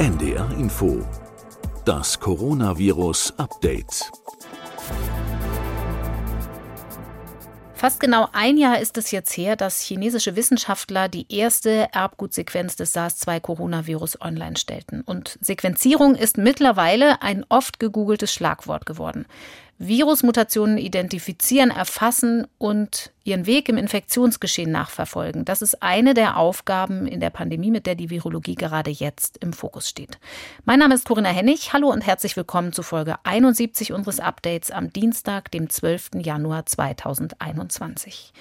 NDR Info. Das Coronavirus Update. Fast genau ein Jahr ist es jetzt her, dass chinesische Wissenschaftler die erste Erbgutsequenz des SARS-2-Coronavirus online stellten. Und Sequenzierung ist mittlerweile ein oft gegoogeltes Schlagwort geworden. Virusmutationen identifizieren, erfassen und ihren Weg im Infektionsgeschehen nachverfolgen. Das ist eine der Aufgaben in der Pandemie, mit der die Virologie gerade jetzt im Fokus steht. Mein Name ist Corinna Hennig. Hallo und herzlich willkommen zu Folge 71 unseres Updates am Dienstag, dem 12. Januar 2021.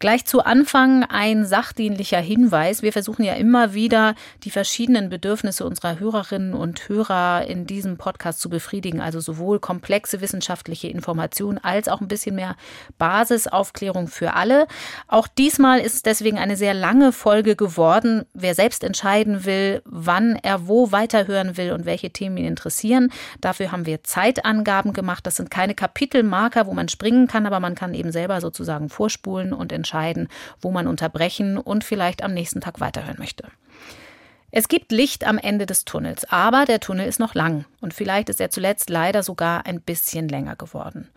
Gleich zu Anfang ein sachdienlicher Hinweis. Wir versuchen ja immer wieder, die verschiedenen Bedürfnisse unserer Hörerinnen und Hörer in diesem Podcast zu befriedigen. Also sowohl komplexe wissenschaftliche Informationen als auch ein bisschen mehr Basisaufklärung für alle. Auch diesmal ist es deswegen eine sehr lange Folge geworden. Wer selbst entscheiden will, wann er wo weiterhören will und welche Themen ihn interessieren, dafür haben wir Zeitangaben gemacht. Das sind keine Kapitelmarker, wo man springen kann, aber man kann eben selber sozusagen vorspulen und entscheiden, wo man unterbrechen und vielleicht am nächsten Tag weiterhören möchte. Es gibt Licht am Ende des Tunnels, aber der Tunnel ist noch lang und vielleicht ist er zuletzt leider sogar ein bisschen länger geworden.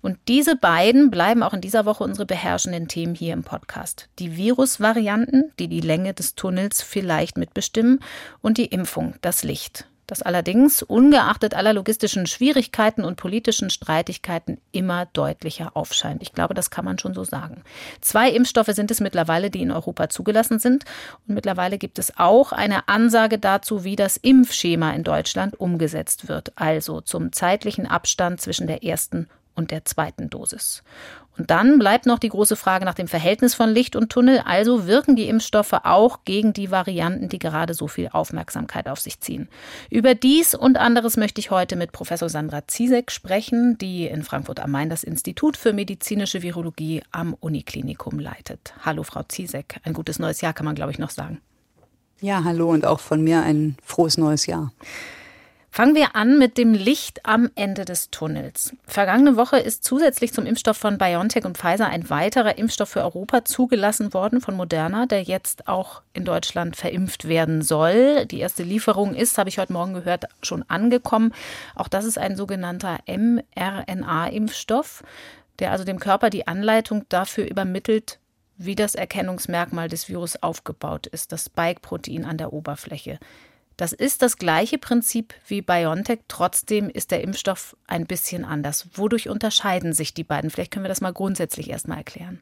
Und diese beiden bleiben auch in dieser Woche unsere beherrschenden Themen hier im Podcast. Die Virusvarianten, die die Länge des Tunnels vielleicht mitbestimmen und die Impfung, das Licht das allerdings ungeachtet aller logistischen Schwierigkeiten und politischen Streitigkeiten immer deutlicher aufscheint. Ich glaube, das kann man schon so sagen. Zwei Impfstoffe sind es mittlerweile, die in Europa zugelassen sind. Und mittlerweile gibt es auch eine Ansage dazu, wie das Impfschema in Deutschland umgesetzt wird. Also zum zeitlichen Abstand zwischen der ersten und der zweiten Dosis. Und dann bleibt noch die große Frage nach dem Verhältnis von Licht und Tunnel. Also wirken die Impfstoffe auch gegen die Varianten, die gerade so viel Aufmerksamkeit auf sich ziehen. Über dies und anderes möchte ich heute mit Professor Sandra Ziesek sprechen, die in Frankfurt am Main das Institut für medizinische Virologie am Uniklinikum leitet. Hallo, Frau Ziesek. Ein gutes neues Jahr kann man, glaube ich, noch sagen. Ja, hallo und auch von mir ein frohes neues Jahr. Fangen wir an mit dem Licht am Ende des Tunnels. Vergangene Woche ist zusätzlich zum Impfstoff von BioNTech und Pfizer ein weiterer Impfstoff für Europa zugelassen worden von Moderna, der jetzt auch in Deutschland verimpft werden soll. Die erste Lieferung ist, habe ich heute Morgen gehört, schon angekommen. Auch das ist ein sogenannter mRNA-Impfstoff, der also dem Körper die Anleitung dafür übermittelt, wie das Erkennungsmerkmal des Virus aufgebaut ist, das Spike-Protein an der Oberfläche. Das ist das gleiche Prinzip wie BioNTech, trotzdem ist der Impfstoff ein bisschen anders. Wodurch unterscheiden sich die beiden? Vielleicht können wir das mal grundsätzlich erstmal erklären.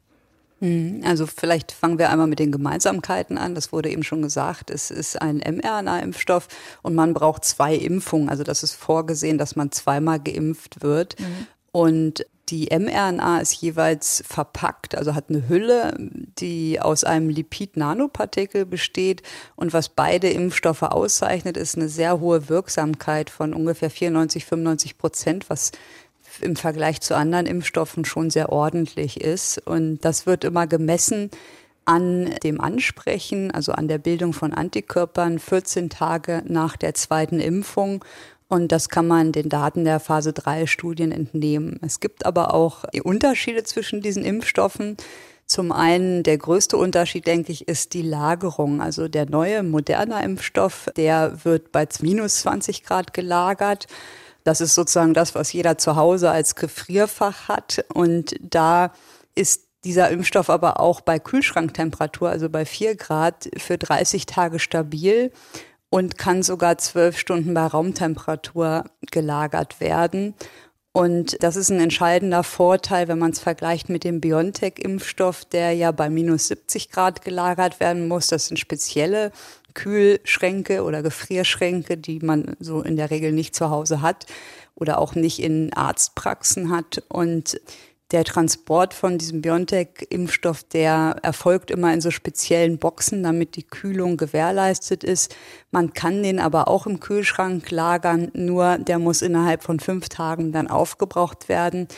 Hm, also vielleicht fangen wir einmal mit den Gemeinsamkeiten an. Das wurde eben schon gesagt. Es ist ein mRNA-Impfstoff und man braucht zwei Impfungen. Also das ist vorgesehen, dass man zweimal geimpft wird. Mhm. Und die mRNA ist jeweils verpackt, also hat eine Hülle, die aus einem Lipid-Nanopartikel besteht. Und was beide Impfstoffe auszeichnet, ist eine sehr hohe Wirksamkeit von ungefähr 94, 95 Prozent, was im Vergleich zu anderen Impfstoffen schon sehr ordentlich ist. Und das wird immer gemessen an dem Ansprechen, also an der Bildung von Antikörpern 14 Tage nach der zweiten Impfung. Und das kann man den Daten der Phase 3 Studien entnehmen. Es gibt aber auch Unterschiede zwischen diesen Impfstoffen. Zum einen der größte Unterschied, denke ich, ist die Lagerung. Also der neue, moderne Impfstoff, der wird bei minus 20 Grad gelagert. Das ist sozusagen das, was jeder zu Hause als Gefrierfach hat. Und da ist dieser Impfstoff aber auch bei Kühlschranktemperatur, also bei 4 Grad, für 30 Tage stabil und kann sogar zwölf Stunden bei Raumtemperatur gelagert werden. Und das ist ein entscheidender Vorteil, wenn man es vergleicht mit dem BioNTech-Impfstoff, der ja bei minus 70 Grad gelagert werden muss. Das sind spezielle Kühlschränke oder Gefrierschränke, die man so in der Regel nicht zu Hause hat oder auch nicht in Arztpraxen hat. Und der Transport von diesem BioNTech-Impfstoff, der erfolgt immer in so speziellen Boxen, damit die Kühlung gewährleistet ist. Man kann den aber auch im Kühlschrank lagern, nur der muss innerhalb von fünf Tagen dann aufgebraucht werden.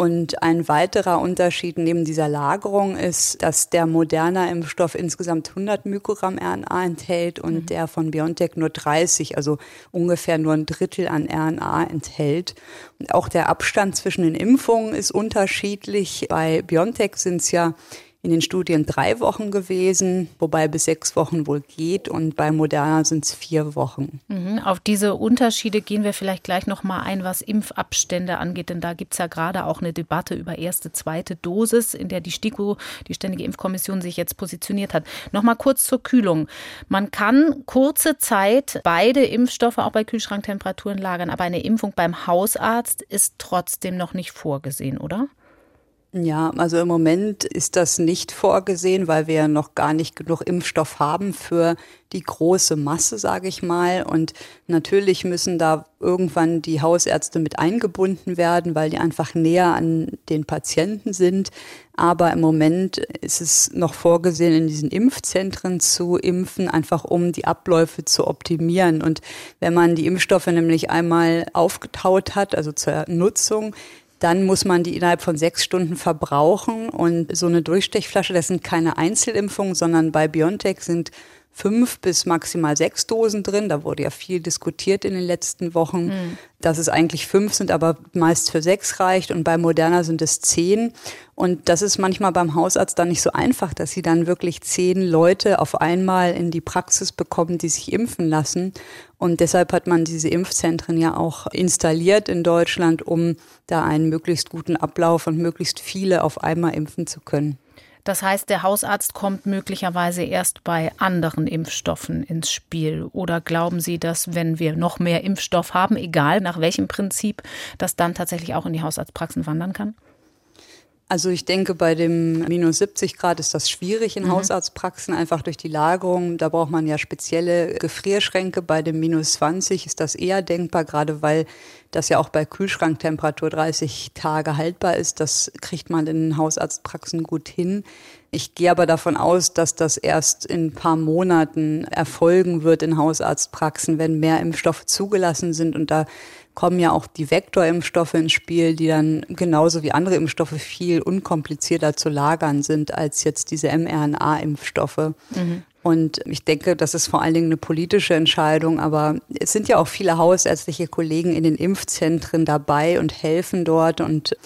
Und ein weiterer Unterschied neben dieser Lagerung ist, dass der moderne Impfstoff insgesamt 100 Mikrogramm RNA enthält und mhm. der von BioNTech nur 30, also ungefähr nur ein Drittel an RNA enthält. Und auch der Abstand zwischen den Impfungen ist unterschiedlich. Bei BioNTech sind es ja in den Studien drei Wochen gewesen, wobei bis sechs Wochen wohl geht und bei Moderna sind es vier Wochen. Mhm. Auf diese Unterschiede gehen wir vielleicht gleich noch mal ein, was Impfabstände angeht, denn da gibt es ja gerade auch eine Debatte über erste, zweite Dosis, in der die STIKO, die Ständige Impfkommission, sich jetzt positioniert hat. Noch mal kurz zur Kühlung. Man kann kurze Zeit beide Impfstoffe auch bei Kühlschranktemperaturen lagern, aber eine Impfung beim Hausarzt ist trotzdem noch nicht vorgesehen, oder? Ja, also im Moment ist das nicht vorgesehen, weil wir ja noch gar nicht genug Impfstoff haben für die große Masse, sage ich mal. Und natürlich müssen da irgendwann die Hausärzte mit eingebunden werden, weil die einfach näher an den Patienten sind. Aber im Moment ist es noch vorgesehen, in diesen Impfzentren zu impfen, einfach um die Abläufe zu optimieren. Und wenn man die Impfstoffe nämlich einmal aufgetaut hat, also zur Nutzung, dann muss man die innerhalb von sechs Stunden verbrauchen. Und so eine Durchstechflasche, das sind keine Einzelimpfungen, sondern bei BioNTech sind fünf bis maximal sechs Dosen drin. Da wurde ja viel diskutiert in den letzten Wochen, mhm. dass es eigentlich fünf sind, aber meist für sechs reicht. Und bei Moderna sind es zehn. Und das ist manchmal beim Hausarzt dann nicht so einfach, dass sie dann wirklich zehn Leute auf einmal in die Praxis bekommen, die sich impfen lassen. Und deshalb hat man diese Impfzentren ja auch installiert in Deutschland, um da einen möglichst guten Ablauf und möglichst viele auf einmal impfen zu können. Das heißt, der Hausarzt kommt möglicherweise erst bei anderen Impfstoffen ins Spiel. Oder glauben Sie, dass wenn wir noch mehr Impfstoff haben, egal nach welchem Prinzip, das dann tatsächlich auch in die Hausarztpraxen wandern kann? Also ich denke, bei dem minus 70 Grad ist das schwierig in mhm. Hausarztpraxen, einfach durch die Lagerung. Da braucht man ja spezielle Gefrierschränke. Bei dem minus 20 ist das eher denkbar, gerade weil das ja auch bei Kühlschranktemperatur 30 Tage haltbar ist. Das kriegt man in Hausarztpraxen gut hin. Ich gehe aber davon aus, dass das erst in ein paar Monaten erfolgen wird in Hausarztpraxen, wenn mehr Impfstoffe zugelassen sind. Und da kommen ja auch die Vektorimpfstoffe ins Spiel, die dann genauso wie andere Impfstoffe viel unkomplizierter zu lagern sind als jetzt diese mRNA-Impfstoffe. Mhm. Und ich denke, das ist vor allen Dingen eine politische Entscheidung, aber es sind ja auch viele hausärztliche Kollegen in den Impfzentren dabei und helfen dort und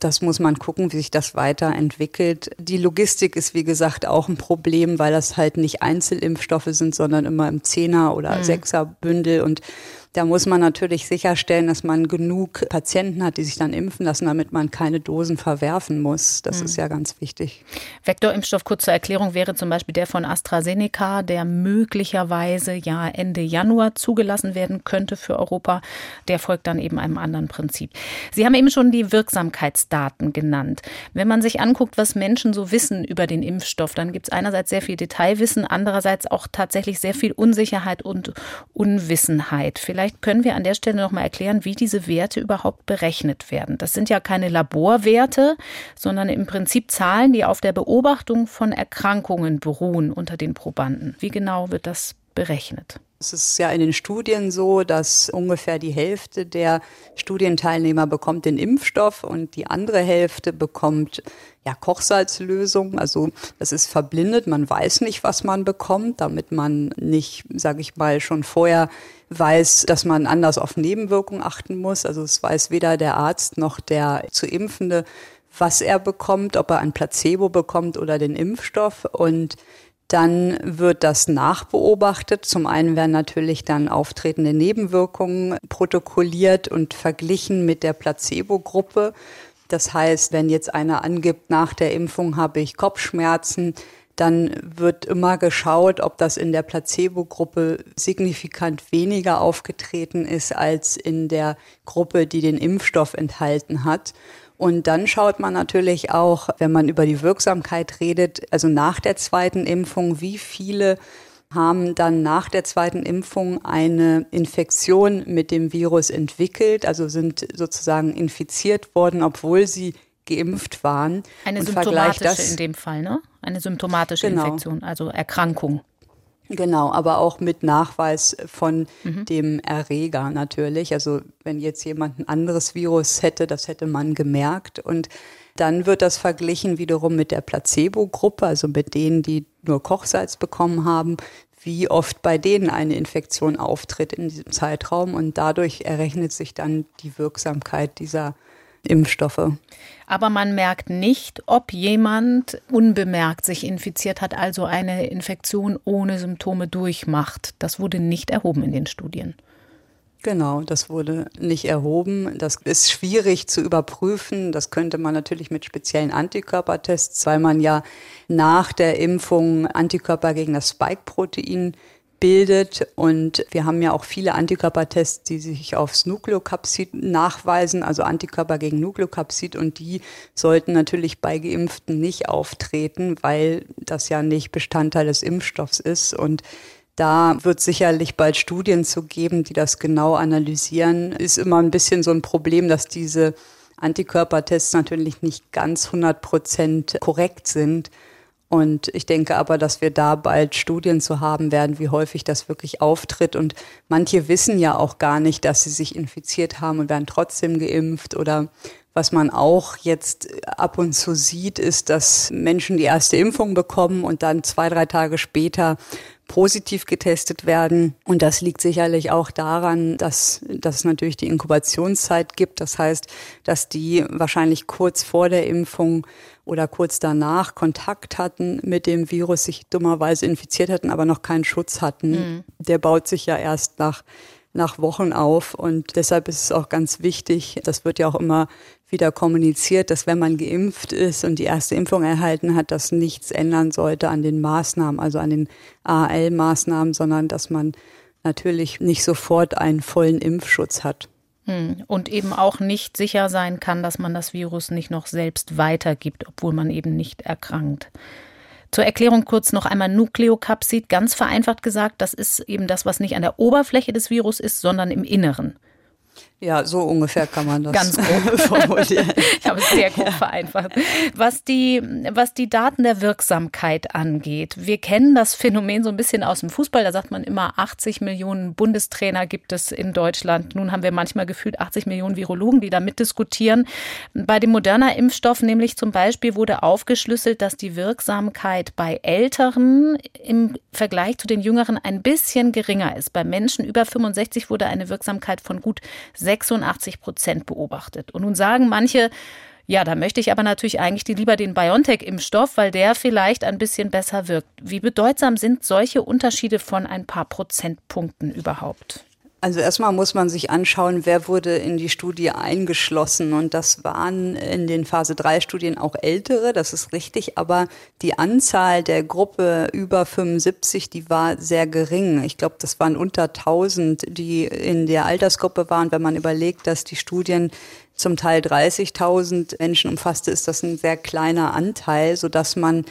das muss man gucken, wie sich das weiterentwickelt. Die Logistik ist, wie gesagt, auch ein Problem, weil das halt nicht Einzelimpfstoffe sind, sondern immer im Zehner- oder mhm. Sechser-Bündel und da muss man natürlich sicherstellen, dass man genug Patienten hat, die sich dann impfen lassen, damit man keine Dosen verwerfen muss. Das mhm. ist ja ganz wichtig. Vektorimpfstoff, kurz zur Erklärung, wäre zum Beispiel der von AstraZeneca, der möglicherweise ja Ende Januar zugelassen werden könnte für Europa. Der folgt dann eben einem anderen Prinzip. Sie haben eben schon die Wirksamkeitsdaten genannt. Wenn man sich anguckt, was Menschen so wissen über den Impfstoff, dann gibt es einerseits sehr viel Detailwissen, andererseits auch tatsächlich sehr viel Unsicherheit und Unwissenheit. Vielleicht Vielleicht können wir an der Stelle noch mal erklären, wie diese Werte überhaupt berechnet werden. Das sind ja keine Laborwerte, sondern im Prinzip Zahlen, die auf der Beobachtung von Erkrankungen beruhen unter den Probanden. Wie genau wird das berechnet? Es ist ja in den Studien so, dass ungefähr die Hälfte der Studienteilnehmer bekommt den Impfstoff und die andere Hälfte bekommt ja Kochsalzlösung. Also das ist verblindet, man weiß nicht, was man bekommt, damit man nicht, sage ich mal, schon vorher weiß, dass man anders auf Nebenwirkungen achten muss. Also es weiß weder der Arzt noch der zu Impfende, was er bekommt, ob er ein Placebo bekommt oder den Impfstoff und dann wird das nachbeobachtet. Zum einen werden natürlich dann auftretende Nebenwirkungen protokolliert und verglichen mit der Placebo-Gruppe. Das heißt, wenn jetzt einer angibt, nach der Impfung habe ich Kopfschmerzen, dann wird immer geschaut, ob das in der Placebo-Gruppe signifikant weniger aufgetreten ist als in der Gruppe, die den Impfstoff enthalten hat. Und dann schaut man natürlich auch, wenn man über die Wirksamkeit redet, also nach der zweiten Impfung, wie viele haben dann nach der zweiten Impfung eine Infektion mit dem Virus entwickelt, also sind sozusagen infiziert worden, obwohl sie geimpft waren. Eine symptomatische das, in dem Fall, ne? Eine symptomatische genau. Infektion, also Erkrankung. Genau, aber auch mit Nachweis von mhm. dem Erreger natürlich. Also wenn jetzt jemand ein anderes Virus hätte, das hätte man gemerkt. Und dann wird das verglichen wiederum mit der Placebo-Gruppe, also mit denen, die nur Kochsalz bekommen haben, wie oft bei denen eine Infektion auftritt in diesem Zeitraum. Und dadurch errechnet sich dann die Wirksamkeit dieser Impfstoffe. Aber man merkt nicht, ob jemand unbemerkt sich infiziert hat, also eine Infektion ohne Symptome durchmacht. Das wurde nicht erhoben in den Studien. Genau, das wurde nicht erhoben. Das ist schwierig zu überprüfen. Das könnte man natürlich mit speziellen Antikörpertests, weil man ja nach der Impfung Antikörper gegen das Spike-Protein bildet. Und wir haben ja auch viele Antikörpertests, die sich aufs Nukleokapsid nachweisen, also Antikörper gegen Nukleokapsid. Und die sollten natürlich bei Geimpften nicht auftreten, weil das ja nicht Bestandteil des Impfstoffs ist. Und da wird sicherlich bald Studien zu geben, die das genau analysieren. Ist immer ein bisschen so ein Problem, dass diese Antikörpertests natürlich nicht ganz 100 Prozent korrekt sind. Und ich denke aber, dass wir da bald Studien zu haben werden, wie häufig das wirklich auftritt. Und manche wissen ja auch gar nicht, dass sie sich infiziert haben und werden trotzdem geimpft. Oder was man auch jetzt ab und zu sieht, ist, dass Menschen die erste Impfung bekommen und dann zwei, drei Tage später positiv getestet werden. Und das liegt sicherlich auch daran, dass, dass es natürlich die Inkubationszeit gibt. Das heißt, dass die wahrscheinlich kurz vor der Impfung oder kurz danach Kontakt hatten mit dem Virus, sich dummerweise infiziert hatten, aber noch keinen Schutz hatten. Mhm. Der baut sich ja erst nach nach Wochen auf. Und deshalb ist es auch ganz wichtig, das wird ja auch immer wieder kommuniziert, dass wenn man geimpft ist und die erste Impfung erhalten hat, das nichts ändern sollte an den Maßnahmen, also an den AL-Maßnahmen, sondern dass man natürlich nicht sofort einen vollen Impfschutz hat. Hm. Und eben auch nicht sicher sein kann, dass man das Virus nicht noch selbst weitergibt, obwohl man eben nicht erkrankt. Zur Erklärung kurz noch einmal Nukleokapsid. Ganz vereinfacht gesagt, das ist eben das, was nicht an der Oberfläche des Virus ist, sondern im Inneren. Ja, so ungefähr kann man das ganz grob formulieren. ich habe es sehr grob ja. vereinfacht. Was die, was die Daten der Wirksamkeit angeht, wir kennen das Phänomen so ein bisschen aus dem Fußball. Da sagt man immer, 80 Millionen Bundestrainer gibt es in Deutschland. Nun haben wir manchmal gefühlt 80 Millionen Virologen, die da mitdiskutieren. Bei dem moderner Impfstoff nämlich zum Beispiel wurde aufgeschlüsselt, dass die Wirksamkeit bei Älteren im Vergleich zu den Jüngeren ein bisschen geringer ist. Bei Menschen über 65 wurde eine Wirksamkeit von gut 86 Prozent beobachtet. Und nun sagen manche, ja, da möchte ich aber natürlich eigentlich lieber den BioNTech-Impfstoff, weil der vielleicht ein bisschen besser wirkt. Wie bedeutsam sind solche Unterschiede von ein paar Prozentpunkten überhaupt? Also erstmal muss man sich anschauen, wer wurde in die Studie eingeschlossen. Und das waren in den Phase 3 Studien auch ältere, das ist richtig. Aber die Anzahl der Gruppe über 75, die war sehr gering. Ich glaube, das waren unter 1000, die in der Altersgruppe waren. Wenn man überlegt, dass die Studien zum Teil 30.000 Menschen umfasste, ist das ein sehr kleiner Anteil, sodass man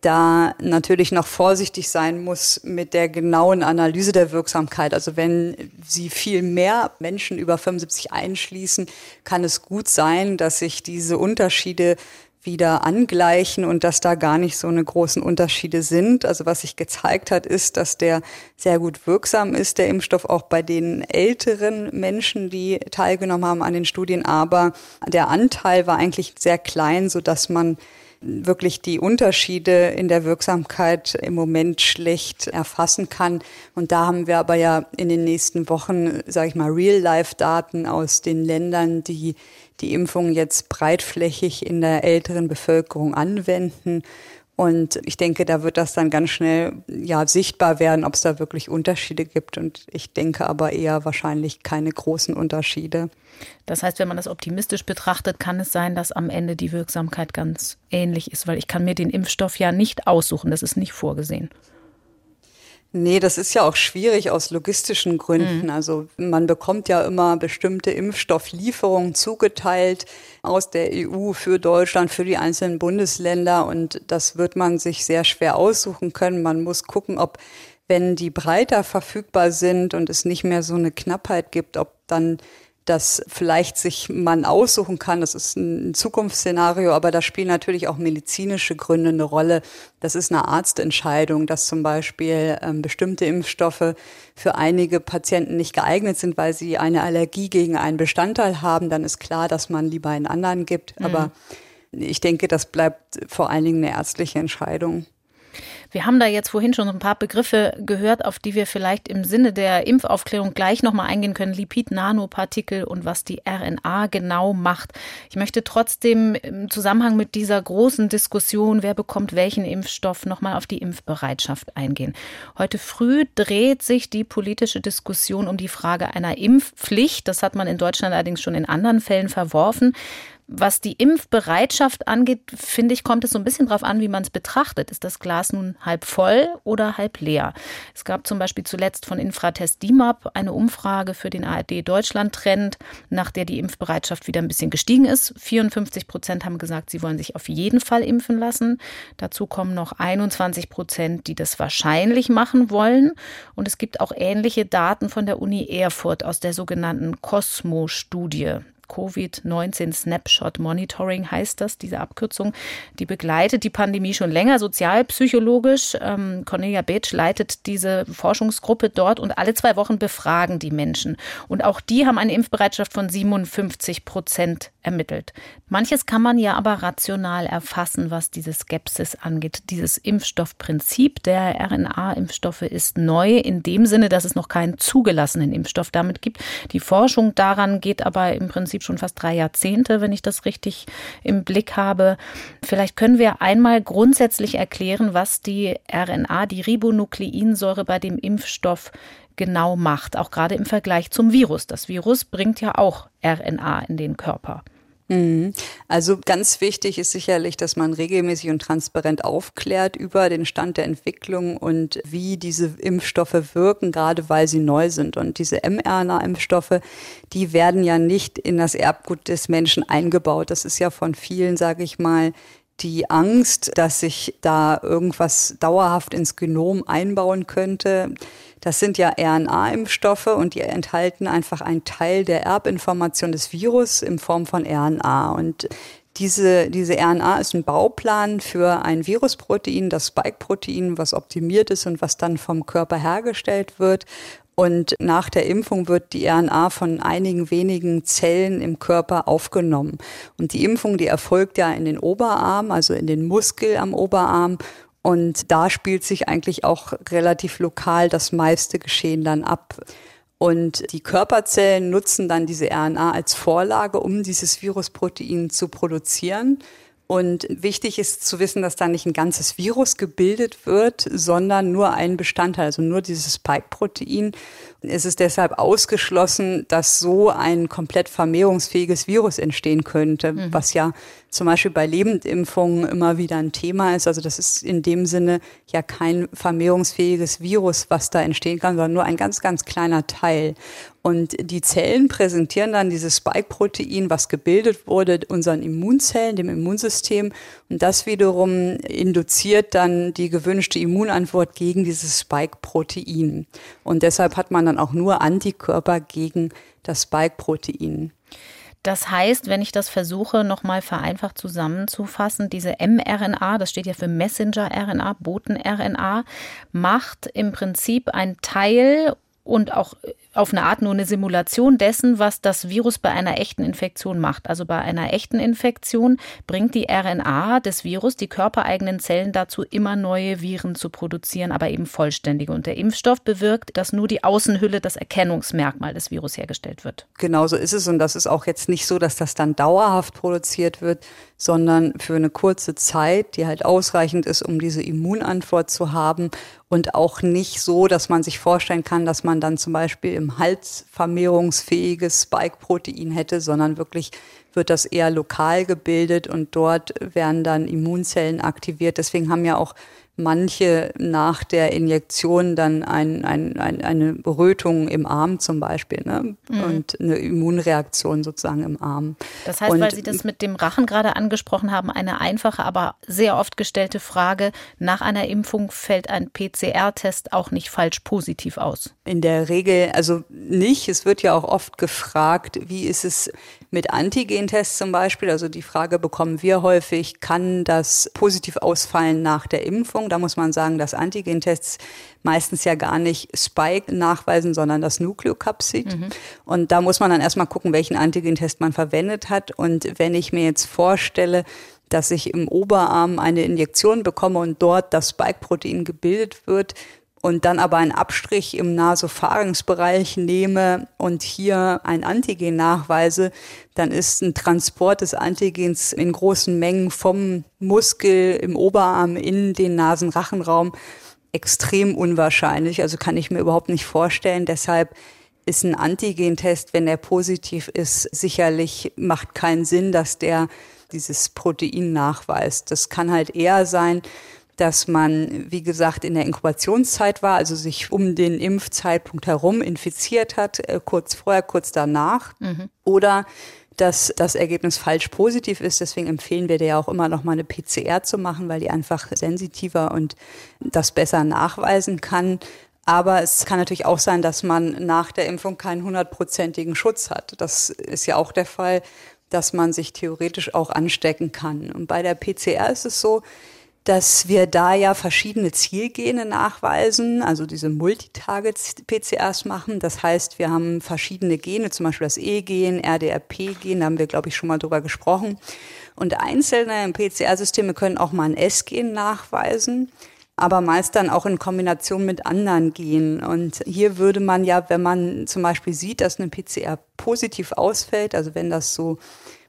da natürlich noch vorsichtig sein muss mit der genauen Analyse der Wirksamkeit. Also wenn Sie viel mehr Menschen über 75 einschließen, kann es gut sein, dass sich diese Unterschiede wieder angleichen und dass da gar nicht so eine großen Unterschiede sind. Also was sich gezeigt hat, ist, dass der sehr gut wirksam ist, der Impfstoff auch bei den älteren Menschen, die teilgenommen haben an den Studien. Aber der Anteil war eigentlich sehr klein, so dass man wirklich die Unterschiede in der Wirksamkeit im Moment schlecht erfassen kann. Und da haben wir aber ja in den nächsten Wochen, sage ich mal, Real-Life-Daten aus den Ländern, die die Impfung jetzt breitflächig in der älteren Bevölkerung anwenden. Und ich denke, da wird das dann ganz schnell ja sichtbar werden, ob es da wirklich Unterschiede gibt. Und ich denke aber eher wahrscheinlich keine großen Unterschiede. Das heißt, wenn man das optimistisch betrachtet, kann es sein, dass am Ende die Wirksamkeit ganz ähnlich ist, weil ich kann mir den Impfstoff ja nicht aussuchen. Das ist nicht vorgesehen. Nee, das ist ja auch schwierig aus logistischen Gründen. Mhm. Also man bekommt ja immer bestimmte Impfstofflieferungen zugeteilt aus der EU für Deutschland, für die einzelnen Bundesländer und das wird man sich sehr schwer aussuchen können. Man muss gucken, ob wenn die breiter verfügbar sind und es nicht mehr so eine Knappheit gibt, ob dann das vielleicht sich man aussuchen kann. Das ist ein Zukunftsszenario, aber da spielen natürlich auch medizinische Gründe eine Rolle. Das ist eine Arztentscheidung, dass zum Beispiel ähm, bestimmte Impfstoffe für einige Patienten nicht geeignet sind, weil sie eine Allergie gegen einen Bestandteil haben. Dann ist klar, dass man lieber einen anderen gibt. Mhm. Aber ich denke, das bleibt vor allen Dingen eine ärztliche Entscheidung. Wir haben da jetzt vorhin schon ein paar Begriffe gehört, auf die wir vielleicht im Sinne der Impfaufklärung gleich nochmal eingehen können. Lipid, Nanopartikel und was die RNA genau macht. Ich möchte trotzdem im Zusammenhang mit dieser großen Diskussion, wer bekommt welchen Impfstoff, nochmal auf die Impfbereitschaft eingehen. Heute früh dreht sich die politische Diskussion um die Frage einer Impfpflicht. Das hat man in Deutschland allerdings schon in anderen Fällen verworfen. Was die Impfbereitschaft angeht, finde ich, kommt es so ein bisschen darauf an, wie man es betrachtet. Ist das Glas nun halb voll oder halb leer? Es gab zum Beispiel zuletzt von Infratest DIMAP eine Umfrage für den ARD Deutschland Trend, nach der die Impfbereitschaft wieder ein bisschen gestiegen ist. 54 Prozent haben gesagt, sie wollen sich auf jeden Fall impfen lassen. Dazu kommen noch 21 Prozent, die das wahrscheinlich machen wollen. Und es gibt auch ähnliche Daten von der Uni Erfurt aus der sogenannten Cosmo-Studie. Covid-19 Snapshot Monitoring heißt das, diese Abkürzung. Die begleitet die Pandemie schon länger sozialpsychologisch. Ähm, Cornelia Beetsch leitet diese Forschungsgruppe dort und alle zwei Wochen befragen die Menschen. Und auch die haben eine Impfbereitschaft von 57 Prozent ermittelt. Manches kann man ja aber rational erfassen, was diese Skepsis angeht. Dieses Impfstoffprinzip der RNA-Impfstoffe ist neu in dem Sinne, dass es noch keinen zugelassenen Impfstoff damit gibt. Die Forschung daran geht aber im Prinzip schon fast drei Jahrzehnte, wenn ich das richtig im Blick habe. Vielleicht können wir einmal grundsätzlich erklären, was die RNA, die Ribonukleinsäure bei dem Impfstoff genau macht, auch gerade im Vergleich zum Virus. Das Virus bringt ja auch RNA in den Körper. Mhm. Also ganz wichtig ist sicherlich, dass man regelmäßig und transparent aufklärt über den Stand der Entwicklung und wie diese Impfstoffe wirken, gerade weil sie neu sind. Und diese mRNA-Impfstoffe, die werden ja nicht in das Erbgut des Menschen eingebaut. Das ist ja von vielen, sage ich mal, die Angst, dass sich da irgendwas dauerhaft ins Genom einbauen könnte. Das sind ja RNA-Impfstoffe und die enthalten einfach einen Teil der Erbinformation des Virus in Form von RNA. Und diese, diese RNA ist ein Bauplan für ein Virusprotein, das Spike-Protein, was optimiert ist und was dann vom Körper hergestellt wird. Und nach der Impfung wird die RNA von einigen wenigen Zellen im Körper aufgenommen. Und die Impfung, die erfolgt ja in den Oberarm, also in den Muskel am Oberarm. Und da spielt sich eigentlich auch relativ lokal das meiste Geschehen dann ab. Und die Körperzellen nutzen dann diese RNA als Vorlage, um dieses Virusprotein zu produzieren. Und wichtig ist zu wissen, dass da nicht ein ganzes Virus gebildet wird, sondern nur ein Bestandteil, also nur dieses Spike-Protein. Es ist deshalb ausgeschlossen, dass so ein komplett vermehrungsfähiges Virus entstehen könnte, mhm. was ja zum Beispiel bei Lebendimpfungen immer wieder ein Thema ist. Also das ist in dem Sinne ja kein vermehrungsfähiges Virus, was da entstehen kann, sondern nur ein ganz, ganz kleiner Teil. Und die Zellen präsentieren dann dieses Spike-Protein, was gebildet wurde, unseren Immunzellen, dem Immunsystem. Und das wiederum induziert dann die gewünschte Immunantwort gegen dieses Spike-Protein. Und deshalb hat man dann auch nur Antikörper gegen das Spike-Protein. Das heißt, wenn ich das versuche, nochmal vereinfacht zusammenzufassen, diese mRNA, das steht ja für Messenger-RNA, Boten-RNA, macht im Prinzip ein Teil und auch auf eine Art nur eine Simulation dessen, was das Virus bei einer echten Infektion macht. Also bei einer echten Infektion bringt die RNA des Virus die körpereigenen Zellen dazu, immer neue Viren zu produzieren, aber eben vollständige. Und der Impfstoff bewirkt, dass nur die Außenhülle, das Erkennungsmerkmal des Virus hergestellt wird. Genau so ist es. Und das ist auch jetzt nicht so, dass das dann dauerhaft produziert wird, sondern für eine kurze Zeit, die halt ausreichend ist, um diese Immunantwort zu haben und auch nicht so, dass man sich vorstellen kann, dass man dann zum Beispiel im Hals vermehrungsfähiges Spike-Protein hätte, sondern wirklich wird das eher lokal gebildet und dort werden dann Immunzellen aktiviert. Deswegen haben ja auch manche nach der Injektion dann ein, ein, ein, eine Rötung im Arm zum Beispiel ne? Mhm. und eine Immunreaktion sozusagen im Arm. Das heißt, und weil Sie das mit dem Rachen gerade angesprochen haben, eine einfache, aber sehr oft gestellte Frage, nach einer Impfung fällt ein PCR-Test auch nicht falsch positiv aus? In der Regel, also nicht. Es wird ja auch oft gefragt, wie ist es mit Antigentests zum Beispiel? Also die Frage bekommen wir häufig, kann das positiv ausfallen nach der Impfung? Da muss man sagen, dass Antigentests meistens ja gar nicht Spike nachweisen, sondern das Nukleokapsid. Mhm. Und da muss man dann erstmal gucken, welchen Antigentest man verwendet hat. Und wenn ich mir jetzt vorstelle, dass ich im Oberarm eine Injektion bekomme und dort das Spike-Protein gebildet wird und dann aber einen Abstrich im Nasopharynxbereich nehme und hier ein Antigen nachweise, dann ist ein Transport des Antigens in großen Mengen vom Muskel im Oberarm in den Nasenrachenraum extrem unwahrscheinlich. Also kann ich mir überhaupt nicht vorstellen. Deshalb ist ein Antigentest, wenn er positiv ist, sicherlich macht keinen Sinn, dass der dieses Protein nachweist. Das kann halt eher sein, dass man, wie gesagt, in der Inkubationszeit war, also sich um den Impfzeitpunkt herum infiziert hat, äh, kurz vorher, kurz danach. Mhm. Oder dass das Ergebnis falsch positiv ist. Deswegen empfehlen wir dir ja auch immer noch mal eine PCR zu machen, weil die einfach sensitiver und das besser nachweisen kann. Aber es kann natürlich auch sein, dass man nach der Impfung keinen hundertprozentigen Schutz hat. Das ist ja auch der Fall, dass man sich theoretisch auch anstecken kann. Und bei der PCR ist es so, dass wir da ja verschiedene Zielgene nachweisen, also diese Multitarget-PCRs machen. Das heißt, wir haben verschiedene Gene, zum Beispiel das E-Gen, RDRP-Gen, da haben wir, glaube ich, schon mal drüber gesprochen. Und einzelne PCR-Systeme können auch mal ein S-Gen nachweisen aber meist dann auch in Kombination mit anderen Genen. Und hier würde man ja, wenn man zum Beispiel sieht, dass eine PCR positiv ausfällt, also wenn das so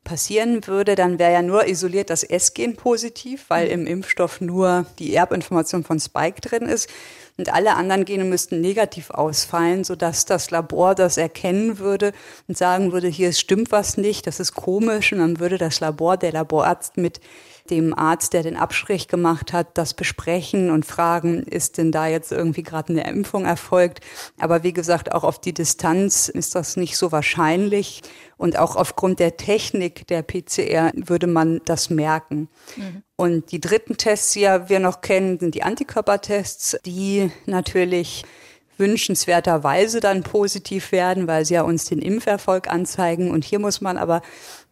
passieren würde, dann wäre ja nur isoliert das S-Gen positiv, weil im Impfstoff nur die Erbinformation von Spike drin ist. Und alle anderen Gene müssten negativ ausfallen, sodass das Labor das erkennen würde und sagen würde, hier stimmt was nicht, das ist komisch. Und dann würde das Labor, der Laborarzt mit dem Arzt, der den Abstrich gemacht hat, das besprechen und fragen, ist denn da jetzt irgendwie gerade eine Impfung erfolgt? Aber wie gesagt, auch auf die Distanz ist das nicht so wahrscheinlich. Und auch aufgrund der Technik der PCR würde man das merken. Mhm. Und die dritten Tests, die ja wir noch kennen, sind die Antikörpertests, die natürlich wünschenswerterweise dann positiv werden, weil sie ja uns den Impferfolg anzeigen. Und hier muss man aber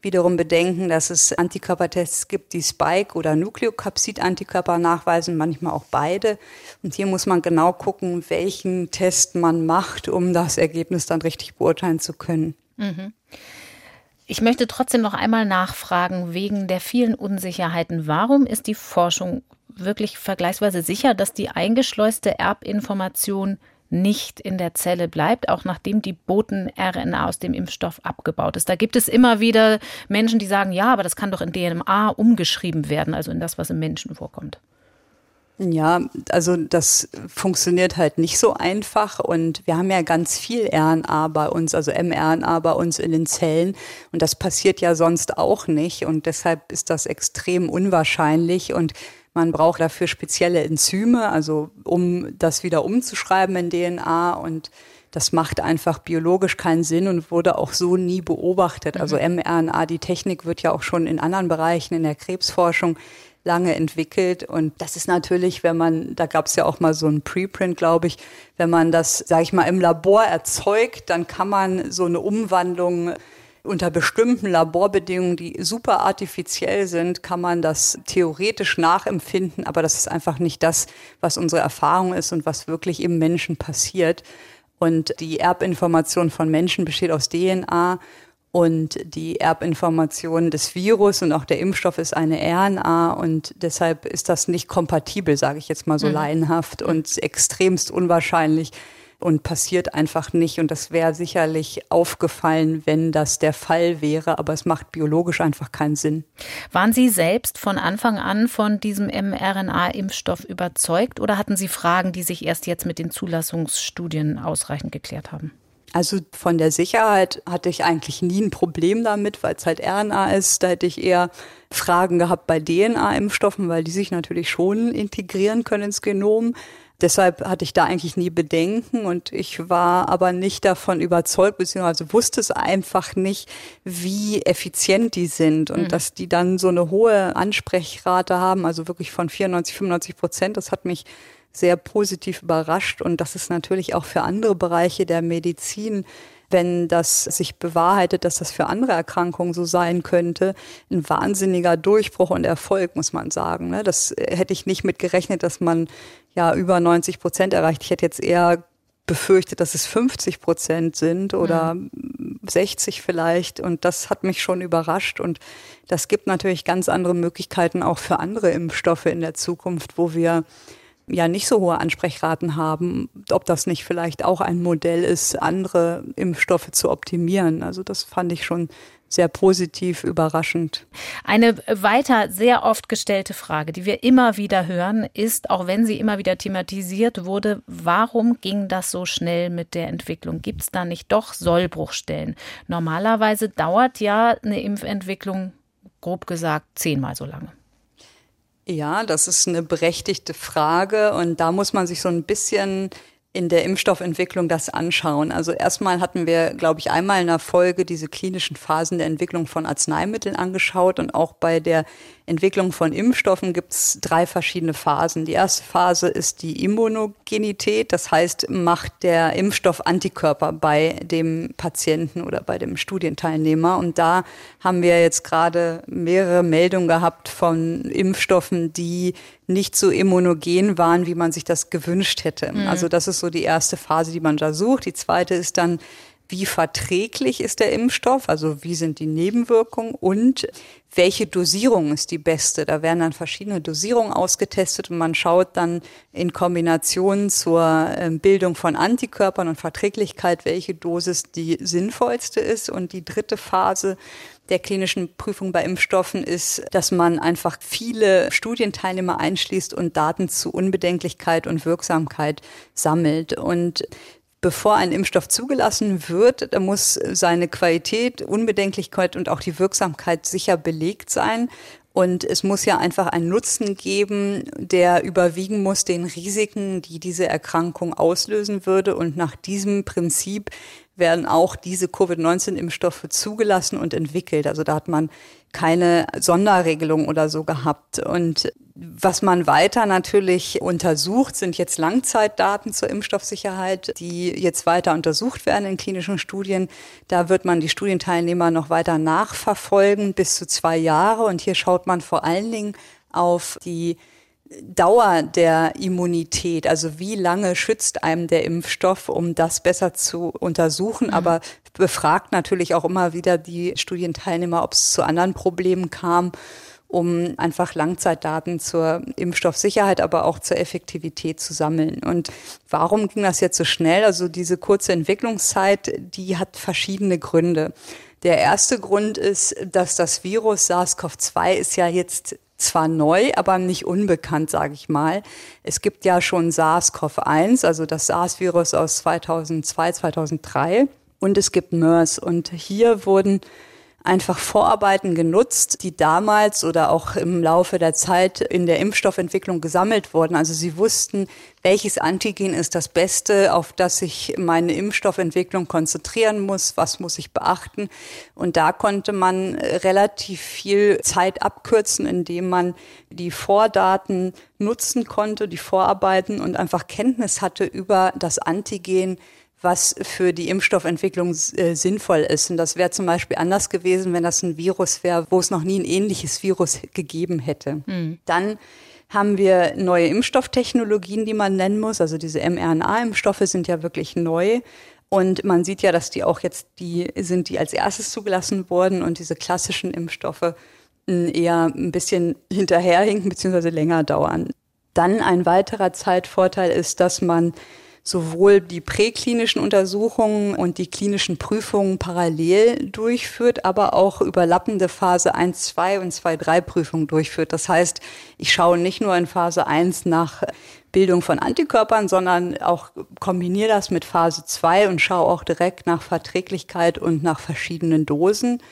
wiederum bedenken, dass es Antikörpertests gibt, die Spike- oder Nukleokapsid-Antikörper nachweisen, manchmal auch beide. Und hier muss man genau gucken, welchen Test man macht, um das Ergebnis dann richtig beurteilen zu können. Mhm. Ich möchte trotzdem noch einmal nachfragen, wegen der vielen Unsicherheiten, warum ist die Forschung wirklich vergleichsweise sicher, dass die eingeschleuste Erbinformation nicht in der Zelle bleibt, auch nachdem die Boten-RNA aus dem Impfstoff abgebaut ist. Da gibt es immer wieder Menschen, die sagen, ja, aber das kann doch in DNA umgeschrieben werden, also in das, was im Menschen vorkommt. Ja, also das funktioniert halt nicht so einfach und wir haben ja ganz viel RNA bei uns, also mRNA bei uns in den Zellen und das passiert ja sonst auch nicht und deshalb ist das extrem unwahrscheinlich und man braucht dafür spezielle Enzyme, also um das wieder umzuschreiben in DNA und das macht einfach biologisch keinen Sinn und wurde auch so nie beobachtet. Also mRNA, mhm. die Technik wird ja auch schon in anderen Bereichen in der Krebsforschung lange entwickelt. Und das ist natürlich, wenn man, da gab es ja auch mal so ein Preprint, glaube ich, wenn man das, sage ich mal, im Labor erzeugt, dann kann man so eine Umwandlung unter bestimmten Laborbedingungen, die super artifiziell sind, kann man das theoretisch nachempfinden, aber das ist einfach nicht das, was unsere Erfahrung ist und was wirklich im Menschen passiert. Und die Erbinformation von Menschen besteht aus DNA und die Erbinformation des Virus und auch der Impfstoff ist eine RNA und deshalb ist das nicht kompatibel, sage ich jetzt mal so mhm. laienhaft und extremst unwahrscheinlich, und passiert einfach nicht. Und das wäre sicherlich aufgefallen, wenn das der Fall wäre, aber es macht biologisch einfach keinen Sinn. Waren Sie selbst von Anfang an von diesem mRNA-Impfstoff überzeugt oder hatten Sie Fragen, die sich erst jetzt mit den Zulassungsstudien ausreichend geklärt haben? Also von der Sicherheit hatte ich eigentlich nie ein Problem damit, weil es halt RNA ist. Da hätte ich eher Fragen gehabt bei DNA-Impfstoffen, weil die sich natürlich schon integrieren können ins Genom. Deshalb hatte ich da eigentlich nie Bedenken und ich war aber nicht davon überzeugt, beziehungsweise wusste es einfach nicht, wie effizient die sind und mhm. dass die dann so eine hohe Ansprechrate haben, also wirklich von 94, 95 Prozent. Das hat mich sehr positiv überrascht und das ist natürlich auch für andere Bereiche der Medizin wenn das sich bewahrheitet, dass das für andere Erkrankungen so sein könnte, ein wahnsinniger Durchbruch und Erfolg, muss man sagen. Ne? Das hätte ich nicht mit gerechnet, dass man ja über 90 Prozent erreicht. Ich hätte jetzt eher befürchtet, dass es 50 Prozent sind oder mhm. 60 vielleicht. Und das hat mich schon überrascht. Und das gibt natürlich ganz andere Möglichkeiten auch für andere Impfstoffe in der Zukunft, wo wir ja nicht so hohe Ansprechraten haben, ob das nicht vielleicht auch ein Modell ist, andere Impfstoffe zu optimieren. Also das fand ich schon sehr positiv überraschend. Eine weiter sehr oft gestellte Frage, die wir immer wieder hören, ist, auch wenn sie immer wieder thematisiert wurde, warum ging das so schnell mit der Entwicklung? Gibt es da nicht doch Sollbruchstellen? Normalerweise dauert ja eine Impfentwicklung, grob gesagt, zehnmal so lange. Ja, das ist eine berechtigte Frage und da muss man sich so ein bisschen in der Impfstoffentwicklung das anschauen. Also erstmal hatten wir, glaube ich, einmal in der Folge diese klinischen Phasen der Entwicklung von Arzneimitteln angeschaut und auch bei der Entwicklung von Impfstoffen gibt es drei verschiedene Phasen. Die erste Phase ist die Immunogenität, das heißt, macht der Impfstoff Antikörper bei dem Patienten oder bei dem Studienteilnehmer. Und da haben wir jetzt gerade mehrere Meldungen gehabt von Impfstoffen, die nicht so immunogen waren, wie man sich das gewünscht hätte. Mhm. Also das ist so die erste Phase, die man da sucht. Die zweite ist dann wie verträglich ist der Impfstoff, also wie sind die Nebenwirkungen und welche Dosierung ist die beste. Da werden dann verschiedene Dosierungen ausgetestet und man schaut dann in Kombination zur ähm, Bildung von Antikörpern und Verträglichkeit, welche Dosis die sinnvollste ist. Und die dritte Phase der klinischen Prüfung bei Impfstoffen ist, dass man einfach viele Studienteilnehmer einschließt und Daten zu Unbedenklichkeit und Wirksamkeit sammelt. Und bevor ein Impfstoff zugelassen wird, da muss seine Qualität, Unbedenklichkeit und auch die Wirksamkeit sicher belegt sein. Und es muss ja einfach einen Nutzen geben, der überwiegen muss den Risiken, die diese Erkrankung auslösen würde. Und nach diesem Prinzip werden auch diese Covid-19-Impfstoffe zugelassen und entwickelt. Also da hat man keine Sonderregelung oder so gehabt. Und was man weiter natürlich untersucht, sind jetzt Langzeitdaten zur Impfstoffsicherheit, die jetzt weiter untersucht werden in klinischen Studien. Da wird man die Studienteilnehmer noch weiter nachverfolgen bis zu zwei Jahre. Und hier schaut man vor allen Dingen auf die Dauer der Immunität, also wie lange schützt einem der Impfstoff, um das besser zu untersuchen, mhm. aber befragt natürlich auch immer wieder die Studienteilnehmer, ob es zu anderen Problemen kam um einfach Langzeitdaten zur Impfstoffsicherheit, aber auch zur Effektivität zu sammeln. Und warum ging das jetzt so schnell? Also diese kurze Entwicklungszeit, die hat verschiedene Gründe. Der erste Grund ist, dass das Virus SARS-CoV-2 ist ja jetzt zwar neu, aber nicht unbekannt, sage ich mal. Es gibt ja schon SARS-CoV-1, also das SARS-Virus aus 2002, 2003. Und es gibt MERS. Und hier wurden einfach Vorarbeiten genutzt, die damals oder auch im Laufe der Zeit in der Impfstoffentwicklung gesammelt wurden. Also sie wussten, welches Antigen ist das Beste, auf das ich meine Impfstoffentwicklung konzentrieren muss, was muss ich beachten. Und da konnte man relativ viel Zeit abkürzen, indem man die Vordaten nutzen konnte, die Vorarbeiten und einfach Kenntnis hatte über das Antigen, was für die Impfstoffentwicklung äh, sinnvoll ist. Und das wäre zum Beispiel anders gewesen, wenn das ein Virus wäre, wo es noch nie ein ähnliches Virus gegeben hätte. Mhm. Dann haben wir neue Impfstofftechnologien, die man nennen muss. Also diese mRNA-Impfstoffe sind ja wirklich neu. Und man sieht ja, dass die auch jetzt die sind, die als erstes zugelassen wurden und diese klassischen Impfstoffe eher ein bisschen hinterherhinken bzw. länger dauern. Dann ein weiterer Zeitvorteil ist, dass man sowohl die präklinischen Untersuchungen und die klinischen Prüfungen parallel durchführt, aber auch überlappende Phase 1, 2 und 2, 3 Prüfungen durchführt. Das heißt, ich schaue nicht nur in Phase 1 nach Bildung von Antikörpern, sondern auch kombiniere das mit Phase 2 und schaue auch direkt nach Verträglichkeit und nach verschiedenen Dosen.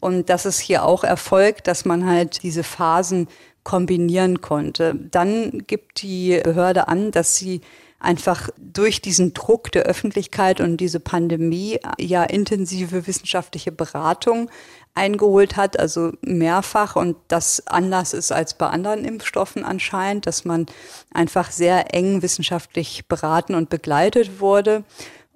Und das ist hier auch erfolgt, dass man halt diese Phasen kombinieren konnte. Dann gibt die Behörde an, dass sie einfach durch diesen Druck der Öffentlichkeit und diese Pandemie ja intensive wissenschaftliche Beratung eingeholt hat, also mehrfach und das anders ist als bei anderen Impfstoffen anscheinend, dass man einfach sehr eng wissenschaftlich beraten und begleitet wurde.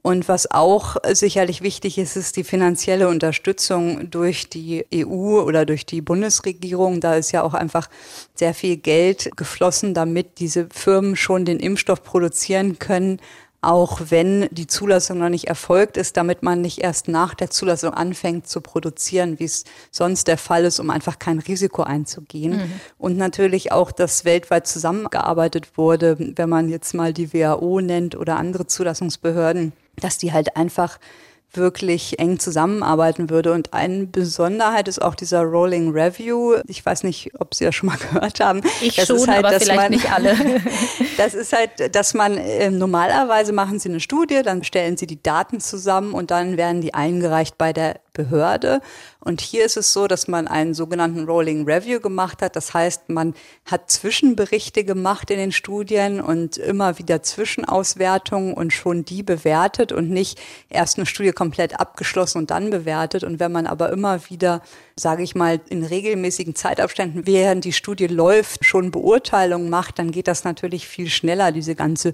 Und was auch sicherlich wichtig ist, ist die finanzielle Unterstützung durch die EU oder durch die Bundesregierung. Da ist ja auch einfach sehr viel Geld geflossen, damit diese Firmen schon den Impfstoff produzieren können, auch wenn die Zulassung noch nicht erfolgt ist, damit man nicht erst nach der Zulassung anfängt zu produzieren, wie es sonst der Fall ist, um einfach kein Risiko einzugehen. Mhm. Und natürlich auch, dass weltweit zusammengearbeitet wurde, wenn man jetzt mal die WHO nennt oder andere Zulassungsbehörden, dass die halt einfach wirklich eng zusammenarbeiten würde. Und eine Besonderheit ist auch dieser Rolling Review. Ich weiß nicht, ob Sie das schon mal gehört haben. Ich das schon, halt, aber vielleicht man, nicht alle. das ist halt, dass man äh, normalerweise machen Sie eine Studie, dann stellen Sie die Daten zusammen und dann werden die eingereicht bei der Behörde. Und hier ist es so, dass man einen sogenannten Rolling Review gemacht hat. Das heißt, man hat Zwischenberichte gemacht in den Studien und immer wieder Zwischenauswertungen und schon die bewertet und nicht erst eine Studie komplett abgeschlossen und dann bewertet. Und wenn man aber immer wieder, sage ich mal, in regelmäßigen Zeitabständen, während die Studie läuft, schon Beurteilungen macht, dann geht das natürlich viel schneller, diese ganze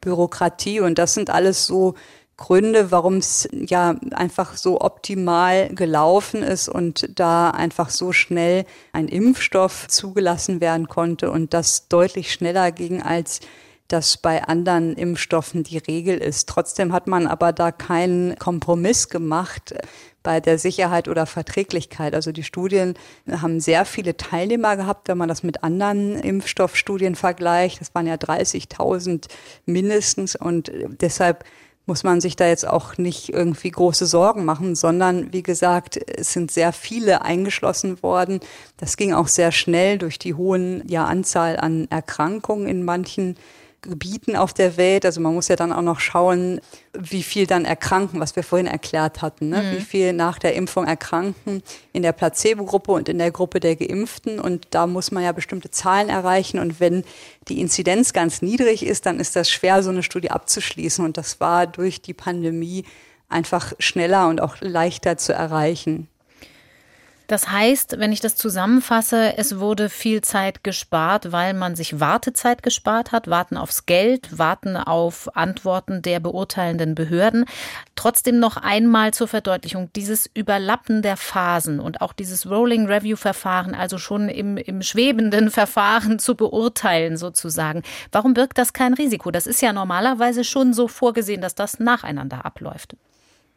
Bürokratie. Und das sind alles so Gründe, warum es ja einfach so optimal gelaufen ist und da einfach so schnell ein Impfstoff zugelassen werden konnte und das deutlich schneller ging als das bei anderen Impfstoffen die Regel ist. Trotzdem hat man aber da keinen Kompromiss gemacht bei der Sicherheit oder Verträglichkeit. Also die Studien haben sehr viele Teilnehmer gehabt, wenn man das mit anderen Impfstoffstudien vergleicht. Das waren ja 30.000 mindestens und deshalb muss man sich da jetzt auch nicht irgendwie große Sorgen machen, sondern wie gesagt, es sind sehr viele eingeschlossen worden. Das ging auch sehr schnell durch die hohen ja, Anzahl an Erkrankungen in manchen Gebieten auf der Welt. Also man muss ja dann auch noch schauen, wie viel dann erkranken, was wir vorhin erklärt hatten. Ne? Mhm. Wie viel nach der Impfung erkranken in der Placebo-Gruppe und in der Gruppe der Geimpften. Und da muss man ja bestimmte Zahlen erreichen. Und wenn die Inzidenz ganz niedrig ist, dann ist das schwer, so eine Studie abzuschließen. Und das war durch die Pandemie einfach schneller und auch leichter zu erreichen. Das heißt, wenn ich das zusammenfasse, es wurde viel Zeit gespart, weil man sich Wartezeit gespart hat, warten aufs Geld, warten auf Antworten der beurteilenden Behörden. Trotzdem noch einmal zur Verdeutlichung, dieses Überlappen der Phasen und auch dieses Rolling Review Verfahren, also schon im, im schwebenden Verfahren zu beurteilen sozusagen. Warum birgt das kein Risiko? Das ist ja normalerweise schon so vorgesehen, dass das nacheinander abläuft.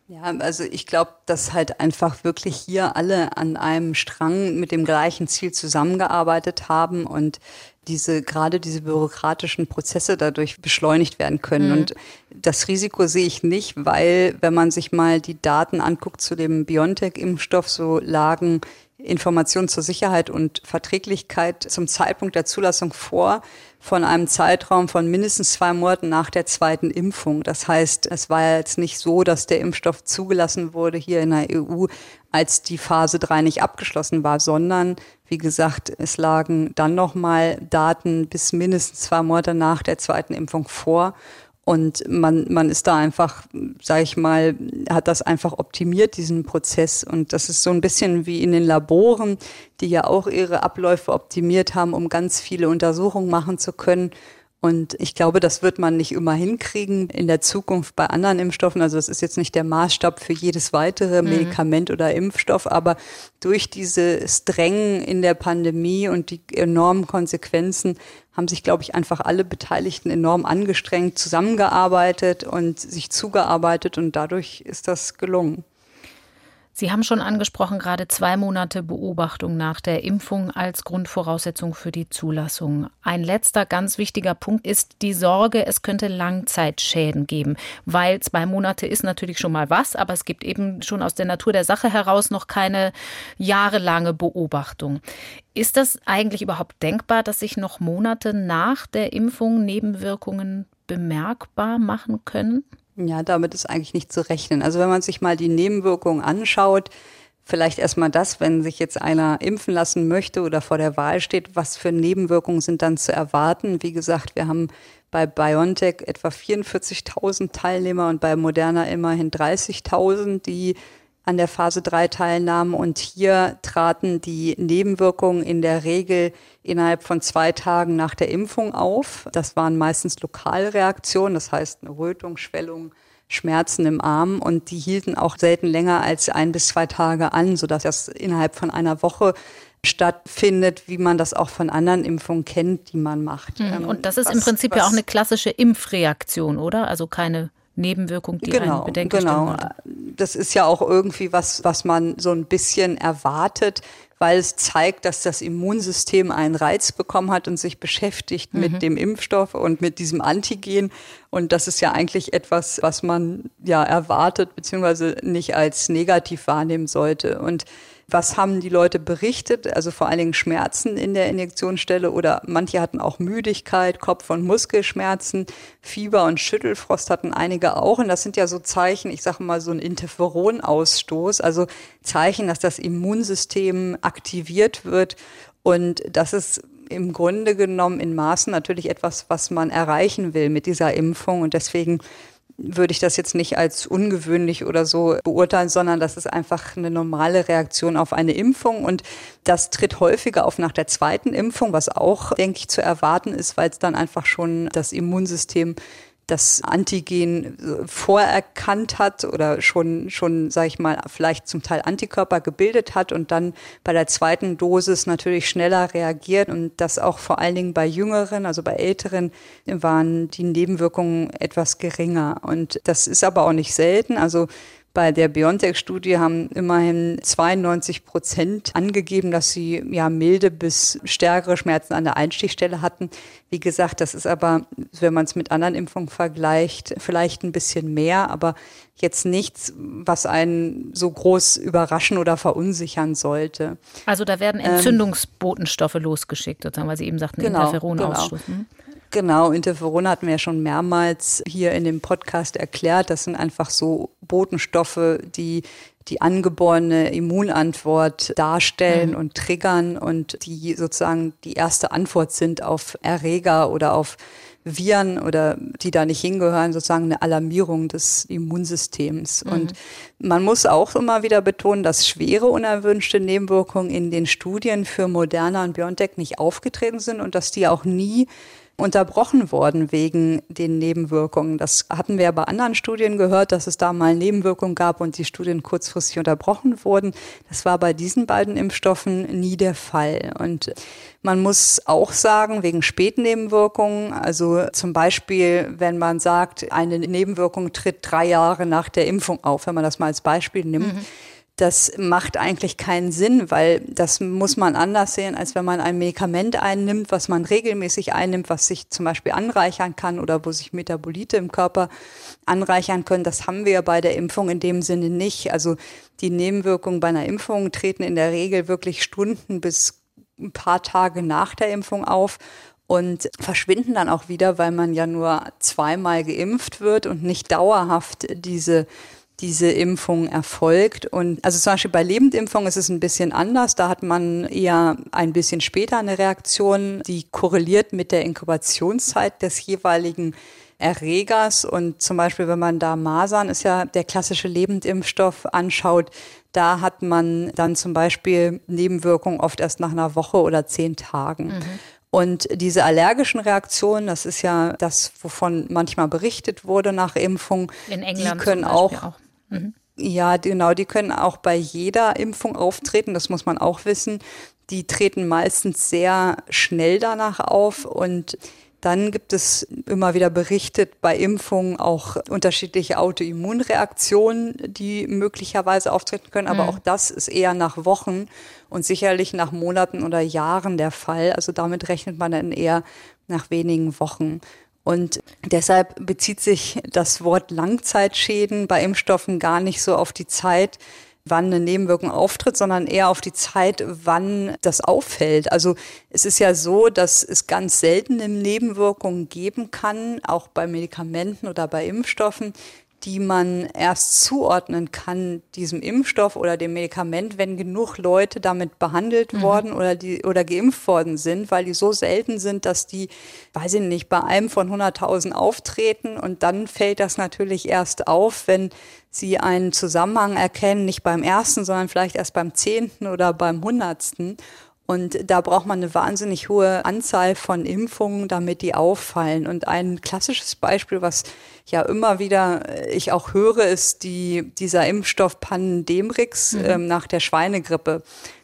Ja, also ich glaube, dass halt einfach wirklich hier alle an einem Strang mit dem gleichen Ziel zusammengearbeitet haben und diese gerade diese bürokratischen Prozesse dadurch beschleunigt werden können. Mhm. Und das Risiko sehe ich nicht, weil wenn man sich mal die Daten anguckt zu dem BioNTech-Impfstoff, so lagen Informationen zur Sicherheit und Verträglichkeit zum Zeitpunkt der Zulassung vor von einem Zeitraum von mindestens zwei Monaten nach der zweiten Impfung. Das heißt, es war jetzt nicht so, dass der Impfstoff zugelassen wurde hier in der EU, als die Phase drei nicht abgeschlossen war, sondern wie gesagt, es lagen dann nochmal Daten bis mindestens zwei Monate nach der zweiten Impfung vor. Und man, man ist da einfach, sage ich mal, hat das einfach optimiert, diesen Prozess. Und das ist so ein bisschen wie in den Laboren, die ja auch ihre Abläufe optimiert haben, um ganz viele Untersuchungen machen zu können. Und ich glaube, das wird man nicht immer hinkriegen in der Zukunft bei anderen Impfstoffen. Also das ist jetzt nicht der Maßstab für jedes weitere mhm. Medikament oder Impfstoff, aber durch diese Strängen in der Pandemie und die enormen Konsequenzen haben sich, glaube ich, einfach alle Beteiligten enorm angestrengt, zusammengearbeitet und sich zugearbeitet und dadurch ist das gelungen. Sie haben schon angesprochen, gerade zwei Monate Beobachtung nach der Impfung als Grundvoraussetzung für die Zulassung. Ein letzter ganz wichtiger Punkt ist die Sorge, es könnte Langzeitschäden geben, weil zwei Monate ist natürlich schon mal was, aber es gibt eben schon aus der Natur der Sache heraus noch keine jahrelange Beobachtung. Ist das eigentlich überhaupt denkbar, dass sich noch Monate nach der Impfung Nebenwirkungen bemerkbar machen können? Ja, damit ist eigentlich nicht zu rechnen. Also wenn man sich mal die Nebenwirkungen anschaut, vielleicht erstmal das, wenn sich jetzt einer impfen lassen möchte oder vor der Wahl steht, was für Nebenwirkungen sind dann zu erwarten? Wie gesagt, wir haben bei BioNTech etwa 44.000 Teilnehmer und bei Moderna immerhin 30.000, die an der Phase 3 teilnahmen. Und hier traten die Nebenwirkungen in der Regel innerhalb von zwei Tagen nach der Impfung auf. Das waren meistens Lokalreaktionen, das heißt eine Rötung, Schwellung, Schmerzen im Arm und die hielten auch selten länger als ein bis zwei Tage an, sodass das innerhalb von einer Woche stattfindet, wie man das auch von anderen Impfungen kennt, die man macht. Mhm. Und das ist was, im Prinzip was, ja auch eine klassische Impfreaktion, oder? Also keine Nebenwirkung, die genau, einen bedenklich Genau, das ist ja auch irgendwie was, was man so ein bisschen erwartet, weil es zeigt, dass das Immunsystem einen Reiz bekommen hat und sich beschäftigt mhm. mit dem Impfstoff und mit diesem Antigen. Und das ist ja eigentlich etwas, was man ja erwartet, beziehungsweise nicht als negativ wahrnehmen sollte. Und was haben die Leute berichtet? Also vor allen Dingen Schmerzen in der Injektionsstelle oder manche hatten auch Müdigkeit, Kopf- und Muskelschmerzen, Fieber und Schüttelfrost hatten einige auch. Und das sind ja so Zeichen, ich sage mal so ein Interferonausstoß, also Zeichen, dass das Immunsystem aktiviert wird. Und das ist im Grunde genommen in Maßen natürlich etwas, was man erreichen will mit dieser Impfung. Und deswegen würde ich das jetzt nicht als ungewöhnlich oder so beurteilen, sondern das ist einfach eine normale Reaktion auf eine Impfung. Und das tritt häufiger auf nach der zweiten Impfung, was auch, denke ich, zu erwarten ist, weil es dann einfach schon das Immunsystem das Antigen äh, vorerkannt hat oder schon, schon, sage ich mal, vielleicht zum Teil Antikörper gebildet hat und dann bei der zweiten Dosis natürlich schneller reagiert und das auch vor allen Dingen bei Jüngeren, also bei Älteren, waren die Nebenwirkungen etwas geringer. Und das ist aber auch nicht selten. Also bei der BioNTech-Studie haben immerhin 92 Prozent angegeben, dass sie ja milde bis stärkere Schmerzen an der Einstichstelle hatten. Wie gesagt, das ist aber, wenn man es mit anderen Impfungen vergleicht, vielleicht ein bisschen mehr, aber jetzt nichts, was einen so groß überraschen oder verunsichern sollte. Also da werden ähm, Entzündungsbotenstoffe ähm, losgeschickt, sozusagen, weil Sie eben sagten, genau, Interferonausstoß. Genau. Hm? Genau, Interferon hatten wir ja schon mehrmals hier in dem Podcast erklärt. Das sind einfach so Botenstoffe, die die angeborene Immunantwort darstellen mhm. und triggern und die sozusagen die erste Antwort sind auf Erreger oder auf Viren oder die da nicht hingehören, sozusagen eine Alarmierung des Immunsystems. Mhm. Und man muss auch immer wieder betonen, dass schwere unerwünschte Nebenwirkungen in den Studien für Moderna und BioNTech nicht aufgetreten sind und dass die auch nie unterbrochen worden wegen den Nebenwirkungen. Das hatten wir ja bei anderen Studien gehört, dass es da mal Nebenwirkungen gab und die Studien kurzfristig unterbrochen wurden. Das war bei diesen beiden Impfstoffen nie der Fall. Und man muss auch sagen, wegen Spätnebenwirkungen, also zum Beispiel, wenn man sagt, eine Nebenwirkung tritt drei Jahre nach der Impfung auf, wenn man das mal als Beispiel nimmt, mhm das macht eigentlich keinen Sinn, weil das muss man anders sehen, als wenn man ein Medikament einnimmt, was man regelmäßig einnimmt, was sich zum Beispiel anreichern kann oder wo sich Metabolite im Körper anreichern können. Das haben wir bei der Impfung in dem Sinne nicht. Also die Nebenwirkungen bei einer Impfung treten in der Regel wirklich Stunden bis ein paar Tage nach der Impfung auf und verschwinden dann auch wieder, weil man ja nur zweimal geimpft wird und nicht dauerhaft diese diese Impfung erfolgt. Und also zum Beispiel bei Lebendimpfung ist es ein bisschen anders. Da hat man eher ein bisschen später eine Reaktion, die korreliert mit der Inkubationszeit des jeweiligen Erregers. Und zum Beispiel, wenn man da Masern, ist ja der klassische Lebendimpfstoff, anschaut, da hat man dann zum Beispiel Nebenwirkungen oft erst nach einer Woche oder zehn Tagen. Mhm. Und diese allergischen Reaktionen, das ist ja das, wovon manchmal berichtet wurde nach Impfung, In England die können auch, auch. Mhm. Ja, genau, die können auch bei jeder Impfung auftreten, das muss man auch wissen. Die treten meistens sehr schnell danach auf und dann gibt es immer wieder berichtet bei Impfungen auch unterschiedliche Autoimmunreaktionen, die möglicherweise auftreten können. Aber mhm. auch das ist eher nach Wochen und sicherlich nach Monaten oder Jahren der Fall. Also damit rechnet man dann eher nach wenigen Wochen. Und deshalb bezieht sich das Wort Langzeitschäden bei Impfstoffen gar nicht so auf die Zeit, wann eine Nebenwirkung auftritt, sondern eher auf die Zeit, wann das auffällt. Also es ist ja so, dass es ganz seltene Nebenwirkungen geben kann, auch bei Medikamenten oder bei Impfstoffen, die man erst zuordnen kann, diesem Impfstoff oder dem Medikament, wenn genug Leute damit behandelt mhm. worden oder, die, oder geimpft worden sind, weil die so selten sind, dass die, weiß ich nicht, bei einem von 100.000 auftreten und dann fällt das natürlich erst auf, wenn sie einen Zusammenhang erkennen, nicht beim ersten, sondern vielleicht erst beim zehnten oder beim hundertsten. Und da braucht man eine wahnsinnig hohe Anzahl von Impfungen, damit die auffallen. Und ein klassisches Beispiel, was ja immer wieder äh, ich auch höre, ist die, dieser Impfstoff Pandemrix mhm. ähm, nach der Schweinegrippe.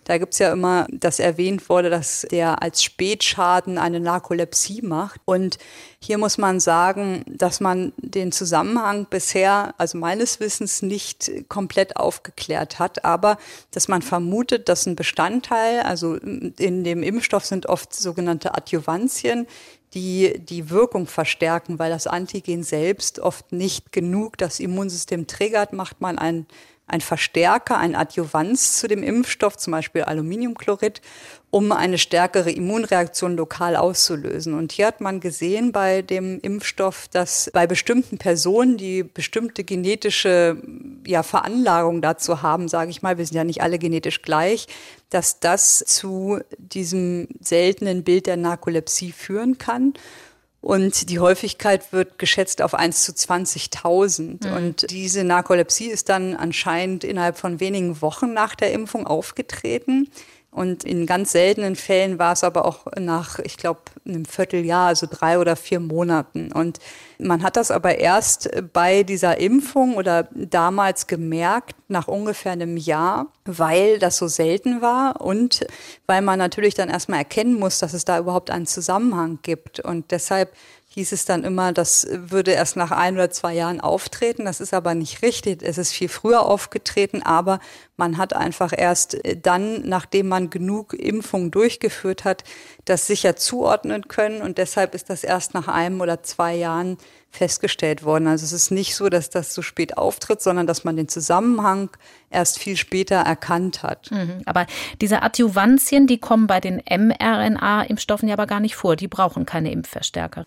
Da gibt's ja immer, dass erwähnt wurde, dass der als Spätschaden eine Narkolepsie macht. Und hier muss man sagen, dass man den Zusammenhang bisher, also meines Wissens, nicht komplett aufgeklärt hat, aber dass man vermutet, dass ein Bestandteil, also in dem Impfstoff sind oft sogenannte Adjuvantien, die die Wirkung verstärken, weil das Antigen selbst oft nicht genug das Immunsystem triggert, macht man ein ein Verstärker, ein Adjuvanz zu dem Impfstoff, zum Beispiel Aluminiumchlorid, um eine stärkere Immunreaktion lokal auszulösen. Und hier hat man gesehen bei dem Impfstoff, dass bei bestimmten Personen, die bestimmte genetische ja, Veranlagung dazu haben, sage ich mal, wir sind ja nicht alle genetisch gleich, dass das zu diesem seltenen Bild der Narkolepsie führen kann. Und die Häufigkeit wird geschätzt auf 1 zu 20.000. Mhm. Und diese Narkolepsie ist dann anscheinend innerhalb von wenigen Wochen nach der Impfung aufgetreten. Und in ganz seltenen Fällen war es aber auch nach, ich glaube, einem Vierteljahr, also drei oder vier Monaten. Und man hat das aber erst bei dieser Impfung oder damals gemerkt, nach ungefähr einem Jahr, weil das so selten war und weil man natürlich dann erstmal erkennen muss, dass es da überhaupt einen Zusammenhang gibt. Und deshalb hieß es dann immer, das würde erst nach ein oder zwei Jahren auftreten. Das ist aber nicht richtig. Es ist viel früher aufgetreten, aber man hat einfach erst dann, nachdem man genug Impfungen durchgeführt hat, das sicher zuordnen können. Und deshalb ist das erst nach einem oder zwei Jahren festgestellt worden. Also es ist nicht so, dass das so spät auftritt, sondern dass man den Zusammenhang erst viel später erkannt hat. Mhm. Aber diese Adjuvantien, die kommen bei den mRNA-Impfstoffen ja aber gar nicht vor. Die brauchen keine Impfverstärker.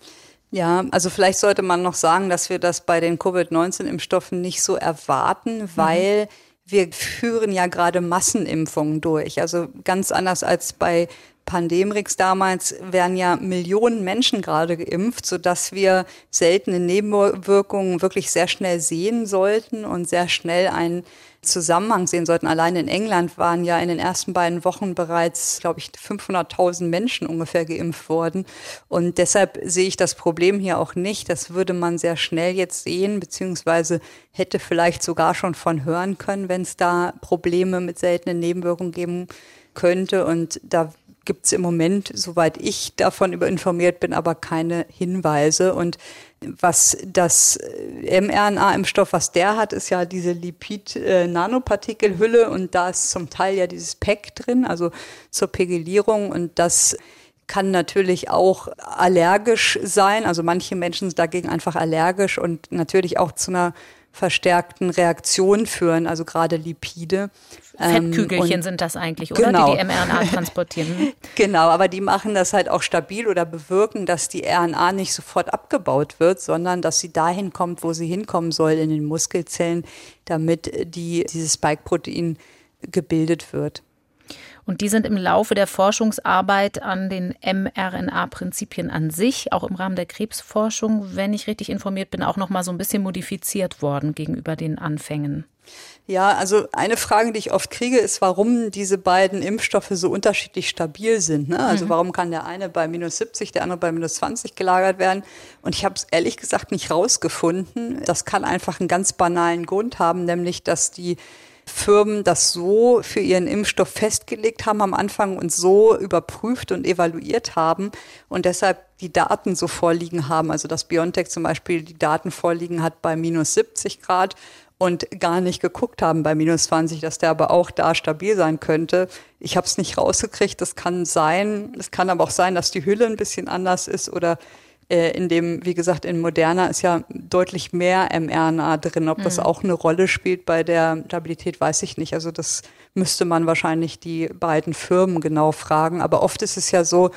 Ja, also vielleicht sollte man noch sagen, dass wir das bei den Covid-19-Impfstoffen nicht so erwarten, mhm. weil mhm. wir führen ja gerade Massenimpfungen durch. Also ganz anders als bei Pandemrix damals werden ja Millionen Menschen gerade geimpft, sodass wir seltene Nebenwirkungen wirklich sehr schnell sehen sollten und sehr schnell einen Zusammenhang sehen sollten. Allein in England waren ja in den ersten beiden Wochen bereits, glaube ich, 500.000 Menschen ungefähr geimpft worden. Und deshalb sehe ich das Problem hier auch nicht. Das würde man sehr schnell jetzt sehen, beziehungsweise hätte vielleicht sogar schon von hören können, wenn es da Probleme mit seltenen Nebenwirkungen geben könnte. Und da gibt es im Moment, soweit ich davon über informiert bin, aber keine Hinweise. Und was das äh, mRNA-Impfstoff, was der hat, ist ja diese Lipid-Nanopartikelhülle und da ist zum Teil ja dieses PEC drin, also zur Pegilierung und das kann natürlich auch allergisch sein. Also manche Menschen sind dagegen einfach allergisch und natürlich auch zu einer verstärkten Reaktion führen, also gerade Lipide. Fettkügelchen ähm, sind das eigentlich, oder? Genau. Die die mRNA transportieren. genau, aber die machen das halt auch stabil oder bewirken, dass die RNA nicht sofort abgebaut wird, sondern dass sie dahin kommt, wo sie hinkommen soll, in den Muskelzellen, damit die, dieses Spike-Protein gebildet wird. Und die sind im Laufe der Forschungsarbeit an den mRNA-Prinzipien an sich, auch im Rahmen der Krebsforschung, wenn ich richtig informiert bin, auch noch mal so ein bisschen modifiziert worden gegenüber den Anfängen. Ja, also eine Frage, die ich oft kriege, ist, warum diese beiden Impfstoffe so unterschiedlich stabil sind. Ne? Also mhm. warum kann der eine bei minus 70, der andere bei minus 20 gelagert werden? Und ich habe es ehrlich gesagt nicht rausgefunden. Das kann einfach einen ganz banalen Grund haben, nämlich dass die Firmen das so für ihren Impfstoff festgelegt haben am Anfang und so überprüft und evaluiert haben und deshalb die Daten so vorliegen haben. Also dass BioNTech zum Beispiel die Daten vorliegen hat bei minus 70 Grad und gar nicht geguckt haben bei minus 20, dass der aber auch da stabil sein könnte. Ich habe es nicht rausgekriegt. Das kann sein. Es kann aber auch sein, dass die Hülle ein bisschen anders ist oder äh, in dem, wie gesagt, in Moderna ist ja deutlich mehr mRNA drin. Ob das mhm. auch eine Rolle spielt bei der Stabilität, weiß ich nicht. Also das müsste man wahrscheinlich die beiden Firmen genau fragen. Aber oft ist es ja so,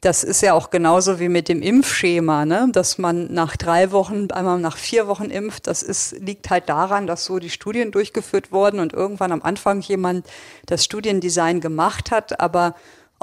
das ist ja auch genauso wie mit dem Impfschema, ne? dass man nach drei Wochen, einmal nach vier Wochen impft. Das ist, liegt halt daran, dass so die Studien durchgeführt wurden und irgendwann am Anfang jemand das Studiendesign gemacht hat, aber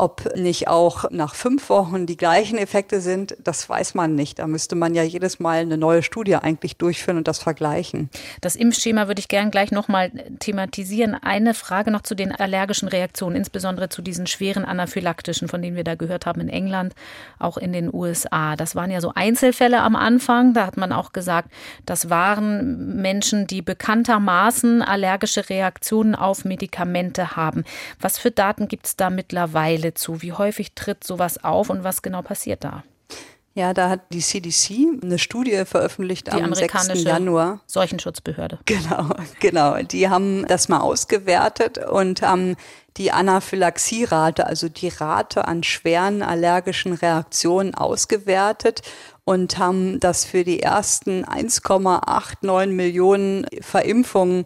Ob nicht auch nach fünf Wochen die gleichen Effekte sind, das weiß man nicht. Da müsste man ja jedes Mal eine neue Studie eigentlich durchführen und das vergleichen. Das Impfschema würde ich gern gleich nochmal thematisieren. Eine Frage noch zu den allergischen Reaktionen, insbesondere zu diesen schweren anaphylaktischen, von denen wir da gehört haben in England, auch in den USA. Das waren ja so Einzelfälle am Anfang. Da hat man auch gesagt, das waren Menschen, die bekanntermaßen allergische Reaktionen auf Medikamente haben. Was für Daten gibt es da mittlerweile? Zu? Wie häufig tritt sowas auf und was genau passiert da? Ja, da hat die CDC eine Studie veröffentlicht die am 6. Januar. Seuchenschutzbehörde. Genau, genau. Die haben das mal ausgewertet und haben die Anaphylaxierate, also die Rate an schweren allergischen Reaktionen ausgewertet und haben das für die ersten 1,89 Millionen Verimpfungen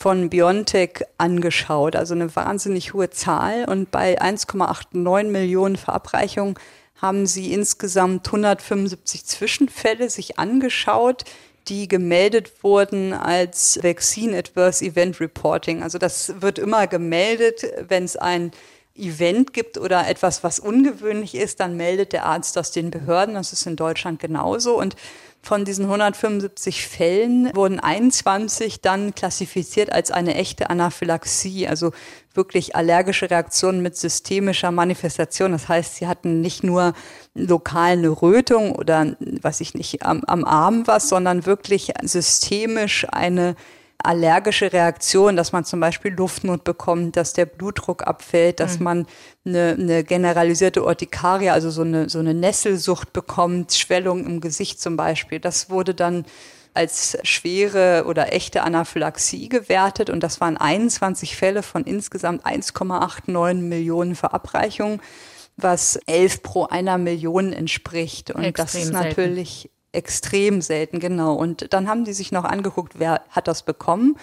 von BioNTech angeschaut, also eine wahnsinnig hohe Zahl. Und bei 1,89 Millionen Verabreichungen haben sie insgesamt 175 Zwischenfälle sich angeschaut, die gemeldet wurden als Vaccine Adverse Event Reporting. Also das wird immer gemeldet, wenn es ein Event gibt oder etwas, was ungewöhnlich ist, dann meldet der Arzt das den Behörden. Das ist in Deutschland genauso. Und von diesen 175 Fällen wurden 21 dann klassifiziert als eine echte Anaphylaxie, also wirklich allergische Reaktionen mit systemischer Manifestation. Das heißt, sie hatten nicht nur lokal eine Rötung oder, was ich nicht, am, am Arm was, sondern wirklich systemisch eine allergische Reaktion, dass man zum Beispiel Luftnot bekommt, dass der Blutdruck abfällt, dass mhm. man eine, eine generalisierte Urtikaria, also so eine, so eine Nesselsucht bekommt, Schwellung im Gesicht zum Beispiel. Das wurde dann als schwere oder echte Anaphylaxie gewertet und das waren 21 Fälle von insgesamt 1,89 Millionen Verabreichungen, was 11 pro einer Million entspricht. Und Extrem das ist natürlich extrem selten, genau. Und dann haben die sich noch angeguckt, wer hat das bekommen.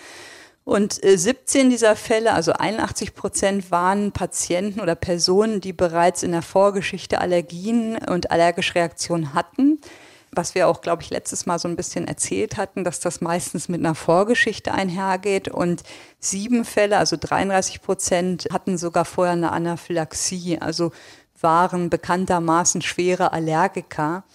Und 17 äh, dieser Fälle, also 81 Prozent, waren Patienten oder Personen, die bereits in der Vorgeschichte Allergien und allergische Reaktionen hatten. Was wir auch, glaube ich, letztes Mal so ein bisschen erzählt hatten, dass das meistens mit einer Vorgeschichte einhergeht. Und sieben Fälle, also 33 Prozent, hatten sogar vorher eine Anaphylaxie, also waren bekanntermaßen schwere Allergiker.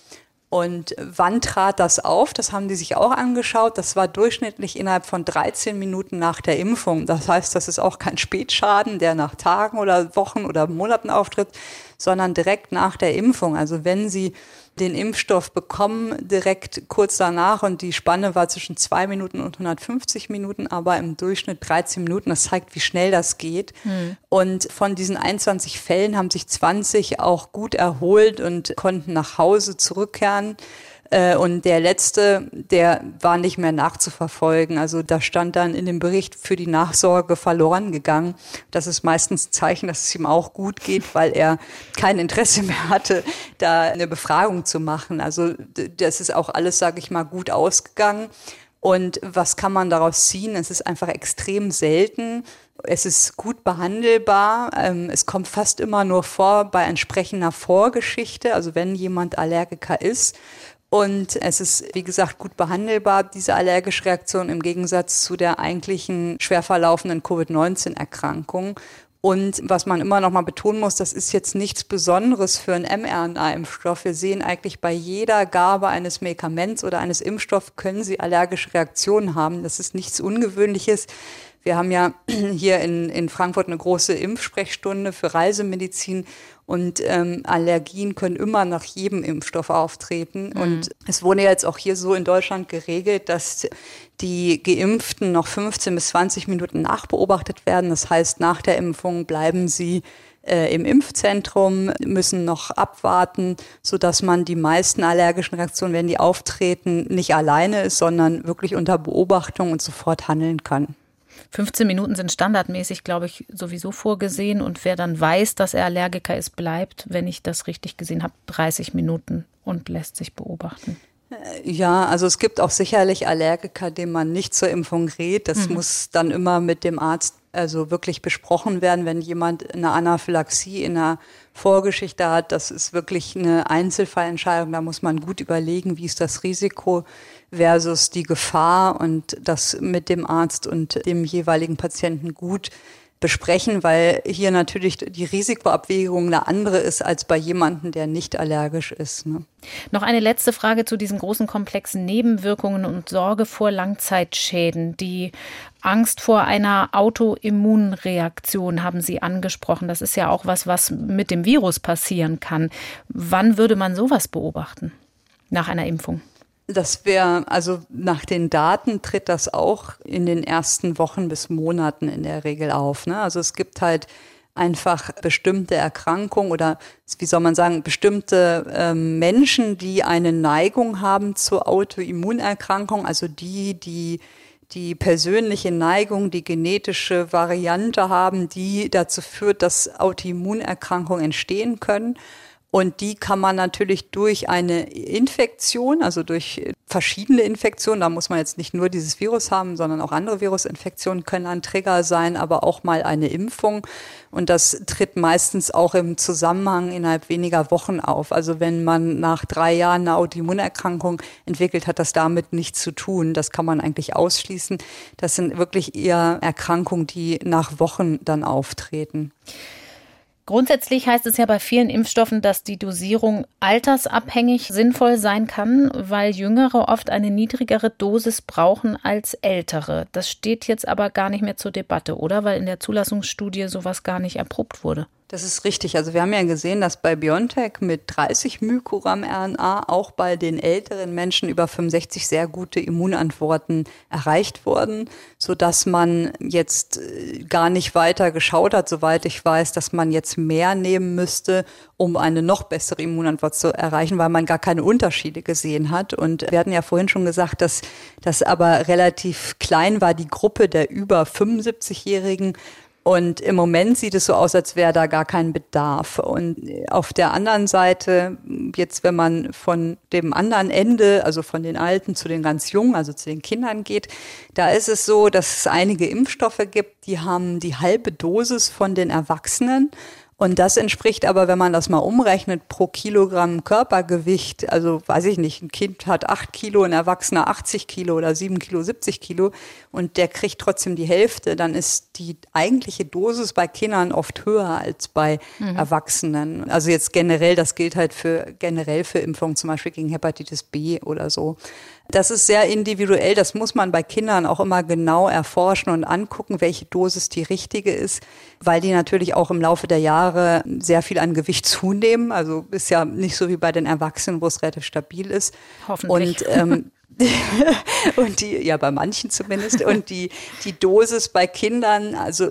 Und wann trat das auf? Das haben die sich auch angeschaut. Das war durchschnittlich innerhalb von 13 Minuten nach der Impfung. Das heißt, das ist auch kein Spätschaden, der nach Tagen oder Wochen oder Monaten auftritt, sondern direkt nach der Impfung. Also wenn Sie den Impfstoff bekommen direkt kurz danach und die Spanne war zwischen zwei Minuten und 150 Minuten, aber im Durchschnitt 13 Minuten. Das zeigt, wie schnell das geht. Mhm. Und von diesen 21 Fällen haben sich 20 auch gut erholt und konnten nach Hause zurückkehren. Äh, und der letzte, der war nicht mehr nachzuverfolgen. Also da stand dann in dem Bericht für die Nachsorge verloren gegangen. Das ist meistens ein Zeichen, dass es ihm auch gut geht, weil er kein Interesse mehr hatte, da eine Befragung zu machen. Also das ist auch alles, sage ich mal, gut ausgegangen. Und was kann man daraus ziehen? Es ist einfach extrem selten. Es ist gut behandelbar. Ähm, es kommt fast immer nur vor bei entsprechender Vorgeschichte. Also wenn jemand Allergiker ist, und es ist, wie gesagt, gut behandelbar, diese allergische Reaktion im Gegensatz zu der eigentlichen schwer verlaufenden Covid-19-Erkrankung. Und was man immer noch mal betonen muss, das ist jetzt nichts Besonderes für einen mRNA-Impfstoff. Wir sehen eigentlich bei jeder Gabe eines Medikaments oder eines Impfstoffs können Sie allergische Reaktionen haben. Das ist nichts Ungewöhnliches. Wir haben ja hier in, in Frankfurt eine große Impfsprechstunde für Reisemedizin und ähm, Allergien können immer nach jedem Impfstoff auftreten. Mhm. Und es wurde jetzt auch hier so in Deutschland geregelt, dass die Geimpften noch 15 bis 20 Minuten nachbeobachtet werden. Das heißt, nach der Impfung bleiben sie äh, im Impfzentrum, müssen noch abwarten, so dass man die meisten allergischen Reaktionen, wenn die auftreten, nicht alleine ist, sondern wirklich unter Beobachtung und sofort handeln kann. 15 Minuten sind standardmäßig, glaube ich, sowieso vorgesehen. Und wer dann weiß, dass er Allergiker ist, bleibt, wenn ich das richtig gesehen habe, 30 Minuten und lässt sich beobachten. Äh, ja, also es gibt auch sicherlich Allergiker, denen man nicht zur Impfung rät. Das mhm. muss dann immer mit dem Arzt also wirklich besprochen werden, wenn jemand eine Anaphylaxie in einer Vorgeschichte hat. Das ist wirklich eine Einzelfallentscheidung. Da muss man gut überlegen, wie ist das Risiko versus die Gefahr und das mit dem Arzt und dem jeweiligen Patienten gut besprechen, weil hier natürlich die Risikoabwägung eine andere ist als bei jemandem, der nicht allergisch ist. Ne? Noch eine letzte Frage zu diesen großen komplexen Nebenwirkungen und Sorge vor Langzeitschäden. Die Angst vor einer Autoimmunreaktion haben Sie angesprochen. Das ist ja auch was, was mit dem Virus passieren kann. Wann würde man sowas beobachten nach einer Impfung? Das wäre, also nach den Daten tritt das auch in den ersten Wochen bis Monaten in der Regel auf. Ne? Also es gibt halt einfach bestimmte Erkrankungen oder wie soll man sagen, bestimmte ähm, Menschen, die eine Neigung haben zur Autoimmunerkrankung, also die, die die persönliche Neigung, die genetische Variante haben, die dazu führt, dass Autoimmunerkrankungen entstehen können. Und die kann man natürlich durch eine Infektion, also durch verschiedene Infektionen, da muss man jetzt nicht nur dieses Virus haben, sondern auch andere Virusinfektionen können ein Trigger sein, aber auch mal eine Impfung. Und das tritt meistens auch im Zusammenhang innerhalb weniger Wochen auf. Also wenn man nach drei Jahren eine Autoimmunerkrankung entwickelt, hat das damit nichts zu tun. Das kann man eigentlich ausschließen. Das sind wirklich eher Erkrankungen, die nach Wochen dann auftreten. Grundsätzlich heißt es ja bei vielen Impfstoffen, dass die Dosierung altersabhängig sinnvoll sein kann, weil Jüngere oft eine niedrigere Dosis brauchen als Ältere. Das steht jetzt aber gar nicht mehr zur Debatte, oder? Weil in der Zulassungsstudie sowas gar nicht erprobt wurde. Das ist richtig. Also wir haben ja gesehen, dass bei BioNTech mit 30 Mykogramm RNA auch bei den älteren Menschen über 65 sehr gute Immunantworten erreicht wurden, so dass man jetzt äh, gar nicht weiter geschaut hat, soweit ich weiß, dass man jetzt mehr nehmen müsste, um eine noch bessere Immunantwort zu erreichen, weil man gar keine Unterschiede gesehen hat. Und wir hatten ja vorhin schon gesagt, dass das aber relativ klein war, die Gruppe der über 75-Jährigen und im Moment sieht es so aus, als wäre da gar kein Bedarf. Und auf der anderen Seite, jetzt wenn man von dem anderen Ende, also von den Alten zu den ganz Jungen, also zu den Kindern geht, da ist es so, dass es einige Impfstoffe gibt, die haben die halbe Dosis von den Erwachsenen. Und das entspricht aber, wenn man das mal umrechnet, pro Kilogramm Körpergewicht, also weiß ich nicht, ein Kind hat acht Kilo, ein Erwachsener 80 Kilo oder sieben Kilo, 70 Kilo und der kriegt trotzdem die Hälfte, dann ist die eigentliche Dosis bei Kindern oft höher als bei mhm. Erwachsenen. Also jetzt generell, das gilt halt für generell für Impfungen, zum Beispiel gegen Hepatitis B oder so. Das ist sehr individuell. Das muss man bei Kindern auch immer genau erforschen und angucken, welche Dosis die richtige ist, weil die natürlich auch im Laufe der Jahre sehr viel an Gewicht zunehmen. Also ist ja nicht so wie bei den Erwachsenen, wo es relativ stabil ist. Hoffentlich. Und ähm, und die, ja, bei manchen zumindest. Und die, die Dosis bei Kindern, also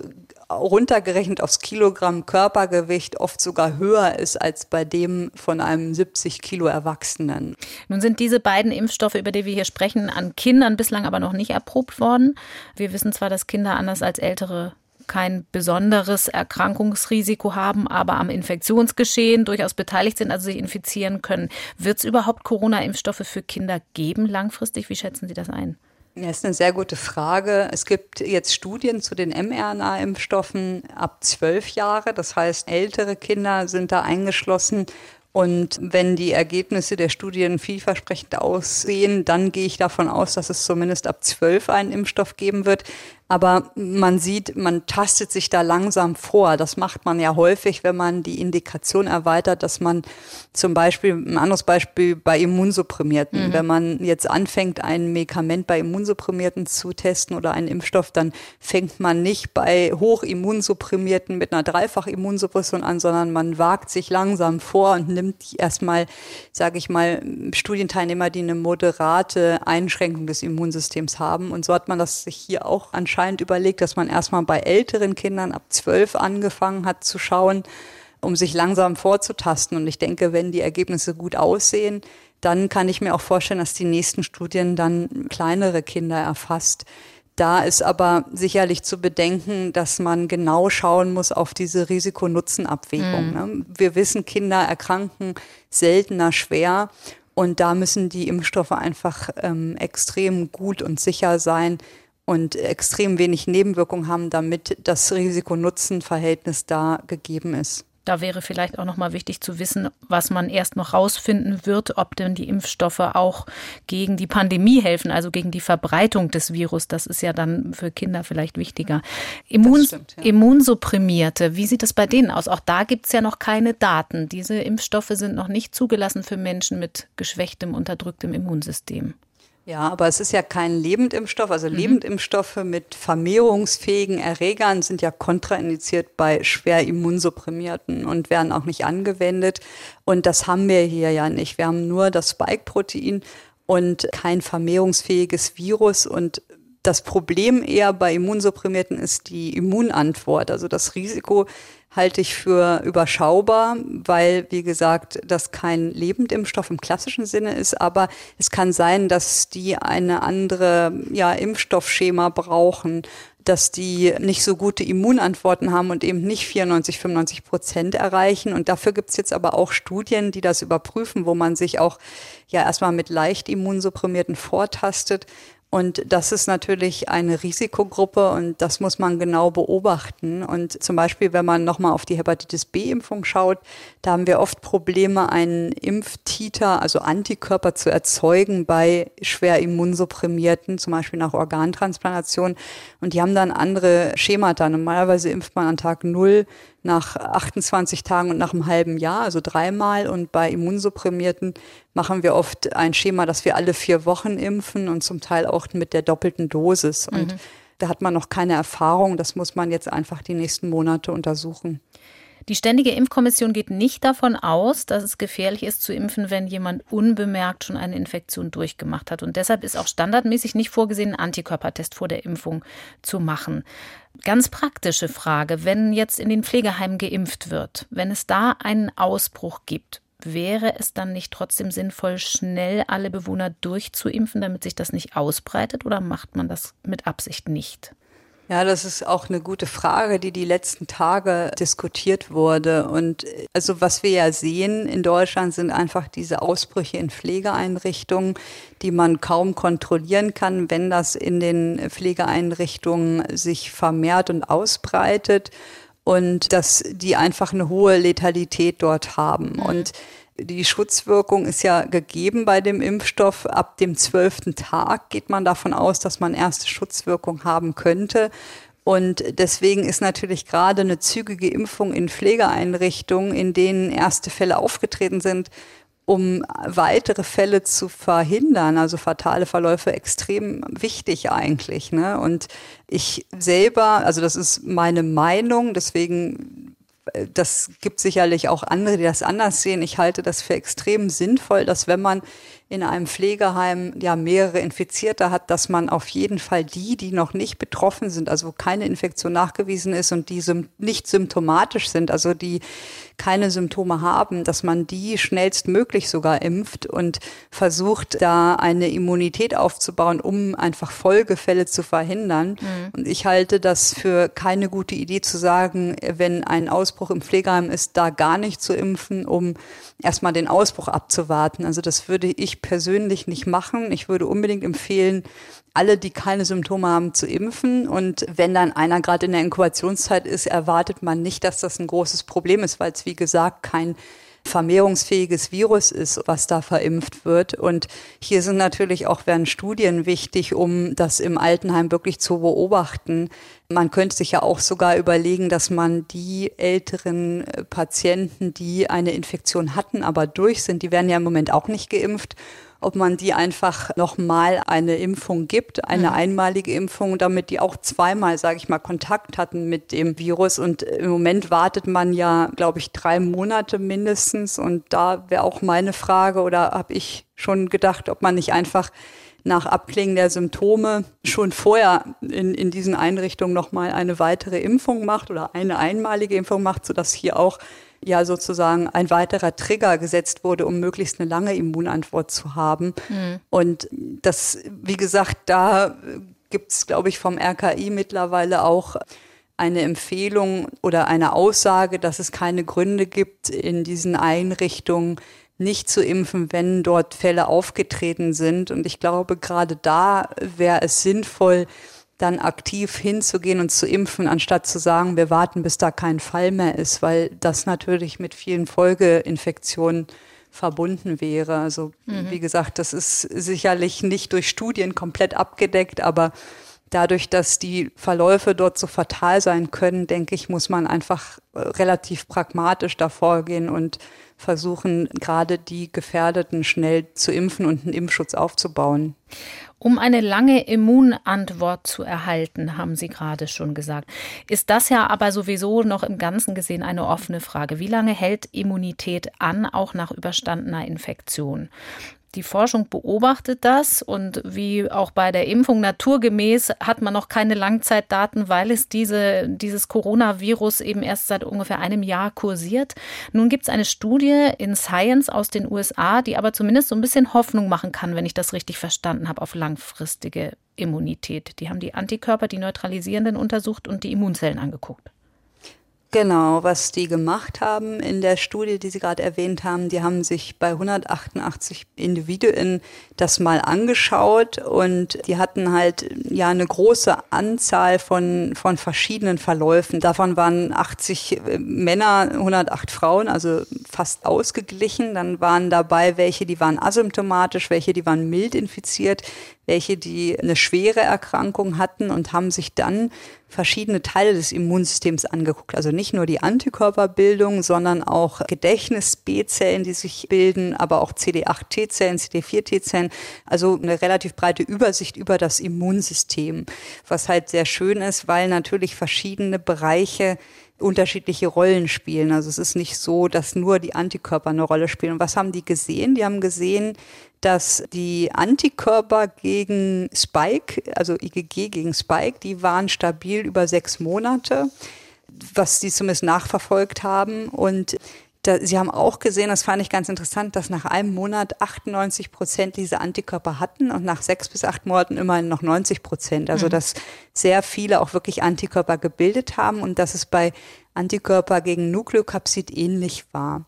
runtergerechnet aufs Kilogramm Körpergewicht oft sogar höher ist als bei dem von einem 70 Kilo Erwachsenen. Nun sind diese beiden Impfstoffe, über die wir hier sprechen, an Kindern bislang aber noch nicht erprobt worden. Wir wissen zwar, dass Kinder anders als ältere kein besonderes Erkrankungsrisiko haben, aber am Infektionsgeschehen durchaus beteiligt sind, also sich infizieren können. Wird es überhaupt Corona-Impfstoffe für Kinder geben langfristig? Wie schätzen Sie das ein? Ja, ist eine sehr gute Frage. Es gibt jetzt Studien zu den mRNA-Impfstoffen ab zwölf Jahre. Das heißt, ältere Kinder sind da eingeschlossen. Und wenn die Ergebnisse der Studien vielversprechend aussehen, dann gehe ich davon aus, dass es zumindest ab zwölf einen Impfstoff geben wird. Aber man sieht, man tastet sich da langsam vor. Das macht man ja häufig, wenn man die Indikation erweitert, dass man zum Beispiel, ein anderes Beispiel bei Immunsupprimierten, mhm. wenn man jetzt anfängt, ein Medikament bei Immunsupprimierten zu testen oder einen Impfstoff, dann fängt man nicht bei Hochimmunsupprimierten mit einer Dreifach-Immunsuppression an, sondern man wagt sich langsam vor und nimmt erstmal, sage ich mal, Studienteilnehmer, die eine moderate Einschränkung des Immunsystems haben. Und so hat man das sich hier auch anscheinend anscheinend überlegt, dass man erstmal bei älteren Kindern ab zwölf angefangen hat zu schauen, um sich langsam vorzutasten. Und ich denke, wenn die Ergebnisse gut aussehen, dann kann ich mir auch vorstellen, dass die nächsten Studien dann kleinere Kinder erfasst. Da ist aber sicherlich zu bedenken, dass man genau schauen muss auf diese Risiko-Nutzen-Abwägung. Mhm. Ne? Wir wissen, Kinder erkranken seltener schwer und da müssen die Impfstoffe einfach ähm, extrem gut und sicher sein, und extrem wenig Nebenwirkungen haben, damit das Risiko-Nutzen-Verhältnis da gegeben ist. Da wäre vielleicht auch noch mal wichtig zu wissen, was man erst noch rausfinden wird, ob denn die Impfstoffe auch gegen die Pandemie helfen, also gegen die Verbreitung des Virus. Das ist ja dann für Kinder vielleicht wichtiger. Immun stimmt, ja. Immunsupprimierte, wie sieht es bei denen aus? Auch da gibt es ja noch keine Daten. Diese Impfstoffe sind noch nicht zugelassen für Menschen mit geschwächtem, unterdrücktem Immunsystem. Ja, aber es ist ja kein Lebendimpfstoff. Also mhm. Lebendimpfstoffe mit vermehrungsfähigen Erregern sind ja kontraindiziert bei schwer Immunsupprimierten und werden auch nicht angewendet. Und das haben wir hier ja nicht. Wir haben nur das Spike-Protein und kein vermehrungsfähiges Virus. Und das Problem eher bei Immunsupprimierten ist die Immunantwort. Also das Risiko halte ich für überschaubar, weil, wie gesagt, das kein Lebendimpfstoff im klassischen Sinne ist, aber es kann sein, dass die eine andere ja, Impfstoffschema brauchen, dass die nicht so gute Immunantworten haben und eben nicht 94, 95 Prozent erreichen. Und dafür gibt's jetzt aber auch Studien, die das überprüfen, wo man sich auch ja erstmal mit leicht immunsupprimierten vortastet und das ist natürlich eine Risikogruppe und das muss man genau beobachten. Und zum Beispiel, wenn man nochmal auf die Hepatitis B-Impfung schaut, da haben wir oft Probleme, einen Impftiter, also Antikörper zu erzeugen bei schwer Immunsupprimierten, zum Beispiel nach Organtransplantation. Und die haben dann andere Schemata. Normalerweise impft man an Tag null nach 28 Tagen und nach einem halben Jahr, also dreimal. Und bei Immunsupprimierten machen wir oft ein Schema, dass wir alle vier Wochen impfen und zum Teil auch mit der doppelten Dosis. Und mhm. da hat man noch keine Erfahrung. Das muss man jetzt einfach die nächsten Monate untersuchen. Die Ständige Impfkommission geht nicht davon aus, dass es gefährlich ist zu impfen, wenn jemand unbemerkt schon eine Infektion durchgemacht hat. Und deshalb ist auch standardmäßig nicht vorgesehen, einen Antikörpertest vor der Impfung zu machen. Ganz praktische Frage, wenn jetzt in den Pflegeheimen geimpft wird, wenn es da einen Ausbruch gibt, wäre es dann nicht trotzdem sinnvoll, schnell alle Bewohner durchzuimpfen, damit sich das nicht ausbreitet, oder macht man das mit Absicht nicht? Ja, das ist auch eine gute Frage, die die letzten Tage diskutiert wurde. Und also was wir ja sehen in Deutschland sind einfach diese Ausbrüche in Pflegeeinrichtungen, die man kaum kontrollieren kann, wenn das in den Pflegeeinrichtungen sich vermehrt und ausbreitet und dass die einfach eine hohe Letalität dort haben. Mhm. Und die Schutzwirkung ist ja gegeben bei dem Impfstoff. Ab dem zwölften Tag geht man davon aus, dass man erste Schutzwirkung haben könnte. Und deswegen ist natürlich gerade eine zügige Impfung in Pflegeeinrichtungen, in denen erste Fälle aufgetreten sind, um weitere Fälle zu verhindern, also fatale Verläufe, extrem wichtig eigentlich. Ne? Und ich selber, also das ist meine Meinung, deswegen das gibt sicherlich auch andere, die das anders sehen. Ich halte das für extrem sinnvoll, dass wenn man in einem Pflegeheim ja mehrere Infizierte hat, dass man auf jeden Fall die, die noch nicht betroffen sind, also wo keine Infektion nachgewiesen ist und die nicht symptomatisch sind, also die keine Symptome haben, dass man die schnellstmöglich sogar impft und versucht, da eine Immunität aufzubauen, um einfach Folgefälle zu verhindern. Mhm. Und ich halte das für keine gute Idee zu sagen, wenn ein Ausbruch im Pflegeheim ist, da gar nicht zu impfen, um erstmal den Ausbruch abzuwarten. Also das würde ich persönlich nicht machen. Ich würde unbedingt empfehlen, alle, die keine Symptome haben, zu impfen. Und wenn dann einer gerade in der Inkubationszeit ist, erwartet man nicht, dass das ein großes Problem ist, weil es, wie gesagt, kein vermehrungsfähiges Virus ist, was da verimpft wird. Und hier sind natürlich auch werden Studien wichtig, um das im Altenheim wirklich zu beobachten. Man könnte sich ja auch sogar überlegen, dass man die älteren Patienten, die eine Infektion hatten, aber durch sind, die werden ja im Moment auch nicht geimpft ob man die einfach nochmal eine Impfung gibt, eine mhm. einmalige Impfung, damit die auch zweimal, sage ich mal, Kontakt hatten mit dem Virus. Und im Moment wartet man ja, glaube ich, drei Monate mindestens. Und da wäre auch meine Frage oder habe ich schon gedacht, ob man nicht einfach nach Abklingen der Symptome schon vorher in, in diesen Einrichtungen nochmal eine weitere Impfung macht oder eine einmalige Impfung macht, sodass hier auch ja sozusagen ein weiterer Trigger gesetzt wurde, um möglichst eine lange Immunantwort zu haben. Mhm. Und das, wie gesagt, da gibt es, glaube ich, vom RKI mittlerweile auch eine Empfehlung oder eine Aussage, dass es keine Gründe gibt, in diesen Einrichtungen nicht zu impfen, wenn dort Fälle aufgetreten sind. Und ich glaube, gerade da wäre es sinnvoll, dann aktiv hinzugehen und zu impfen, anstatt zu sagen, wir warten, bis da kein Fall mehr ist, weil das natürlich mit vielen Folgeinfektionen verbunden wäre. Also mhm. wie gesagt, das ist sicherlich nicht durch Studien komplett abgedeckt, aber dadurch, dass die Verläufe dort so fatal sein können, denke ich, muss man einfach äh, relativ pragmatisch davor gehen und versuchen, gerade die Gefährdeten schnell zu impfen und einen Impfschutz aufzubauen. Um eine lange Immunantwort zu erhalten, haben Sie gerade schon gesagt. Ist das ja aber sowieso noch im Ganzen gesehen eine offene Frage. Wie lange hält Immunität an, auch nach überstandener Infektion? Die Forschung beobachtet das und wie auch bei der Impfung naturgemäß hat man noch keine Langzeitdaten, weil es diese, dieses Coronavirus eben erst seit ungefähr einem Jahr kursiert. Nun gibt es eine Studie in Science aus den USA, die aber zumindest so ein bisschen Hoffnung machen kann, wenn ich das richtig verstanden habe, auf langfristige Immunität. Die haben die Antikörper, die neutralisierenden untersucht und die Immunzellen angeguckt. Genau, was die gemacht haben in der Studie, die Sie gerade erwähnt haben, die haben sich bei 188 Individuen das mal angeschaut und die hatten halt ja eine große Anzahl von, von verschiedenen Verläufen. Davon waren 80 äh, Männer, 108 Frauen, also fast ausgeglichen. Dann waren dabei welche, die waren asymptomatisch, welche, die waren mild infiziert, welche, die eine schwere Erkrankung hatten und haben sich dann verschiedene Teile des Immunsystems angeguckt. Also nicht nur die Antikörperbildung, sondern auch Gedächtnis-B-Zellen, die sich bilden, aber auch CD8-T-Zellen, CD4-T-Zellen. Also eine relativ breite Übersicht über das Immunsystem, was halt sehr schön ist, weil natürlich verschiedene Bereiche unterschiedliche Rollen spielen. Also es ist nicht so, dass nur die Antikörper eine Rolle spielen. Und was haben die gesehen? Die haben gesehen, dass die Antikörper gegen Spike, also IgG gegen Spike, die waren stabil über sechs Monate, was sie zumindest nachverfolgt haben. Und da, Sie haben auch gesehen, das fand ich ganz interessant, dass nach einem Monat 98 Prozent diese Antikörper hatten und nach sechs bis acht Monaten immerhin noch 90 Prozent. Also mhm. dass sehr viele auch wirklich Antikörper gebildet haben und dass es bei Antikörper gegen Nukleokapsid ähnlich war.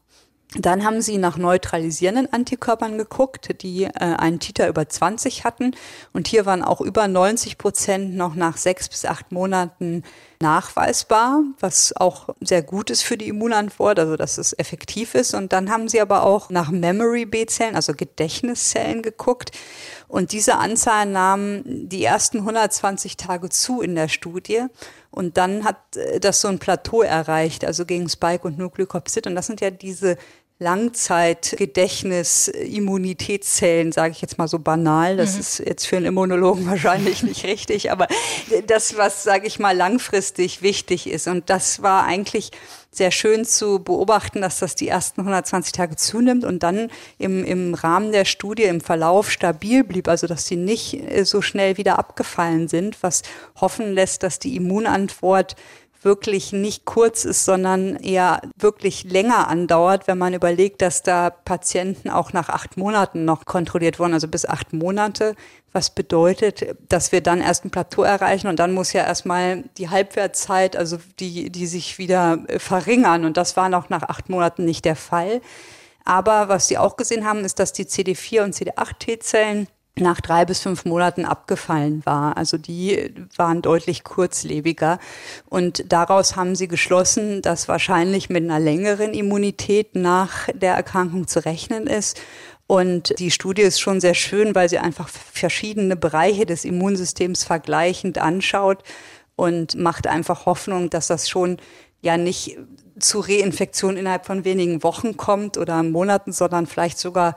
Dann haben sie nach neutralisierenden Antikörpern geguckt, die äh, einen Titer über 20 hatten. Und hier waren auch über 90 Prozent noch nach sechs bis acht Monaten nachweisbar, was auch sehr gut ist für die Immunantwort, also dass es effektiv ist. Und dann haben sie aber auch nach Memory B-Zellen, also Gedächtniszellen geguckt. Und diese Anzahl nahm die ersten 120 Tage zu in der Studie. Und dann hat äh, das so ein Plateau erreicht, also gegen Spike und Nucleocapsid. Und das sind ja diese Langzeitgedächtnis, Immunitätszellen, sage ich jetzt mal so banal. Das mhm. ist jetzt für einen Immunologen wahrscheinlich nicht richtig, aber das, was, sage ich mal, langfristig wichtig ist. Und das war eigentlich sehr schön zu beobachten, dass das die ersten 120 Tage zunimmt und dann im, im Rahmen der Studie im Verlauf stabil blieb, also dass sie nicht äh, so schnell wieder abgefallen sind, was hoffen lässt, dass die Immunantwort wirklich nicht kurz ist, sondern eher wirklich länger andauert, wenn man überlegt, dass da Patienten auch nach acht Monaten noch kontrolliert wurden, also bis acht Monate, was bedeutet, dass wir dann erst ein Plateau erreichen und dann muss ja erstmal die Halbwertszeit, also die, die sich wieder verringern und das war noch nach acht Monaten nicht der Fall. Aber was Sie auch gesehen haben, ist, dass die CD4 und CD8-T-Zellen nach drei bis fünf Monaten abgefallen war. Also die waren deutlich kurzlebiger. Und daraus haben sie geschlossen, dass wahrscheinlich mit einer längeren Immunität nach der Erkrankung zu rechnen ist. Und die Studie ist schon sehr schön, weil sie einfach verschiedene Bereiche des Immunsystems vergleichend anschaut und macht einfach Hoffnung, dass das schon ja nicht zu Reinfektionen innerhalb von wenigen Wochen kommt oder Monaten, sondern vielleicht sogar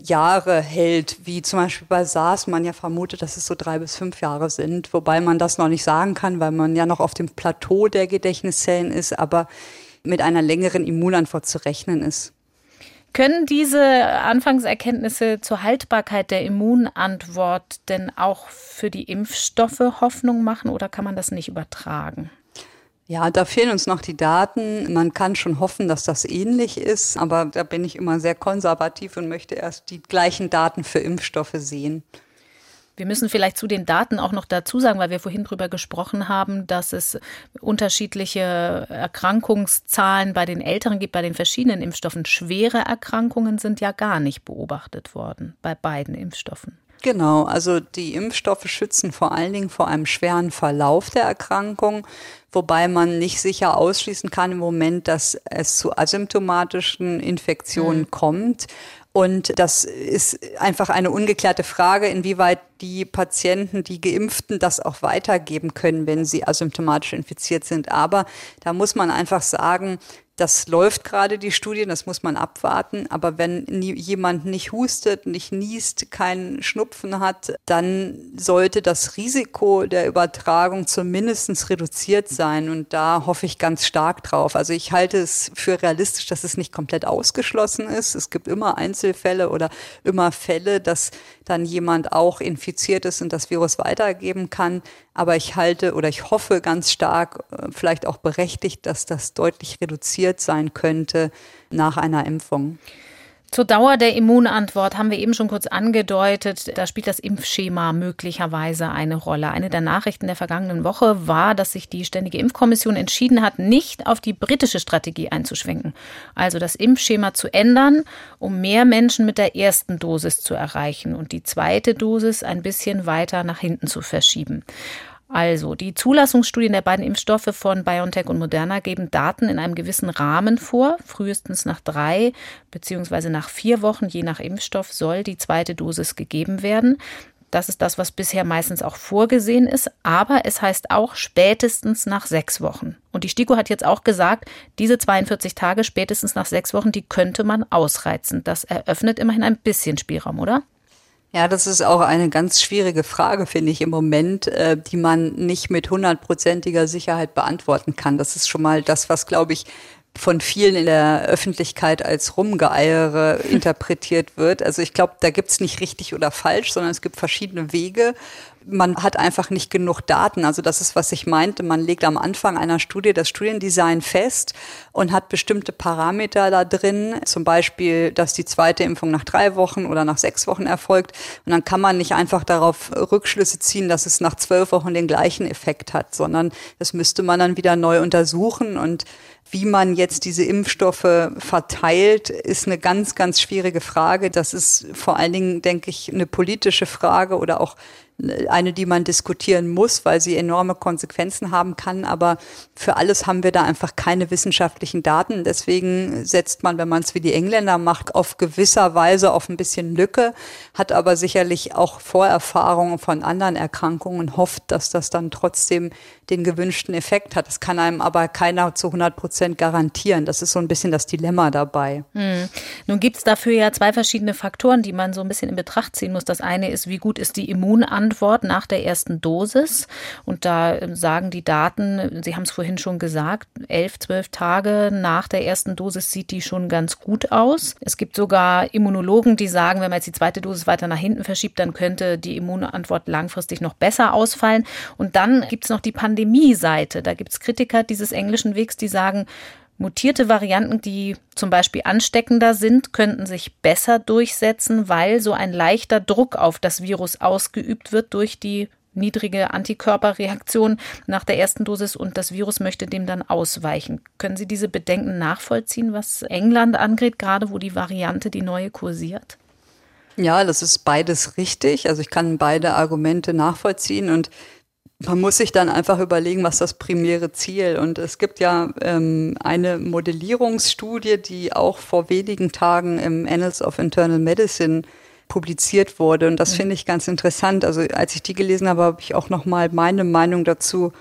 Jahre hält, wie zum Beispiel bei SARS man ja vermutet, dass es so drei bis fünf Jahre sind, wobei man das noch nicht sagen kann, weil man ja noch auf dem Plateau der Gedächtniszellen ist, aber mit einer längeren Immunantwort zu rechnen ist. Können diese Anfangserkenntnisse zur Haltbarkeit der Immunantwort denn auch für die Impfstoffe Hoffnung machen oder kann man das nicht übertragen? Ja, da fehlen uns noch die Daten. Man kann schon hoffen, dass das ähnlich ist, aber da bin ich immer sehr konservativ und möchte erst die gleichen Daten für Impfstoffe sehen. Wir müssen vielleicht zu den Daten auch noch dazu sagen, weil wir vorhin darüber gesprochen haben, dass es unterschiedliche Erkrankungszahlen bei den Älteren gibt, bei den verschiedenen Impfstoffen. Schwere Erkrankungen sind ja gar nicht beobachtet worden bei beiden Impfstoffen. Genau, also die Impfstoffe schützen vor allen Dingen vor einem schweren Verlauf der Erkrankung, wobei man nicht sicher ausschließen kann im Moment, dass es zu asymptomatischen Infektionen mhm. kommt. Und das ist einfach eine ungeklärte Frage, inwieweit die Patienten, die Geimpften, das auch weitergeben können, wenn sie asymptomatisch infiziert sind. Aber da muss man einfach sagen, das läuft gerade die Studie, das muss man abwarten. Aber wenn jemand nicht hustet, nicht niest, keinen Schnupfen hat, dann sollte das Risiko der Übertragung zumindest reduziert sein. Und da hoffe ich ganz stark drauf. Also ich halte es für realistisch, dass es nicht komplett ausgeschlossen ist. Es gibt immer Einzelfälle oder immer Fälle, dass dann jemand auch infiziert ist und das Virus weitergeben kann. Aber ich halte oder ich hoffe ganz stark, äh, vielleicht auch berechtigt, dass das deutlich reduziert sein könnte nach einer Impfung. Zur Dauer der Immunantwort haben wir eben schon kurz angedeutet, da spielt das Impfschema möglicherweise eine Rolle. Eine der Nachrichten der vergangenen Woche war, dass sich die Ständige Impfkommission entschieden hat, nicht auf die britische Strategie einzuschwenken. Also das Impfschema zu ändern, um mehr Menschen mit der ersten Dosis zu erreichen und die zweite Dosis ein bisschen weiter nach hinten zu verschieben. Also, die Zulassungsstudien der beiden Impfstoffe von BioNTech und Moderna geben Daten in einem gewissen Rahmen vor. Frühestens nach drei beziehungsweise nach vier Wochen, je nach Impfstoff, soll die zweite Dosis gegeben werden. Das ist das, was bisher meistens auch vorgesehen ist. Aber es heißt auch spätestens nach sechs Wochen. Und die STIKO hat jetzt auch gesagt, diese 42 Tage spätestens nach sechs Wochen, die könnte man ausreizen. Das eröffnet immerhin ein bisschen Spielraum, oder? Ja, das ist auch eine ganz schwierige Frage, finde ich im Moment, äh, die man nicht mit hundertprozentiger Sicherheit beantworten kann. Das ist schon mal das, was, glaube ich, von vielen in der Öffentlichkeit als Rumgeeiere interpretiert wird. Also ich glaube, da gibt's nicht richtig oder falsch, sondern es gibt verschiedene Wege man hat einfach nicht genug Daten. Also das ist, was ich meinte. Man legt am Anfang einer Studie das Studiendesign fest und hat bestimmte Parameter da drin. Zum Beispiel, dass die zweite Impfung nach drei Wochen oder nach sechs Wochen erfolgt. Und dann kann man nicht einfach darauf Rückschlüsse ziehen, dass es nach zwölf Wochen den gleichen Effekt hat, sondern das müsste man dann wieder neu untersuchen. Und wie man jetzt diese Impfstoffe verteilt, ist eine ganz, ganz schwierige Frage. Das ist vor allen Dingen, denke ich, eine politische Frage oder auch eine, die man diskutieren muss, weil sie enorme Konsequenzen haben kann. Aber für alles haben wir da einfach keine wissenschaftlichen Daten. Deswegen setzt man, wenn man es wie die Engländer macht, auf gewisser Weise auf ein bisschen Lücke, hat aber sicherlich auch Vorerfahrungen von anderen Erkrankungen und hofft, dass das dann trotzdem den gewünschten Effekt hat. Das kann einem aber keiner zu 100 Prozent garantieren. Das ist so ein bisschen das Dilemma dabei. Hm. Nun gibt es dafür ja zwei verschiedene Faktoren, die man so ein bisschen in Betracht ziehen muss. Das eine ist, wie gut ist die Immunantwort nach der ersten Dosis? Und da ähm, sagen die Daten, Sie haben es vorhin schon gesagt, elf, zwölf Tage nach der ersten Dosis sieht die schon ganz gut aus. Es gibt sogar Immunologen, die sagen, wenn man jetzt die zweite Dosis weiter nach hinten verschiebt, dann könnte die Immunantwort langfristig noch besser ausfallen. Und dann gibt es noch die Pandemie Pandemie-Seite. Da gibt es Kritiker dieses englischen Wegs, die sagen, Mutierte Varianten, die zum Beispiel ansteckender sind, könnten sich besser durchsetzen, weil so ein leichter Druck auf das Virus ausgeübt wird durch die niedrige Antikörperreaktion nach der ersten Dosis und das Virus möchte dem dann ausweichen. Können Sie diese Bedenken nachvollziehen, was England angeht, gerade wo die Variante die neue kursiert? Ja, das ist beides richtig. Also ich kann beide Argumente nachvollziehen und man muss sich dann einfach überlegen, was das primäre Ziel. Und es gibt ja ähm, eine Modellierungsstudie, die auch vor wenigen Tagen im Annals of Internal Medicine publiziert wurde. Und das mhm. finde ich ganz interessant. Also als ich die gelesen habe, habe ich auch noch mal meine Meinung dazu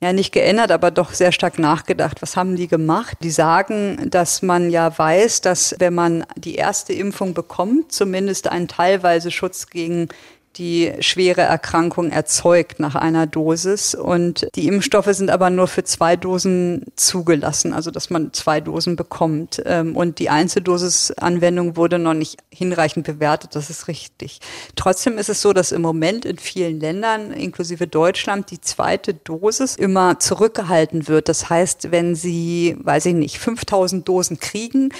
ja nicht geändert, aber doch sehr stark nachgedacht. Was haben die gemacht? Die sagen, dass man ja weiß, dass wenn man die erste Impfung bekommt, zumindest einen teilweise Schutz gegen die schwere Erkrankung erzeugt nach einer Dosis. Und die Impfstoffe sind aber nur für zwei Dosen zugelassen, also dass man zwei Dosen bekommt. Ähm, und die Einzeldosisanwendung wurde noch nicht hinreichend bewertet, das ist richtig. Trotzdem ist es so, dass im Moment in vielen Ländern, inklusive Deutschland, die zweite Dosis immer zurückgehalten wird. Das heißt, wenn Sie, weiß ich nicht, 5000 Dosen kriegen,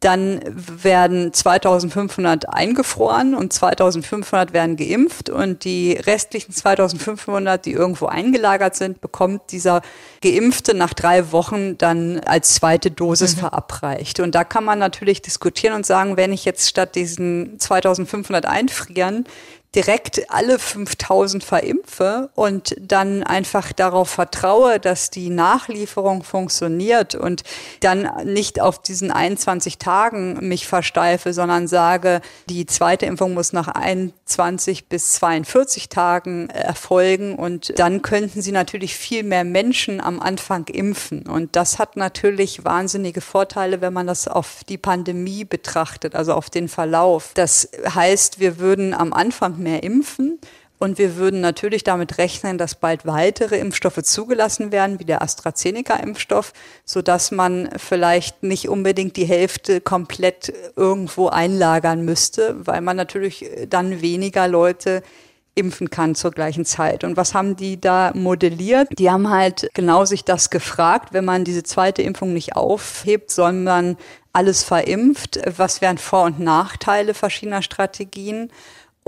dann werden 2500 eingefroren und 2500 werden geimpft und die restlichen 2500, die irgendwo eingelagert sind, bekommt dieser Geimpfte nach drei Wochen dann als zweite Dosis mhm. verabreicht. Und da kann man natürlich diskutieren und sagen, wenn ich jetzt statt diesen 2500 einfrieren direkt alle 5000 verimpfe und dann einfach darauf vertraue, dass die Nachlieferung funktioniert und dann nicht auf diesen 21 Tagen mich versteife, sondern sage, die zweite Impfung muss nach 21 bis 42 Tagen erfolgen und dann könnten sie natürlich viel mehr Menschen am Anfang impfen. Und das hat natürlich wahnsinnige Vorteile, wenn man das auf die Pandemie betrachtet, also auf den Verlauf. Das heißt, wir würden am Anfang mehr impfen. Und wir würden natürlich damit rechnen, dass bald weitere Impfstoffe zugelassen werden, wie der AstraZeneca-Impfstoff, so dass man vielleicht nicht unbedingt die Hälfte komplett irgendwo einlagern müsste, weil man natürlich dann weniger Leute impfen kann zur gleichen Zeit. Und was haben die da modelliert? Die haben halt genau sich das gefragt, wenn man diese zweite Impfung nicht aufhebt, sondern alles verimpft, was wären Vor- und Nachteile verschiedener Strategien?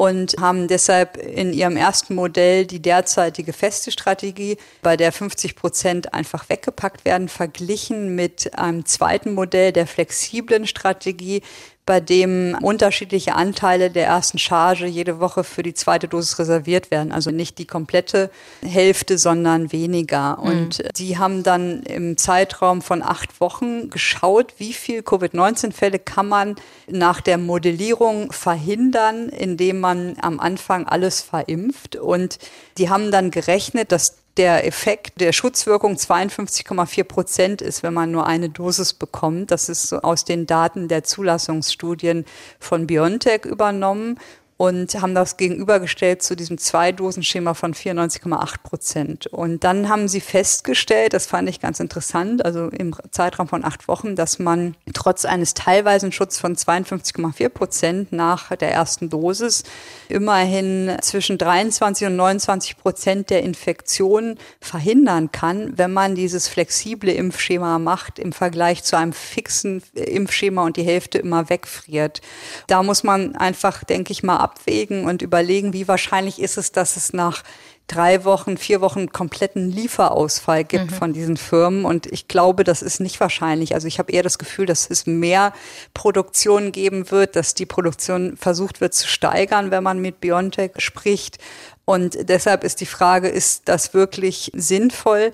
Und haben deshalb in ihrem ersten Modell die derzeitige feste Strategie, bei der 50 Prozent einfach weggepackt werden, verglichen mit einem zweiten Modell der flexiblen Strategie, bei dem unterschiedliche Anteile der ersten Charge jede Woche für die zweite Dosis reserviert werden. Also nicht die komplette Hälfte, sondern weniger. Mhm. Und sie haben dann im Zeitraum von acht Wochen geschaut, wie viel Covid-19-Fälle kann man nach der Modellierung verhindern, indem man am Anfang alles verimpft. Und die haben dann gerechnet, dass der Effekt der Schutzwirkung 52,4 Prozent ist, wenn man nur eine Dosis bekommt. Das ist so aus den Daten der Zulassungsstudien von BioNTech übernommen und haben das gegenübergestellt zu diesem Zwei-Dosen-Schema von 94,8 Prozent. Und dann haben sie festgestellt, das fand ich ganz interessant, also im Zeitraum von acht Wochen, dass man trotz eines teilweisen Schutzes von 52,4 Prozent nach der ersten Dosis immerhin zwischen 23 und 29 Prozent der Infektionen verhindern kann, wenn man dieses flexible Impfschema macht im Vergleich zu einem fixen Impfschema und die Hälfte immer wegfriert. Da muss man einfach, denke ich mal, abwägen und überlegen, wie wahrscheinlich ist es, dass es nach drei Wochen, vier Wochen kompletten Lieferausfall gibt mhm. von diesen Firmen. Und ich glaube, das ist nicht wahrscheinlich. Also ich habe eher das Gefühl, dass es mehr Produktion geben wird, dass die Produktion versucht wird zu steigern, wenn man mit Biontech spricht. Und deshalb ist die Frage, ist das wirklich sinnvoll?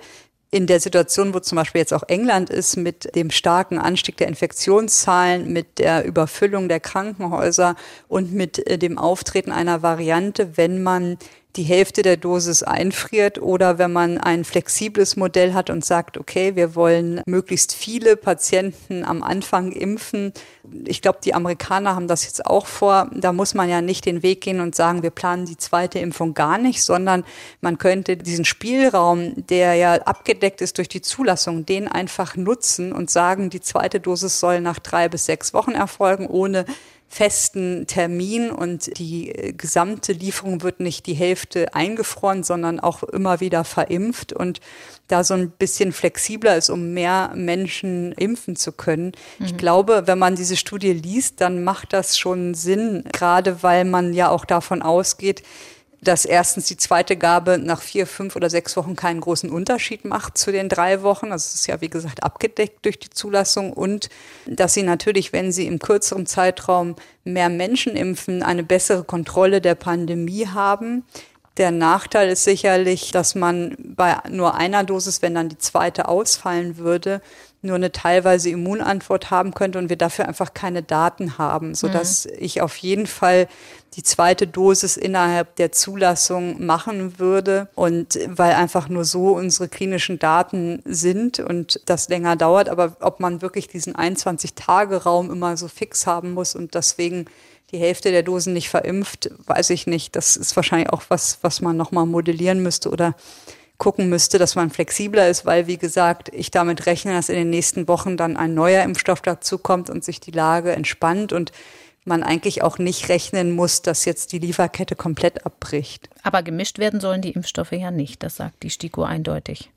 In der Situation, wo zum Beispiel jetzt auch England ist, mit dem starken Anstieg der Infektionszahlen, mit der Überfüllung der Krankenhäuser und mit äh, dem Auftreten einer Variante, wenn man die Hälfte der Dosis einfriert oder wenn man ein flexibles Modell hat und sagt, okay, wir wollen möglichst viele Patienten am Anfang impfen. Ich glaube, die Amerikaner haben das jetzt auch vor. Da muss man ja nicht den Weg gehen und sagen, wir planen die zweite Impfung gar nicht, sondern man könnte diesen Spielraum, der ja abgedeckt ist durch die Zulassung, den einfach nutzen und sagen, die zweite Dosis soll nach drei bis sechs Wochen erfolgen, ohne festen Termin und die äh, gesamte Lieferung wird nicht die Hälfte eingefroren, sondern auch immer wieder verimpft und da so ein bisschen flexibler ist, um mehr Menschen impfen zu können. Mhm. Ich glaube, wenn man diese Studie liest, dann macht das schon Sinn, gerade weil man ja auch davon ausgeht, dass erstens die zweite Gabe nach vier, fünf oder sechs Wochen keinen großen Unterschied macht zu den drei Wochen. Also es ist ja, wie gesagt, abgedeckt durch die Zulassung und dass sie natürlich, wenn sie im kürzeren Zeitraum mehr Menschen impfen, eine bessere Kontrolle der Pandemie haben. Der Nachteil ist sicherlich, dass man bei nur einer Dosis, wenn dann die zweite ausfallen würde, nur eine teilweise Immunantwort haben könnte und wir dafür einfach keine Daten haben, so dass mhm. ich auf jeden Fall die zweite Dosis innerhalb der Zulassung machen würde und weil einfach nur so unsere klinischen Daten sind und das länger dauert, aber ob man wirklich diesen 21 Tage Raum immer so fix haben muss und deswegen die Hälfte der Dosen nicht verimpft, weiß ich nicht. Das ist wahrscheinlich auch was, was man nochmal modellieren müsste oder gucken müsste, dass man flexibler ist, weil, wie gesagt, ich damit rechne, dass in den nächsten Wochen dann ein neuer Impfstoff dazukommt und sich die Lage entspannt und man eigentlich auch nicht rechnen muss, dass jetzt die Lieferkette komplett abbricht. Aber gemischt werden sollen die Impfstoffe ja nicht, das sagt die STIKO eindeutig.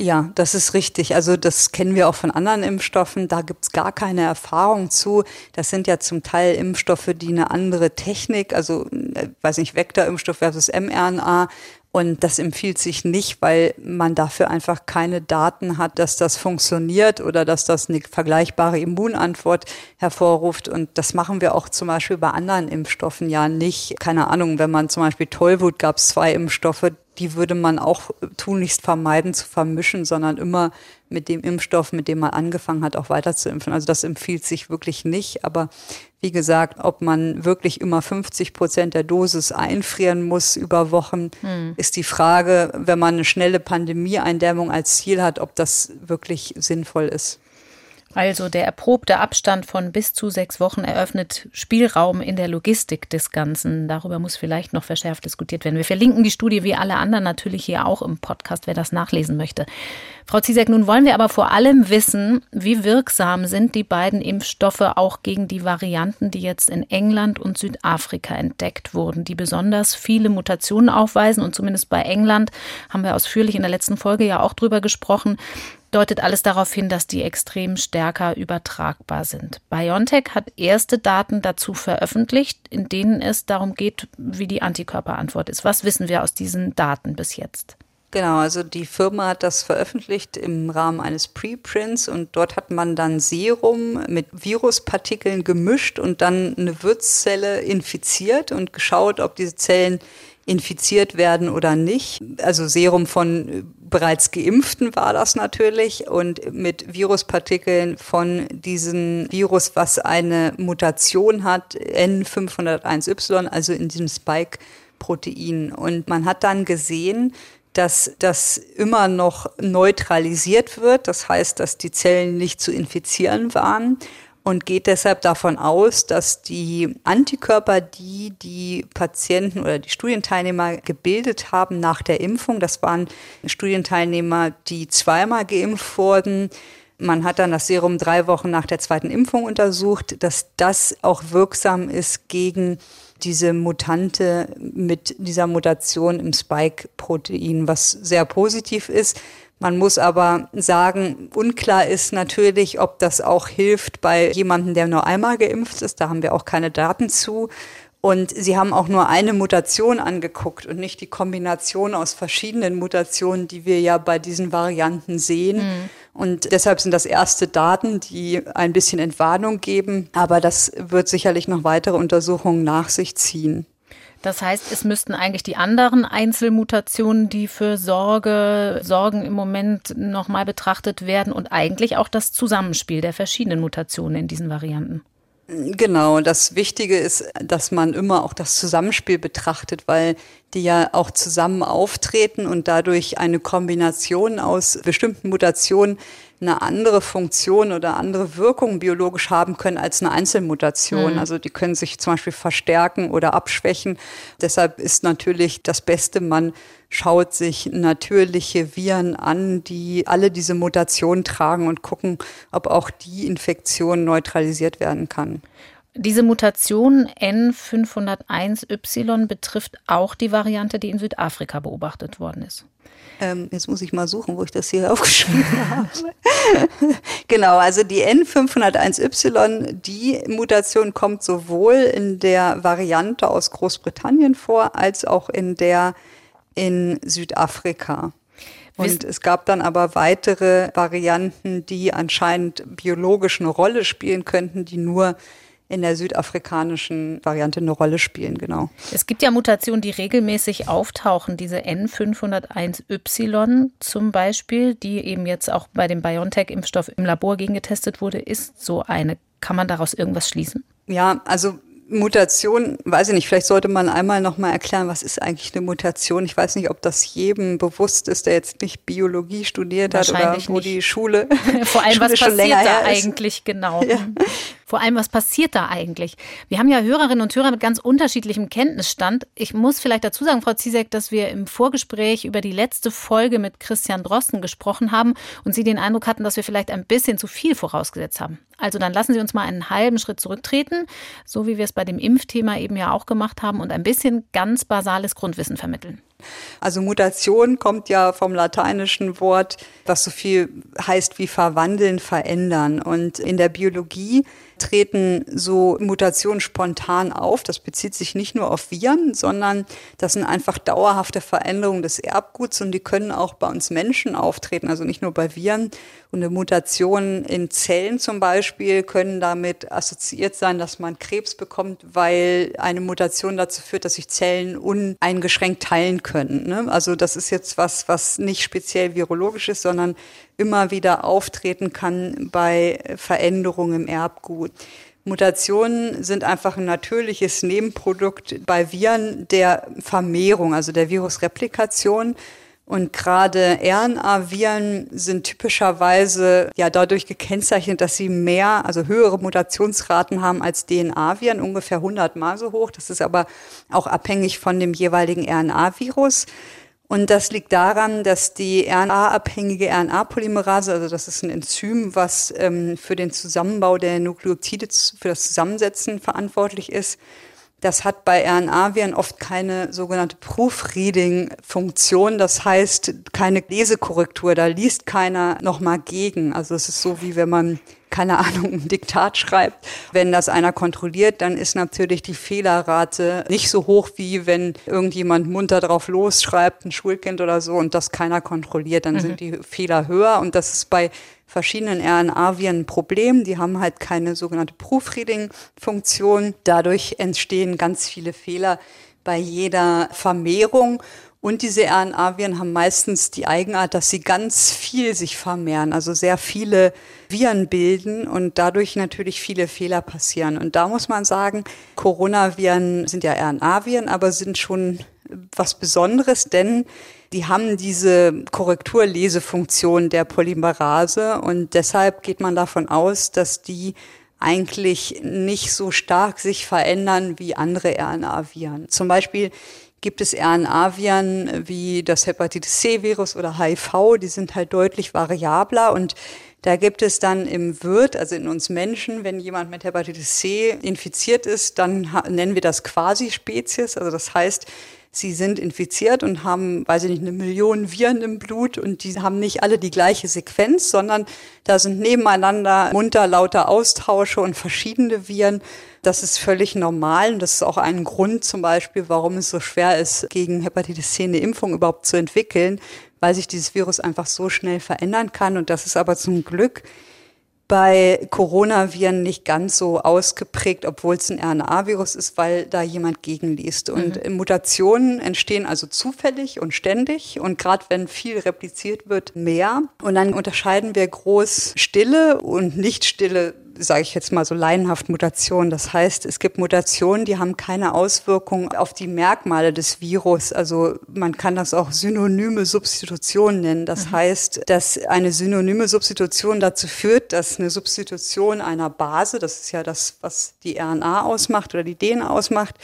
Ja, das ist richtig. Also das kennen wir auch von anderen Impfstoffen. Da gibt's gar keine Erfahrung zu. Das sind ja zum Teil Impfstoffe, die eine andere Technik, also äh, weiß nicht, Vektorimpfstoff versus mRNA Und das empfiehlt sich nicht, weil man dafür einfach keine Daten hat, dass das funktioniert oder dass das eine vergleichbare Immunantwort hervorruft. Und das machen wir auch zum Beispiel bei anderen Impfstoffen ja nicht. Keine Ahnung, wenn man zum Beispiel Tollwut gab es zwei Impfstoffe, die würde man auch tunlichst vermeiden zu vermischen, sondern immer mit dem Impfstoff, mit dem man angefangen hat, auch weiter zu impfen. Also das empfiehlt sich wirklich nicht. Aber wie gesagt, ob man wirklich immer 50 Prozent der Dosis einfrieren muss über Wochen, hm. ist die Frage, wenn man eine schnelle Pandemieeindämmung als Ziel hat, ob das wirklich sinnvoll ist. Also der erprobte Abstand von bis zu sechs Wochen eröffnet Spielraum in der Logistik des Ganzen. Darüber muss vielleicht noch verschärft diskutiert werden. Wir verlinken die Studie wie alle anderen natürlich hier auch im Podcast, wer das nachlesen möchte. Frau Ziesek, nun wollen wir aber vor allem wissen, wie wirksam sind die beiden Impfstoffe auch gegen die Varianten, die jetzt in England und Südafrika entdeckt wurden, die besonders viele Mutationen aufweisen. Und zumindest bei England haben wir ausführlich in der letzten Folge ja auch drüber gesprochen deutet alles darauf hin, dass die extrem stärker übertragbar sind. BioNTech hat erste Daten dazu veröffentlicht, in denen es darum geht, wie die Antikörperantwort ist. Was wissen wir aus diesen Daten bis jetzt? Genau, also die Firma hat das veröffentlicht im Rahmen eines Preprints und dort hat man dann Serum mit Viruspartikeln gemischt und dann eine Wirtszelle infiziert und geschaut, ob diese Zellen infiziert werden oder nicht. Also Serum von bereits Geimpften war das natürlich und mit Viruspartikeln von diesem Virus, was eine Mutation hat, N501Y, also in diesem Spike-Protein. Und man hat dann gesehen, dass das immer noch neutralisiert wird. Das heißt, dass die Zellen nicht zu infizieren waren und geht deshalb davon aus, dass die Antikörper, die die Patienten oder die Studienteilnehmer gebildet haben nach der Impfung, das waren Studienteilnehmer, die zweimal geimpft wurden, man hat dann das Serum drei Wochen nach der zweiten Impfung untersucht, dass das auch wirksam ist gegen diese Mutante mit dieser Mutation im Spike-Protein, was sehr positiv ist. Man muss aber sagen, unklar ist natürlich, ob das auch hilft bei jemandem, der nur einmal geimpft ist. Da haben wir auch keine Daten zu. Und sie haben auch nur eine Mutation angeguckt und nicht die Kombination aus verschiedenen Mutationen, die wir ja bei diesen Varianten sehen. Mhm. Und deshalb sind das erste Daten, die ein bisschen Entwarnung geben. Aber das wird sicherlich noch weitere Untersuchungen nach sich ziehen. Das heißt, es müssten eigentlich die anderen Einzelmutationen, die für Sorge, Sorgen im Moment nochmal betrachtet werden und eigentlich auch das Zusammenspiel der verschiedenen Mutationen in diesen Varianten. Genau, das Wichtige ist, dass man immer auch das Zusammenspiel betrachtet, weil die ja auch zusammen auftreten und dadurch eine Kombination aus bestimmten Mutationen eine andere Funktion oder andere Wirkung biologisch haben können als eine Einzelmutation. Mhm. Also die können sich zum Beispiel verstärken oder abschwächen. Deshalb ist natürlich das Beste, man schaut sich natürliche Viren an, die alle diese Mutationen tragen und gucken, ob auch die Infektion neutralisiert werden kann. Diese Mutation N501Y betrifft auch die Variante, die in Südafrika beobachtet worden ist. Ähm, jetzt muss ich mal suchen, wo ich das hier aufgeschrieben habe. genau, also die N501Y, die Mutation kommt sowohl in der Variante aus Großbritannien vor, als auch in der in Südafrika. Und es gab dann aber weitere Varianten, die anscheinend biologisch eine Rolle spielen könnten, die nur in der südafrikanischen Variante eine Rolle spielen, genau. Es gibt ja Mutationen, die regelmäßig auftauchen. Diese N501Y zum Beispiel, die eben jetzt auch bei dem BioNTech-Impfstoff im Labor gegengetestet wurde, ist so eine. Kann man daraus irgendwas schließen? Ja, also Mutation, weiß ich nicht, vielleicht sollte man einmal nochmal erklären, was ist eigentlich eine Mutation? Ich weiß nicht, ob das jedem bewusst ist, der jetzt nicht Biologie studiert hat oder wo nicht. die Schule. Vor allem, Schule was passiert da eigentlich genau? Ja. Vor allem, was passiert da eigentlich? Wir haben ja Hörerinnen und Hörer mit ganz unterschiedlichem Kenntnisstand. Ich muss vielleicht dazu sagen, Frau Ziesek, dass wir im Vorgespräch über die letzte Folge mit Christian Drosten gesprochen haben und Sie den Eindruck hatten, dass wir vielleicht ein bisschen zu viel vorausgesetzt haben. Also dann lassen Sie uns mal einen halben Schritt zurücktreten, so wie wir es bei dem Impfthema eben ja auch gemacht haben und ein bisschen ganz basales Grundwissen vermitteln. Also Mutation kommt ja vom lateinischen Wort, was so viel heißt wie verwandeln, verändern. Und in der Biologie treten so Mutationen spontan auf. Das bezieht sich nicht nur auf Viren, sondern das sind einfach dauerhafte Veränderungen des Erbguts und die können auch bei uns Menschen auftreten, also nicht nur bei Viren. Und eine Mutation in Zellen zum Beispiel können damit assoziiert sein, dass man Krebs bekommt, weil eine Mutation dazu führt, dass sich Zellen uneingeschränkt teilen können. Ne? Also das ist jetzt was, was nicht speziell virologisch ist, sondern immer wieder auftreten kann bei Veränderungen im Erbgut. Mutationen sind einfach ein natürliches Nebenprodukt bei Viren der Vermehrung, also der Virusreplikation. Und gerade RNA-Viren sind typischerweise ja dadurch gekennzeichnet, dass sie mehr, also höhere Mutationsraten haben als DNA-Viren, ungefähr 100 Mal so hoch. Das ist aber auch abhängig von dem jeweiligen RNA-Virus. Und das liegt daran, dass die RNA-abhängige RNA-Polymerase, also das ist ein Enzym, was ähm, für den Zusammenbau der Nukleotide, für das Zusammensetzen verantwortlich ist, das hat bei RNA-Viren oft keine sogenannte Proofreading-Funktion, das heißt keine Lesekorrektur, da liest keiner nochmal gegen. Also es ist so, wie wenn man keine Ahnung, ein Diktat schreibt. Wenn das einer kontrolliert, dann ist natürlich die Fehlerrate nicht so hoch, wie wenn irgendjemand munter drauf losschreibt, ein Schulkind oder so, und das keiner kontrolliert. Dann mhm. sind die Fehler höher. Und das ist bei verschiedenen RNA-Viren ein Problem. Die haben halt keine sogenannte Proofreading-Funktion. Dadurch entstehen ganz viele Fehler bei jeder Vermehrung. Und diese RNA-Viren haben meistens die Eigenart, dass sie ganz viel sich vermehren, also sehr viele Viren bilden und dadurch natürlich viele Fehler passieren. Und da muss man sagen, Coronaviren sind ja RNA-Viren, aber sind schon was Besonderes, denn die haben diese Korrekturlesefunktion der Polymerase und deshalb geht man davon aus, dass die eigentlich nicht so stark sich verändern wie andere RNA-Viren. Zum Beispiel gibt es RNA-Viren wie das Hepatitis C-Virus oder HIV, die sind halt deutlich variabler und da gibt es dann im Wirt, also in uns Menschen, wenn jemand mit Hepatitis C infiziert ist, dann nennen wir das Quasi-Spezies. Also das heißt, sie sind infiziert und haben, weiß ich nicht, eine Million Viren im Blut und die haben nicht alle die gleiche Sequenz, sondern da sind nebeneinander munter lauter Austausche und verschiedene Viren. Das ist völlig normal und das ist auch ein Grund zum Beispiel, warum es so schwer ist, gegen Hepatitis C eine Impfung überhaupt zu entwickeln, weil sich dieses Virus einfach so schnell verändern kann. Und das ist aber zum Glück bei Coronaviren nicht ganz so ausgeprägt, obwohl es ein RNA-Virus ist, weil da jemand gegenliest. Und mhm. Mutationen entstehen also zufällig und ständig und gerade wenn viel repliziert wird, mehr. Und dann unterscheiden wir groß stille und nicht stille sage ich jetzt mal so laienhaft Mutationen. Das heißt, es gibt Mutationen, die haben keine Auswirkung auf die Merkmale des Virus. Also man kann das auch synonyme Substitution nennen. Das mhm. heißt, dass eine synonyme Substitution dazu führt, dass eine Substitution einer Base, das ist ja das, was die RNA ausmacht oder die DNA ausmacht,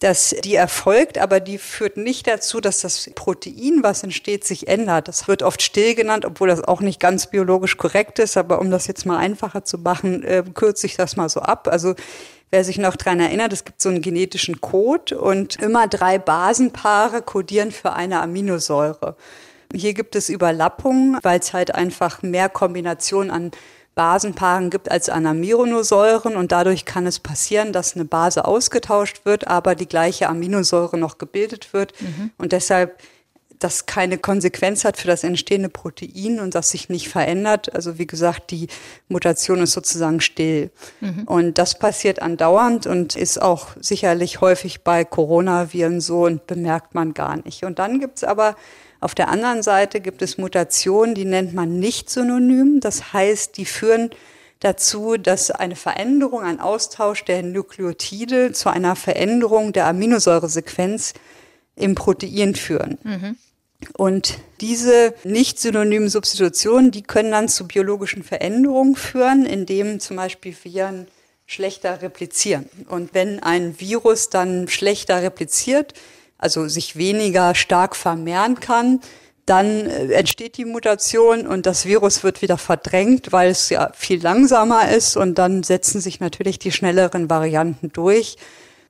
dass die erfolgt, aber die führt nicht dazu, dass das Protein, was entsteht, sich ändert. Das wird oft still genannt, obwohl das auch nicht ganz biologisch korrekt ist. Aber um das jetzt mal einfacher zu machen, äh, kürze ich das mal so ab. Also wer sich noch dran erinnert, es gibt so einen genetischen Code und immer drei Basenpaare kodieren für eine Aminosäure. Hier gibt es Überlappungen, weil es halt einfach mehr Kombinationen an Basenpaaren gibt als Anamironosäuren und dadurch kann es passieren, dass eine Base ausgetauscht wird, aber die gleiche Aminosäure noch gebildet wird mhm. und deshalb das keine Konsequenz hat für das entstehende Protein und das sich nicht verändert. Also wie gesagt, die Mutation ist sozusagen still. Mhm. Und das passiert andauernd und ist auch sicherlich häufig bei Coronaviren so und bemerkt man gar nicht. Und dann gibt's aber auf der anderen Seite gibt es Mutationen, die nennt man nicht synonym. Das heißt, die führen dazu, dass eine Veränderung, ein Austausch der Nukleotide zu einer Veränderung der Aminosäuresequenz im Protein führen. Mhm. Und diese nicht synonymen Substitutionen, die können dann zu biologischen Veränderungen führen, indem zum Beispiel Viren schlechter replizieren. Und wenn ein Virus dann schlechter repliziert, also sich weniger stark vermehren kann, dann äh, entsteht die Mutation und das Virus wird wieder verdrängt, weil es ja viel langsamer ist und dann setzen sich natürlich die schnelleren Varianten durch.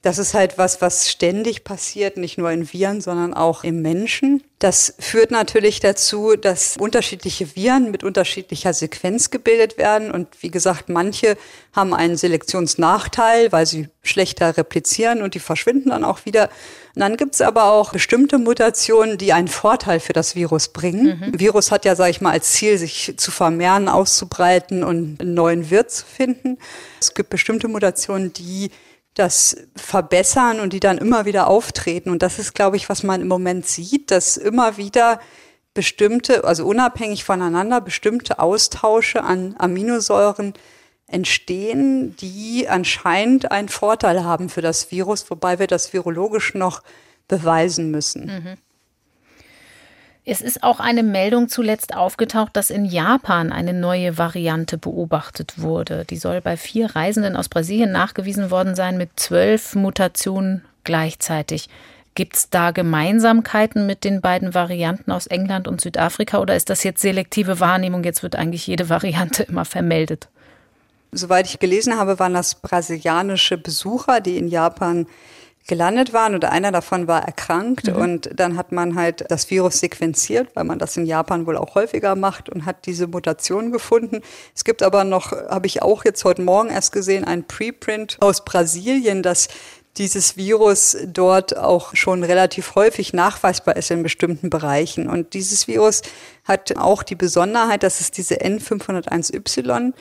Das ist halt was, was ständig passiert, nicht nur in Viren, sondern auch im Menschen. Das führt natürlich dazu, dass unterschiedliche Viren mit unterschiedlicher Sequenz gebildet werden. Und wie gesagt, manche haben einen Selektionsnachteil, weil sie schlechter replizieren und die verschwinden dann auch wieder. Und dann gibt's aber auch bestimmte Mutationen, die einen Vorteil für das Virus bringen. Mhm. Virus hat ja, sage ich mal, als Ziel, sich zu vermehren, auszubreiten und einen neuen Wirt zu finden. Es gibt bestimmte Mutationen, die das verbessern und die dann immer wieder auftreten. Und das ist, glaube ich, was man im Moment sieht, dass immer wieder bestimmte, also unabhängig voneinander, bestimmte Austausche an Aminosäuren entstehen, die anscheinend einen Vorteil haben für das Virus, wobei wir das virologisch noch beweisen müssen. Mhm. Es ist auch eine Meldung zuletzt aufgetaucht, dass in Japan eine neue Variante beobachtet wurde. Die soll bei vier Reisenden aus Brasilien nachgewiesen worden sein mit zwölf Mutationen gleichzeitig. Gibt es da Gemeinsamkeiten mit den beiden Varianten aus England und Südafrika oder ist das jetzt selektive Wahrnehmung? Jetzt wird eigentlich jede Variante immer vermeldet. Soweit ich gelesen habe, waren das brasilianische Besucher, die in Japan gelandet waren oder einer davon war erkrankt mhm. und dann hat man halt das Virus sequenziert, weil man das in Japan wohl auch häufiger macht und hat diese Mutation gefunden. Es gibt aber noch, habe ich auch jetzt heute Morgen erst gesehen, ein Preprint aus Brasilien, das dieses Virus dort auch schon relativ häufig nachweisbar ist in bestimmten Bereichen. Und dieses Virus hat auch die Besonderheit, dass es diese N501Y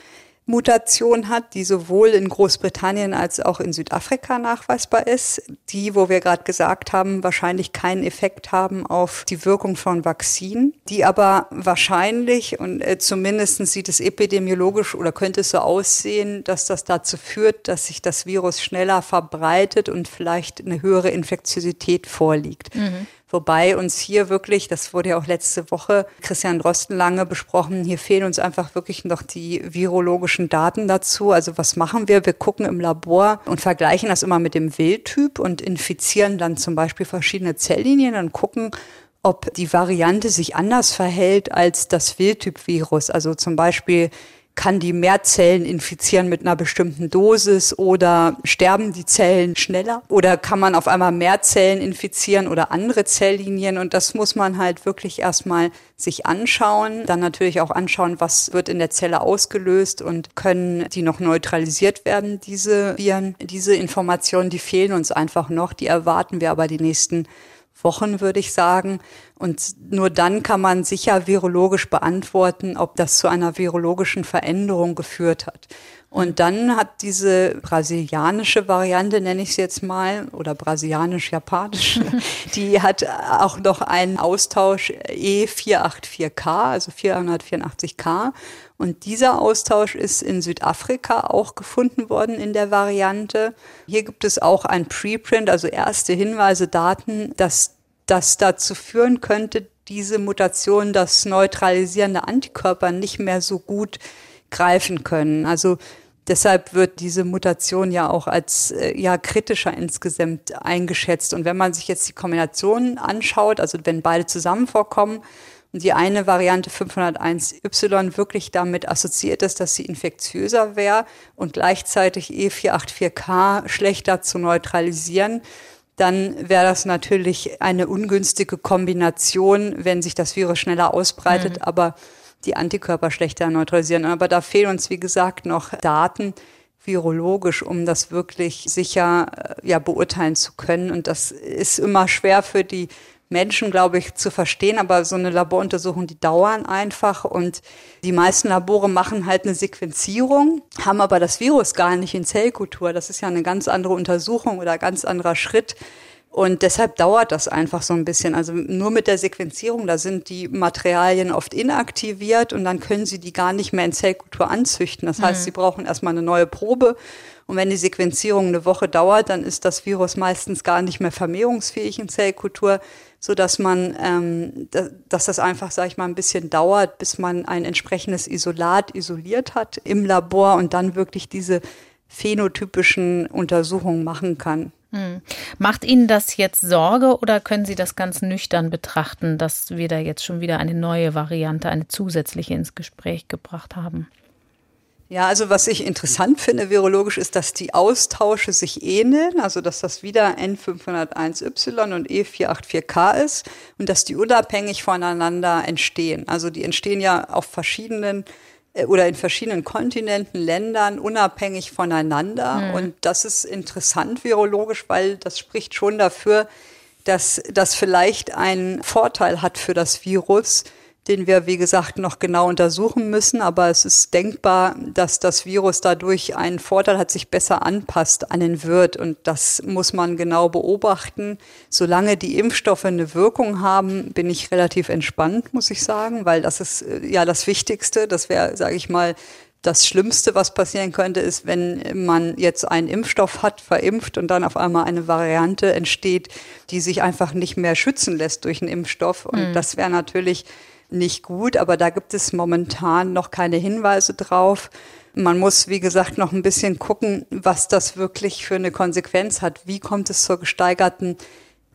Mutation hat, die sowohl in Großbritannien als auch in Südafrika nachweisbar ist, die, wo wir gerade gesagt haben, wahrscheinlich keinen Effekt haben auf die Wirkung von Vakzinen, die aber wahrscheinlich und äh, zumindest sieht es epidemiologisch oder könnte es so aussehen, dass das dazu führt, dass sich das Virus schneller verbreitet und vielleicht eine höhere Infektiosität vorliegt. Mhm. Wobei uns hier wirklich, das wurde ja auch letzte Woche Christian Drosten lange besprochen, hier fehlen uns einfach wirklich noch die virologischen Daten dazu. Also was machen wir? Wir gucken im Labor und vergleichen das immer mit dem Wildtyp und infizieren dann zum Beispiel verschiedene Zelllinien und gucken, ob die Variante sich anders verhält als das Wildtyp-Virus. Also zum Beispiel kann die mehr Zellen infizieren mit einer bestimmten Dosis oder sterben die Zellen schneller oder kann man auf einmal mehr Zellen infizieren oder andere Zelllinien und das muss man halt wirklich erstmal sich anschauen, dann natürlich auch anschauen, was wird in der Zelle ausgelöst und können die noch neutralisiert werden, diese Viren. Diese Informationen, die fehlen uns einfach noch, die erwarten wir aber die nächsten Wochen, würde ich sagen. Und nur dann kann man sicher virologisch beantworten, ob das zu einer virologischen Veränderung geführt hat. Und dann hat diese brasilianische Variante, nenne ich es jetzt mal, oder brasilianisch-japanisch, die hat auch noch einen Austausch E484K, also 484K. Und dieser Austausch ist in Südafrika auch gefunden worden in der Variante. Hier gibt es auch ein Preprint, also erste Hinweise, Daten, dass das dazu führen könnte, diese Mutation, das neutralisierende Antikörper nicht mehr so gut greifen können. Also deshalb wird diese Mutation ja auch als äh, ja kritischer insgesamt eingeschätzt. Und wenn man sich jetzt die Kombinationen anschaut, also wenn beide zusammen vorkommen und die eine Variante 501Y wirklich damit assoziiert ist, dass sie infektiöser wäre und gleichzeitig E484K schlechter zu neutralisieren, dann wäre das natürlich eine ungünstige Kombination, wenn sich das Virus schneller ausbreitet, mhm. aber die Antikörper schlechter neutralisieren. Aber da fehlen uns, wie gesagt, noch Daten virologisch, um das wirklich sicher äh, ja, beurteilen zu können. Und das ist immer schwer für die Menschen, glaube ich, zu verstehen. Aber so eine Laboruntersuchung, die dauern einfach. Und die meisten Labore machen halt eine Sequenzierung, haben aber das Virus gar nicht in Zellkultur. Das ist ja eine ganz andere Untersuchung oder ganz anderer Schritt. Und deshalb dauert das einfach so ein bisschen. Also nur mit der Sequenzierung, da sind die Materialien oft inaktiviert und dann können sie die gar nicht mehr in Zellkultur anzüchten. Das heißt, mhm. sie brauchen erstmal eine neue Probe. Und wenn die Sequenzierung eine Woche dauert, dann ist das Virus meistens gar nicht mehr vermehrungsfähig in Zellkultur so dass man, ähm, dass das einfach, sage ich mal, ein bisschen dauert, bis man ein entsprechendes Isolat isoliert hat im Labor und dann wirklich diese phänotypischen Untersuchungen machen kann. Hm. Macht Ihnen das jetzt Sorge oder können Sie das ganz nüchtern betrachten, dass wir da jetzt schon wieder eine neue Variante, eine zusätzliche ins Gespräch gebracht haben? Ja, also was ich interessant finde virologisch ist, dass die Austausche sich ähneln, also dass das wieder N501Y und E484K ist und dass die unabhängig voneinander entstehen. Also die entstehen ja auf verschiedenen oder in verschiedenen Kontinenten, Ländern, unabhängig voneinander. Mhm. Und das ist interessant virologisch, weil das spricht schon dafür, dass das vielleicht einen Vorteil hat für das Virus, den wir, wie gesagt, noch genau untersuchen müssen. Aber es ist denkbar, dass das Virus dadurch einen Vorteil hat, sich besser anpasst an den Wirt. Und das muss man genau beobachten. Solange die Impfstoffe eine Wirkung haben, bin ich relativ entspannt, muss ich sagen, weil das ist äh, ja das Wichtigste. Das wäre, sage ich mal, das Schlimmste, was passieren könnte, ist, wenn man jetzt einen Impfstoff hat, verimpft und dann auf einmal eine Variante entsteht, die sich einfach nicht mehr schützen lässt durch einen Impfstoff. Und mhm. das wäre natürlich nicht gut, aber da gibt es momentan noch keine Hinweise drauf. Man muss, wie gesagt, noch ein bisschen gucken, was das wirklich für eine Konsequenz hat. Wie kommt es zur gesteigerten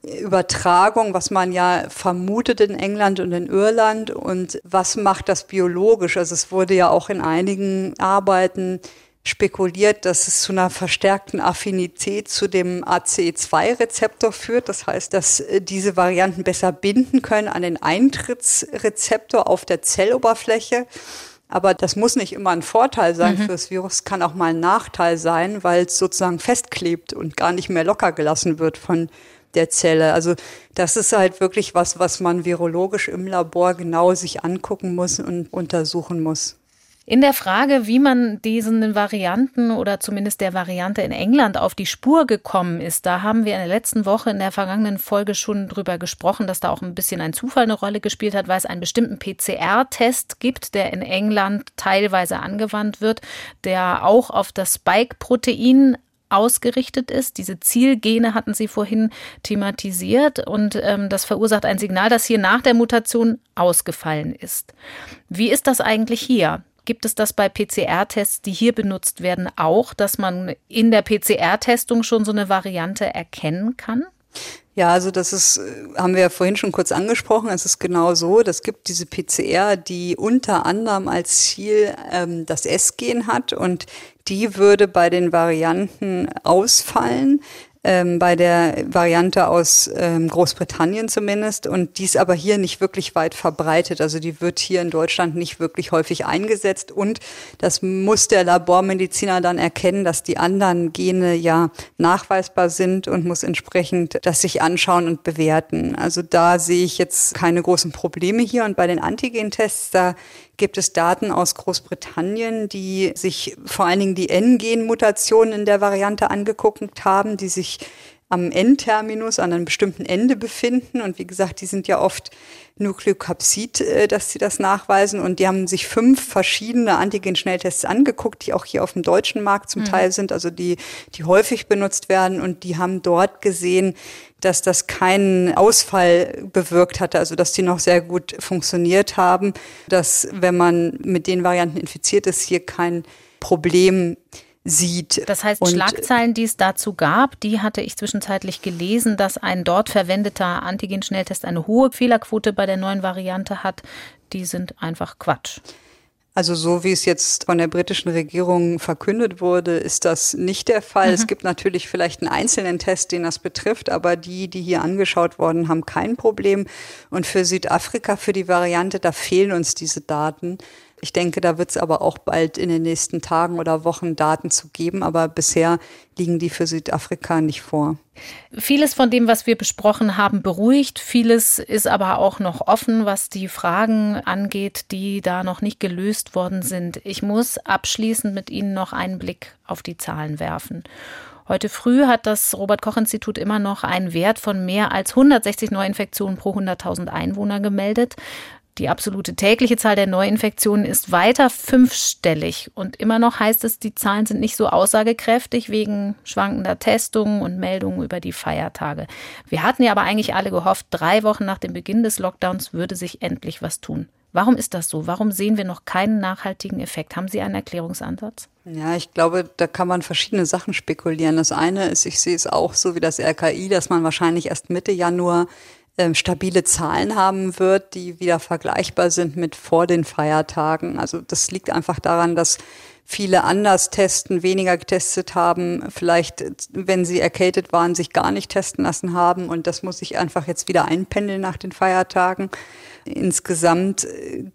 Übertragung, was man ja vermutet in England und in Irland und was macht das biologisch? Also es wurde ja auch in einigen Arbeiten spekuliert, dass es zu einer verstärkten Affinität zu dem ACE2-Rezeptor führt. Das heißt, dass äh, diese Varianten besser binden können an den Eintrittsrezeptor auf der Zelloberfläche. Aber das muss nicht immer ein Vorteil sein mhm. fürs Virus, kann auch mal ein Nachteil sein, weil es sozusagen festklebt und gar nicht mehr locker gelassen wird von der Zelle. Also das ist halt wirklich was, was man virologisch im Labor genau sich angucken muss und untersuchen muss. In der Frage, wie man diesen Varianten oder zumindest der Variante in England auf die Spur gekommen ist, da haben wir in der letzten Woche in der vergangenen Folge schon drüber gesprochen, dass da auch ein bisschen ein Zufall eine Rolle gespielt hat, weil es einen bestimmten PCR-Test gibt, der in England teilweise angewandt wird, der auch auf das Spike-Protein ausgerichtet ist. Diese Zielgene hatten Sie vorhin thematisiert und ähm, das verursacht ein Signal, das hier nach der Mutation ausgefallen ist. Wie ist das eigentlich hier? Gibt es das bei PCR-Tests, die hier benutzt werden, auch, dass man in der PCR-Testung schon so eine Variante erkennen kann? Ja, also das ist, äh, haben wir ja vorhin schon kurz angesprochen, es ist genau so, das gibt diese PCR, die unter anderem als Ziel ähm, das S-Gen hat und die würde bei den Varianten ausfallen ähm, bei der Variante aus ähm, Großbritannien zumindest. Und die ist aber hier nicht wirklich weit verbreitet. Also die wird hier in Deutschland nicht wirklich häufig eingesetzt. Und das muss der Labormediziner dann erkennen, dass die anderen Gene ja nachweisbar sind und muss entsprechend das sich anschauen und bewerten. Also da sehe ich jetzt keine großen Probleme hier. Und bei den Antigentests, da gibt es Daten aus Großbritannien, die sich vor allen Dingen die N-Gen-Mutationen in der Variante angeguckt haben, die sich am N-Terminus an einem bestimmten Ende befinden. Und wie gesagt, die sind ja oft Nukleokapsid, äh, dass sie das nachweisen. Und die haben sich fünf verschiedene Antigen-Schnelltests angeguckt, die auch hier auf dem deutschen Markt zum mhm. Teil sind, also die, die häufig benutzt werden. Und die haben dort gesehen, dass das keinen Ausfall bewirkt hatte, also dass die noch sehr gut funktioniert haben, dass wenn man mit den Varianten infiziert ist, hier kein Problem sieht. Das heißt, und Schlagzeilen, die es dazu gab, die hatte ich zwischenzeitlich gelesen, dass ein dort verwendeter Antigen-Schnelltest eine hohe Fehlerquote bei der neuen Variante hat. Die sind einfach Quatsch. Also so wie es jetzt von der britischen Regierung verkündet wurde, ist das nicht der Fall. Mhm. Es gibt natürlich vielleicht einen einzelnen Test, den das betrifft, aber die, die hier angeschaut wurden, haben kein Problem. Und für Südafrika, für die Variante, da fehlen uns diese Daten. Ich denke, da wird es aber auch bald in den nächsten Tagen oder Wochen Daten zu geben, aber bisher liegen die für Südafrika nicht vor. Vieles von dem, was wir besprochen haben, beruhigt. Vieles ist aber auch noch offen, was die Fragen angeht, die da noch nicht gelöst worden sind. Ich muss abschließend mit Ihnen noch einen Blick auf die Zahlen werfen. Heute früh hat das Robert Koch Institut immer noch einen Wert von mehr als 160 Neuinfektionen pro 100.000 Einwohner gemeldet. Die absolute tägliche Zahl der Neuinfektionen ist weiter fünfstellig und immer noch heißt es, die Zahlen sind nicht so aussagekräftig wegen schwankender Testungen und Meldungen über die Feiertage. Wir hatten ja aber eigentlich alle gehofft, drei Wochen nach dem Beginn des Lockdowns würde sich endlich was tun. Warum ist das so? Warum sehen wir noch keinen nachhaltigen Effekt? Haben Sie einen Erklärungsansatz? Ja, ich glaube, da kann man verschiedene Sachen spekulieren. Das eine ist, ich sehe es auch so wie das RKI, dass man wahrscheinlich erst Mitte Januar stabile Zahlen haben wird, die wieder vergleichbar sind mit vor den Feiertagen. Also das liegt einfach daran, dass viele anders testen, weniger getestet haben, vielleicht, wenn sie erkältet waren, sich gar nicht testen lassen haben. Und das muss sich einfach jetzt wieder einpendeln nach den Feiertagen. Insgesamt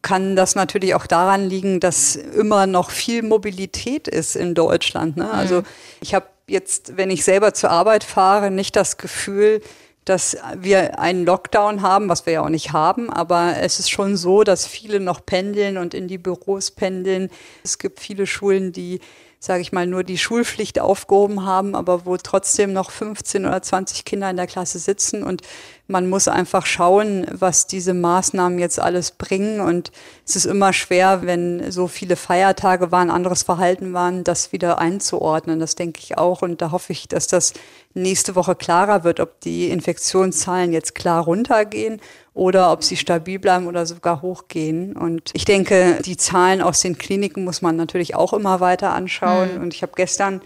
kann das natürlich auch daran liegen, dass immer noch viel Mobilität ist in Deutschland. Ne? Also mhm. ich habe jetzt, wenn ich selber zur Arbeit fahre, nicht das Gefühl, dass wir einen Lockdown haben, was wir ja auch nicht haben, aber es ist schon so, dass viele noch pendeln und in die Büros pendeln. Es gibt viele Schulen, die sage ich mal, nur die Schulpflicht aufgehoben haben, aber wo trotzdem noch 15 oder 20 Kinder in der Klasse sitzen. Und man muss einfach schauen, was diese Maßnahmen jetzt alles bringen. Und es ist immer schwer, wenn so viele Feiertage waren, anderes Verhalten waren, das wieder einzuordnen. Das denke ich auch. Und da hoffe ich, dass das nächste Woche klarer wird, ob die Infektionszahlen jetzt klar runtergehen oder ob sie stabil bleiben oder sogar hochgehen. Und ich denke, die Zahlen aus den Kliniken muss man natürlich auch immer weiter anschauen. Mhm. Und ich habe gestern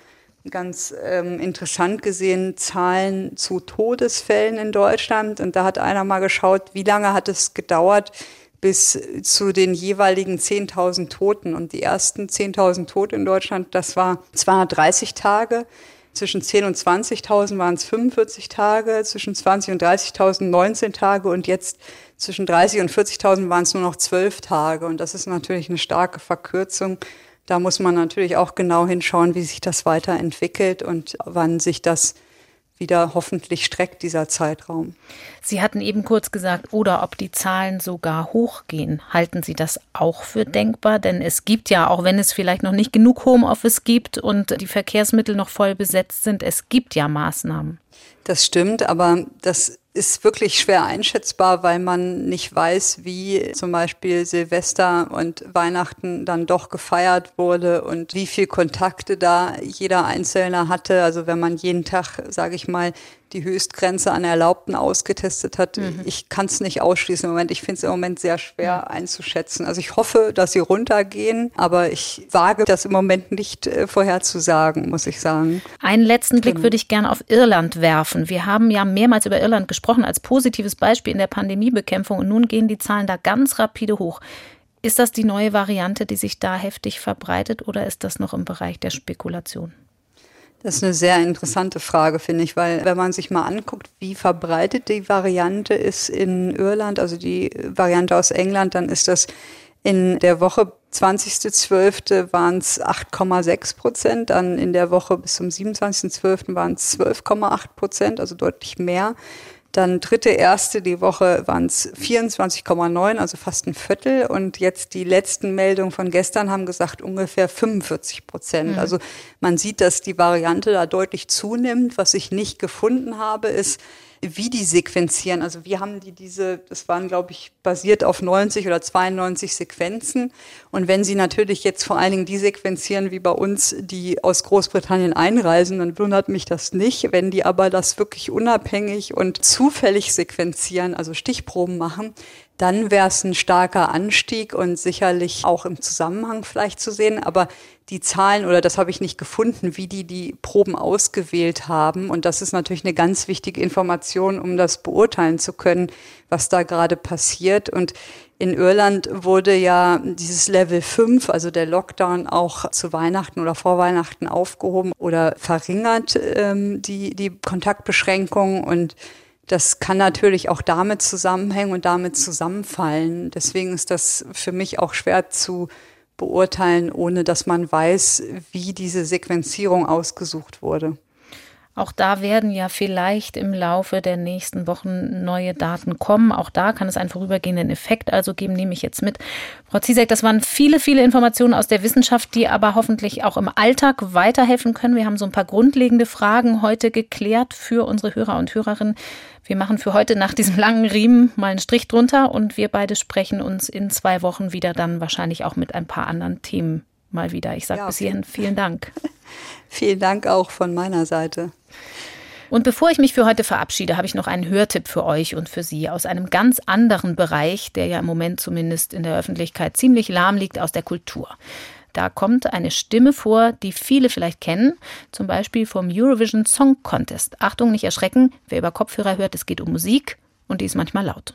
ganz ähm, interessant gesehen, Zahlen zu Todesfällen in Deutschland. Und da hat einer mal geschaut, wie lange hat es gedauert bis zu den jeweiligen 10.000 Toten. Und die ersten 10.000 Tote in Deutschland, das war 230 Tage. Zwischen 10.000 und 20.000 waren es 45 Tage, zwischen 20.000 und 30.000 19 Tage und jetzt zwischen 30.000 und 40.000 waren es nur noch 12 Tage. Und das ist natürlich eine starke Verkürzung. Da muss man natürlich auch genau hinschauen, wie sich das weiterentwickelt und wann sich das wieder hoffentlich streckt, dieser Zeitraum. Sie hatten eben kurz gesagt, oder ob die Zahlen sogar hochgehen. Halten Sie das auch für denkbar? Denn es gibt ja, auch wenn es vielleicht noch nicht genug Homeoffice gibt und die Verkehrsmittel noch voll besetzt sind, es gibt ja Maßnahmen. Das stimmt, aber das ist wirklich schwer einschätzbar, weil man nicht weiß, wie zum Beispiel Silvester und Weihnachten dann doch gefeiert wurde und wie viel Kontakte da jeder Einzelne hatte. Also wenn man jeden Tag, sage ich mal, die Höchstgrenze an Erlaubten ausgetestet hat. Mhm. Ich kann es nicht ausschließen im Moment. Ich finde es im Moment sehr schwer mhm. einzuschätzen. Also ich hoffe, dass sie runtergehen, aber ich wage das im Moment nicht äh, vorherzusagen, muss ich sagen. Einen letzten Blick genau. würde ich gerne auf Irland werfen. Wir haben ja mehrmals über Irland gesprochen als positives Beispiel in der Pandemiebekämpfung und nun gehen die Zahlen da ganz rapide hoch. Ist das die neue Variante, die sich da heftig verbreitet oder ist das noch im Bereich der Spekulation? Das ist eine sehr interessante Frage, finde ich, weil wenn man sich mal anguckt, wie verbreitet die Variante ist in Irland, also die Variante aus England, dann ist das in der Woche 20.12. waren es 8,6 Prozent, dann in der Woche bis zum 27.12. waren es 12,8 Prozent, also deutlich mehr. Dann dritte, erste, die Woche waren es 24,9, also fast ein Viertel. Und jetzt die letzten Meldungen von gestern haben gesagt ungefähr 45 Prozent. Mhm. Also man sieht, dass die Variante da deutlich zunimmt. Was ich nicht gefunden habe, ist, wie die sequenzieren. Also wie haben die diese, das waren, glaube ich, basiert auf 90 oder 92 Sequenzen. Und wenn sie natürlich jetzt vor allen Dingen die sequenzieren wie bei uns, die aus Großbritannien einreisen, dann wundert mich das nicht. Wenn die aber das wirklich unabhängig und zufällig sequenzieren, also Stichproben machen, dann wäre es ein starker Anstieg und sicherlich auch im Zusammenhang vielleicht zu sehen. Aber die Zahlen, oder das habe ich nicht gefunden, wie die die Proben ausgewählt haben. Und das ist natürlich eine ganz wichtige Information, um das beurteilen zu können, was da gerade passiert. Und in Irland wurde ja dieses Level 5, also der Lockdown, auch zu Weihnachten oder vor Weihnachten aufgehoben oder verringert, ähm, die, die Kontaktbeschränkungen. Und das kann natürlich auch damit zusammenhängen und damit zusammenfallen. Deswegen ist das für mich auch schwer zu beurteilen, ohne dass man weiß, wie diese Sequenzierung ausgesucht wurde. Auch da werden ja vielleicht im Laufe der nächsten Wochen neue Daten kommen. Auch da kann es einen vorübergehenden Effekt also geben, nehme ich jetzt mit. Frau Ziesek, das waren viele, viele Informationen aus der Wissenschaft, die aber hoffentlich auch im Alltag weiterhelfen können. Wir haben so ein paar grundlegende Fragen heute geklärt für unsere Hörer und Hörerinnen. Wir machen für heute nach diesem langen Riemen mal einen Strich drunter und wir beide sprechen uns in zwei Wochen wieder dann wahrscheinlich auch mit ein paar anderen Themen mal wieder. Ich sage ja, bis hierhin vielen Dank. vielen Dank auch von meiner Seite. Und bevor ich mich für heute verabschiede, habe ich noch einen Hörtipp für euch und für Sie aus einem ganz anderen Bereich, der ja im Moment zumindest in der Öffentlichkeit ziemlich lahm liegt, aus der Kultur. Da kommt eine Stimme vor, die viele vielleicht kennen, zum Beispiel vom Eurovision Song Contest. Achtung, nicht erschrecken, wer über Kopfhörer hört, es geht um Musik und die ist manchmal laut.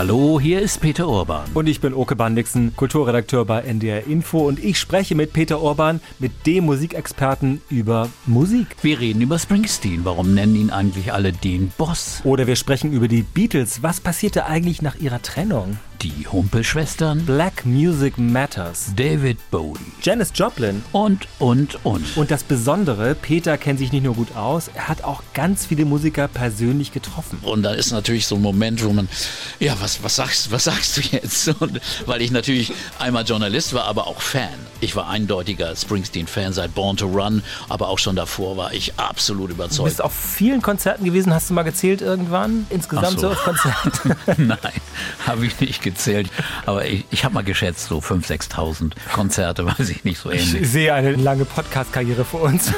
Hallo, hier ist Peter Urban. Und ich bin Oke Bandixen, Kulturredakteur bei NDR Info und ich spreche mit Peter Urban, mit dem Musikexperten über Musik. Wir reden über Springsteen. Warum nennen ihn eigentlich alle den Boss? Oder wir sprechen über die Beatles. Was passierte eigentlich nach ihrer Trennung? Die Humpelschwestern, Black Music Matters, David Bowie, Janis Joplin und, und, und. Und das Besondere, Peter kennt sich nicht nur gut aus, er hat auch ganz viele Musiker persönlich getroffen. Und da ist natürlich so ein Moment, wo man, ja, was, was, sagst, was sagst du jetzt? Und weil ich natürlich einmal Journalist war, aber auch Fan. Ich war eindeutiger Springsteen-Fan seit Born to Run, aber auch schon davor war ich absolut überzeugt. Du bist auf vielen Konzerten gewesen, hast du mal gezählt irgendwann? Insgesamt so. so auf Konzerten? Nein, habe ich nicht gezählt. Aber ich, ich habe mal geschätzt, so 5.000, 6.000 Konzerte, weiß ich nicht, so ähnlich. Ich sehe eine lange Podcast-Karriere vor uns.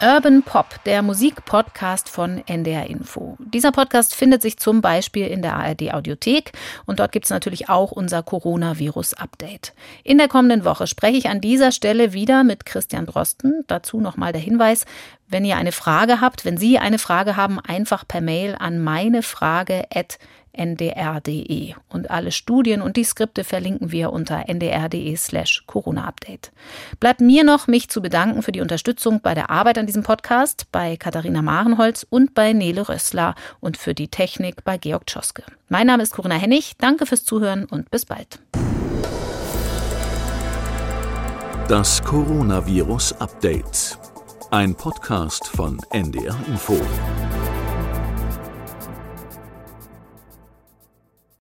Urban Pop, der Musikpodcast von NDR Info. Dieser Podcast findet sich zum Beispiel in der ARD Audiothek und dort gibt es natürlich auch unser Coronavirus-Update. In der kommenden Woche spreche ich an dieser Stelle wieder mit Christian Drosten. Dazu nochmal der Hinweis, wenn ihr eine Frage habt, wenn Sie eine Frage haben, einfach per Mail an meinefrage@ ndr.de. Und alle Studien und die Skripte verlinken wir unter ndr.de slash Corona-Update. Bleibt mir noch, mich zu bedanken für die Unterstützung bei der Arbeit an diesem Podcast, bei Katharina Marenholz und bei Nele Rössler und für die Technik bei Georg Tschoske. Mein Name ist Corinna Hennig, danke fürs Zuhören und bis bald. Das Coronavirus Update. Ein Podcast von NDR Info.